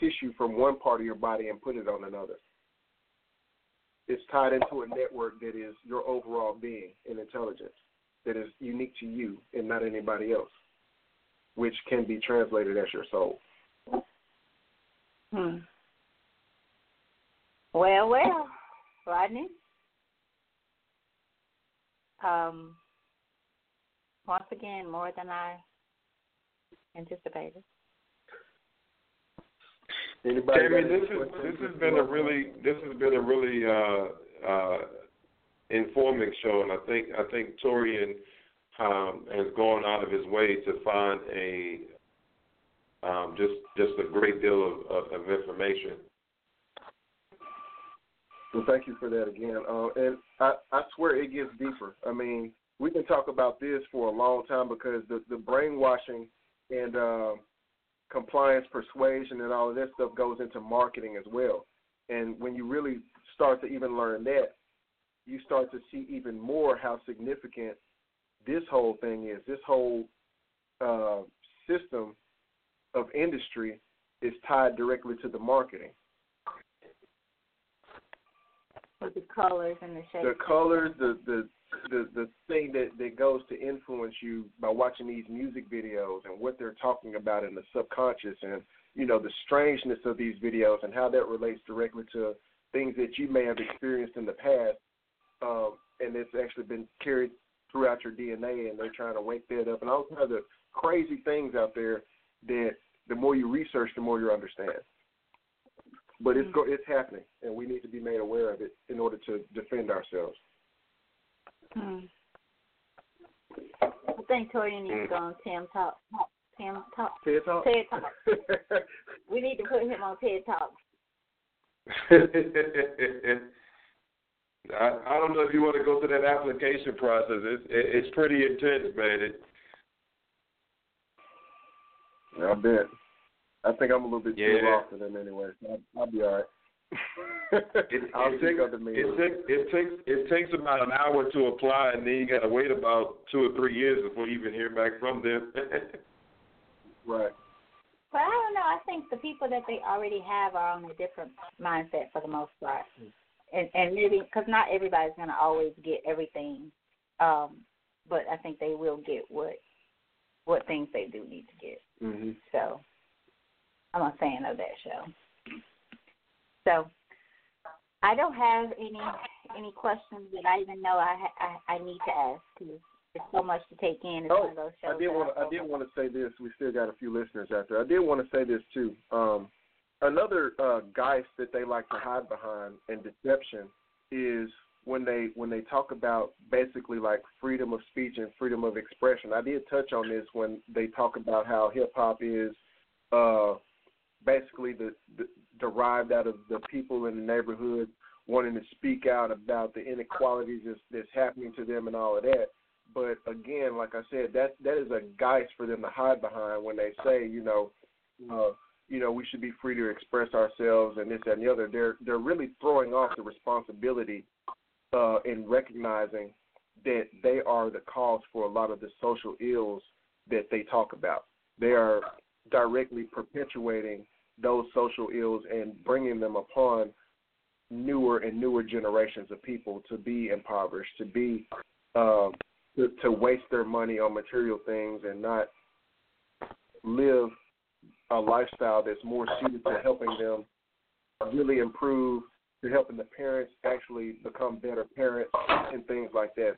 tissue from one part of your body and put it on another. It's tied into a network that is your overall being and intelligence that is unique to you and not anybody else, which can be translated as your soul. Hmm. Well, well, Rodney. Um, once again, more than I anticipated. Anybody Tammy, this is this has been a really this has been a really uh, uh, informing show, and I think I think Torian um, has gone out of his way to find a um, just just a great deal of, of, of information. Well, thank you for that again. Uh, and I, I swear it gets deeper. I mean, we can talk about this for a long time because the, the brainwashing and uh, compliance, persuasion, and all of that stuff goes into marketing as well. And when you really start to even learn that, you start to see even more how significant this whole thing is. This whole uh, system of industry is tied directly to the marketing. With the colors and the shapes. the colors, the the the the thing that that goes to influence you by watching these music videos and what they're talking about in the subconscious and you know the strangeness of these videos and how that relates directly to things that you may have experienced in the past um and it's actually been carried throughout your DNA and they're trying to wake that up and all kinds of crazy things out there that the more you research the more you understand but it's go, it's happening, and we need to be made aware of it in order to defend ourselves. Hmm. I think Torian needs to go on Tim Talk. Tim Talk. TED Talk. TED Talk. [laughs] We need to put him on TED Talk. [laughs] I, I don't know if you want to go through that application process. It's it, it's pretty intense, man. It, I bet. I think I'm a little bit too Yeah. off for them anyway. So I'll, I'll be all right. [laughs] it, I'll it, seek takes, other means. it, takes, it takes it takes about an hour to apply, and then you got to wait about two or three years before you even hear back from them. [laughs] right. But I don't know. I think the people that they already have are on a different mindset for the most part, and and maybe because not everybody's gonna always get everything, um, but I think they will get what what things they do need to get. Mhm. So I'm a fan of that show. So I don't have any any questions that I even know I ha- I, I need to ask because it's so much to take in. It's one of those shows. Oh, I did want to. I did want to say this. We still got a few listeners out there. I did want to say this too. Um, another uh, geist that they like to hide behind and deception is when they when they talk about basically like freedom of speech and freedom of expression. I did touch on this when they talk about how hip hop is uh, basically the, the derived out of the people in the neighborhood wanting to speak out about the inequalities that's, that's happening to them and all of that. But again, like I said, that that is a geist for them to hide behind when they say, you know, uh, you know, we should be free to express ourselves and this that, and the other. They're they're really throwing off the responsibility uh, in recognizing that they are the cause for a lot of the social ills that they talk about. They are directly perpetuating those social ills and bringing them upon newer and newer generations of people to be impoverished, to be um, to, to waste their money on material things and not live a lifestyle that's more suited to helping them really improve, to helping the parents actually become better parents and things like that.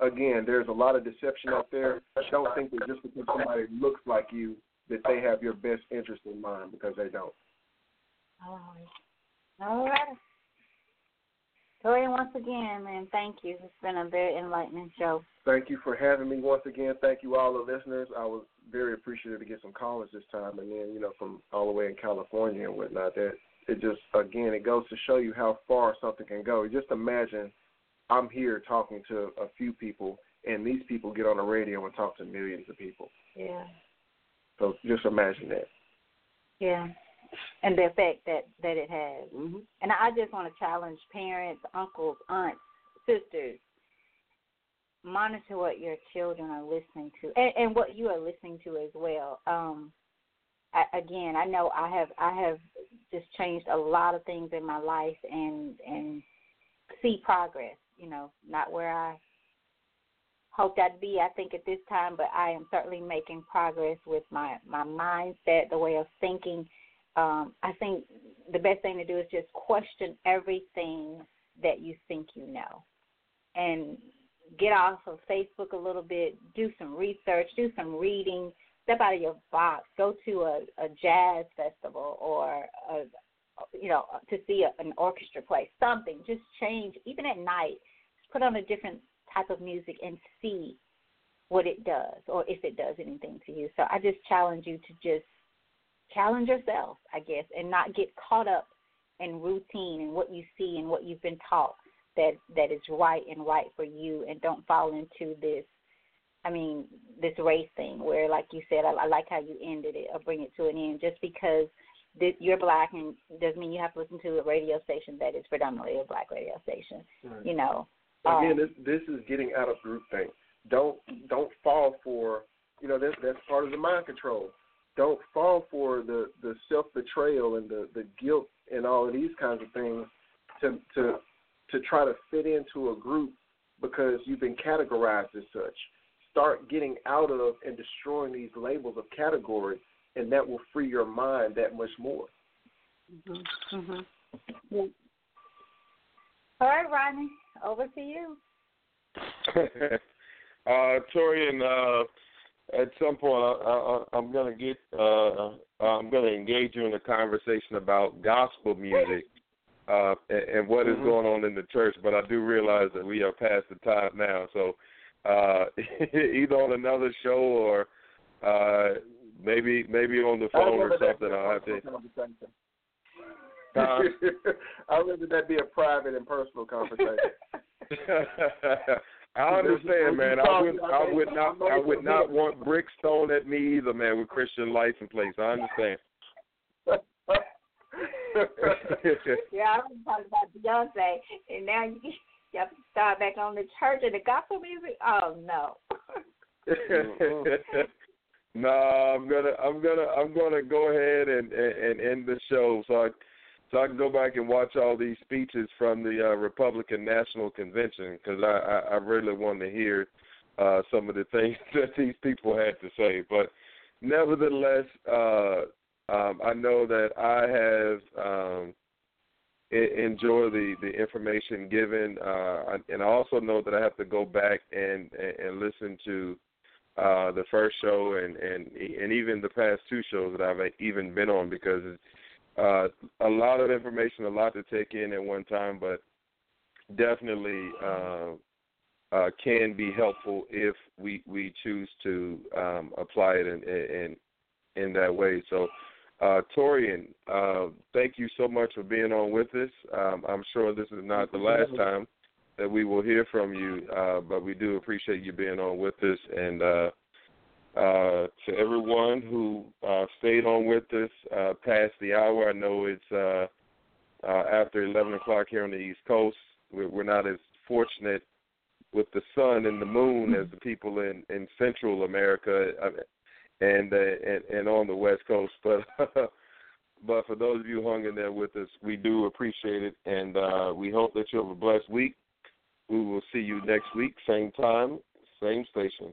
Again, there's a lot of deception out there. I Don't think that just because somebody looks like you that they have your best interest in mind because they don't. All right. All right. Tori, once again, man, thank you. It's been a very enlightening show. Thank you for having me once again. Thank you all the listeners. I was very appreciative to get some callers this time, and then you know from all the way in California and whatnot. That it just again it goes to show you how far something can go. Just imagine I'm here talking to a few people, and these people get on the radio and talk to millions of people. Yeah. So just imagine that. Yeah. And the effect that that it has. Mm-hmm. And I just want to challenge parents, uncles, aunts, sisters. Monitor what your children are listening to, and, and what you are listening to as well. Um, I, again, I know I have I have just changed a lot of things in my life, and and see progress. You know, not where I hoped I'd be. I think at this time, but I am certainly making progress with my my mindset, the way of thinking. Um, I think the best thing to do is just question everything that you think you know, and get off of Facebook a little bit. Do some research. Do some reading. Step out of your box. Go to a, a jazz festival or a, you know to see a, an orchestra play. Something. Just change. Even at night, just put on a different type of music and see what it does or if it does anything to you. So I just challenge you to just challenge yourself, I guess, and not get caught up in routine and what you see and what you've been taught that that is right and right for you and don't fall into this I mean, this race thing where like you said, I, I like how you ended it or bring it to an end just because this, you're black and doesn't mean you have to listen to a radio station that is predominantly a black radio station. Right. You know. Again, um, this this is getting out of groupthink. Don't don't fall for you know that's that's part of the mind control. Don't fall for the the self betrayal and the the guilt and all of these kinds of things to to to try to fit into a group because you've been categorized as such. Start getting out of and destroying these labels of category, and that will free your mind that much more. Mm-hmm. Mm-hmm. Yeah. All right, Rodney, over to you. [laughs] uh, Torian, uh, at some point, I, I, I'm gonna get, uh, I'm gonna engage you in a conversation about gospel music uh, and, and what is Mhm. going on in the church. But I do realize that we are past the time now, so uh, [laughs] either on another show or uh, maybe maybe on the phone or something. I'll have to. Uh, [laughs] I'd rather that be a private and personal conversation. [laughs] I understand, man. I would, I would not, I would not want bricks thrown at me either, man. With Christian life license plates, I understand. [laughs] yeah, I was talking about Beyonce, and now you, you have to start back on the church and the gospel music. Oh no. no, I'm gonna, I'm gonna, I'm gonna go ahead and and, and end the show so I, so I can go back and watch all these speeches from the uh, Republican National Convention because I, I I really want to hear uh, some of the things [laughs] that these people had to say. But nevertheless, uh, um, I know that I have um, enjoy the the information given, uh, and I also know that I have to go back and and listen to uh, the first show and and and even the past two shows that I've even been on because it's uh, a lot of information, a lot to take in at one time, but definitely uh, uh, can be helpful if we we choose to um, apply it in, in in that way. So uh, Torian, uh, thank you so much for being on with us. Um, I'm sure this is not the last time that we will hear from you, uh, but we do appreciate you being on with us. And uh, to everyone who uh, stayed on with us uh, past the hour, I know it's uh, uh, after 11 o'clock here on the East Coast. We're, we're not as fortunate with the sun and the moon as the people in, in Central America and and, and on the West Coast. [laughs] But but for those of you hung in there with us, we do appreciate it, and we hope that you have a blessed week. We will see you next week, same time, same station.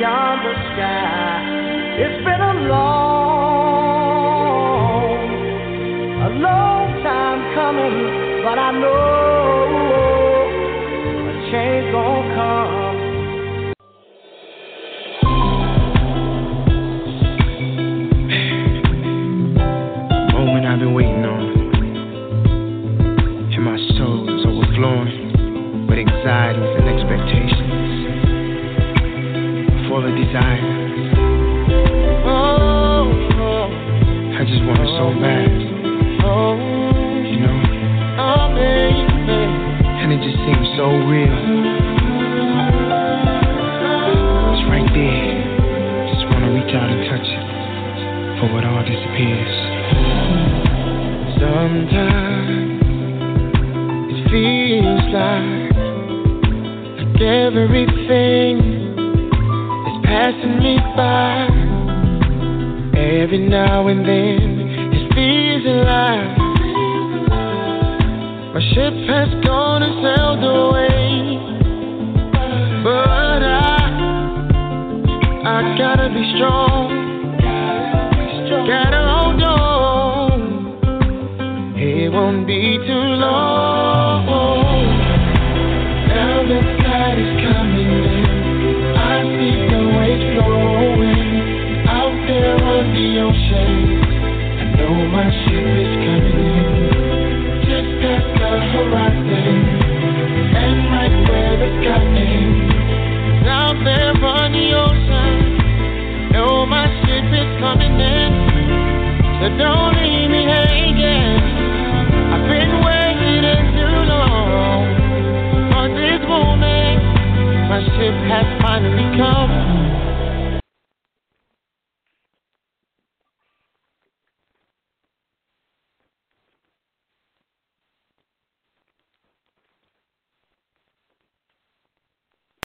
beyond the sky. Disappears. Sometimes it feels like everything is passing me by. Every now and then it feels alive. My ship has gone and sailed away, but I, I gotta be strong. Won't be too long. Now the tide is coming in. I see the waves flowing out there on the ocean. I know my ship is coming in, just past the horizon, and right where the sky ends, out there on the ocean. Know my ship is coming in, so don't ship has finally come.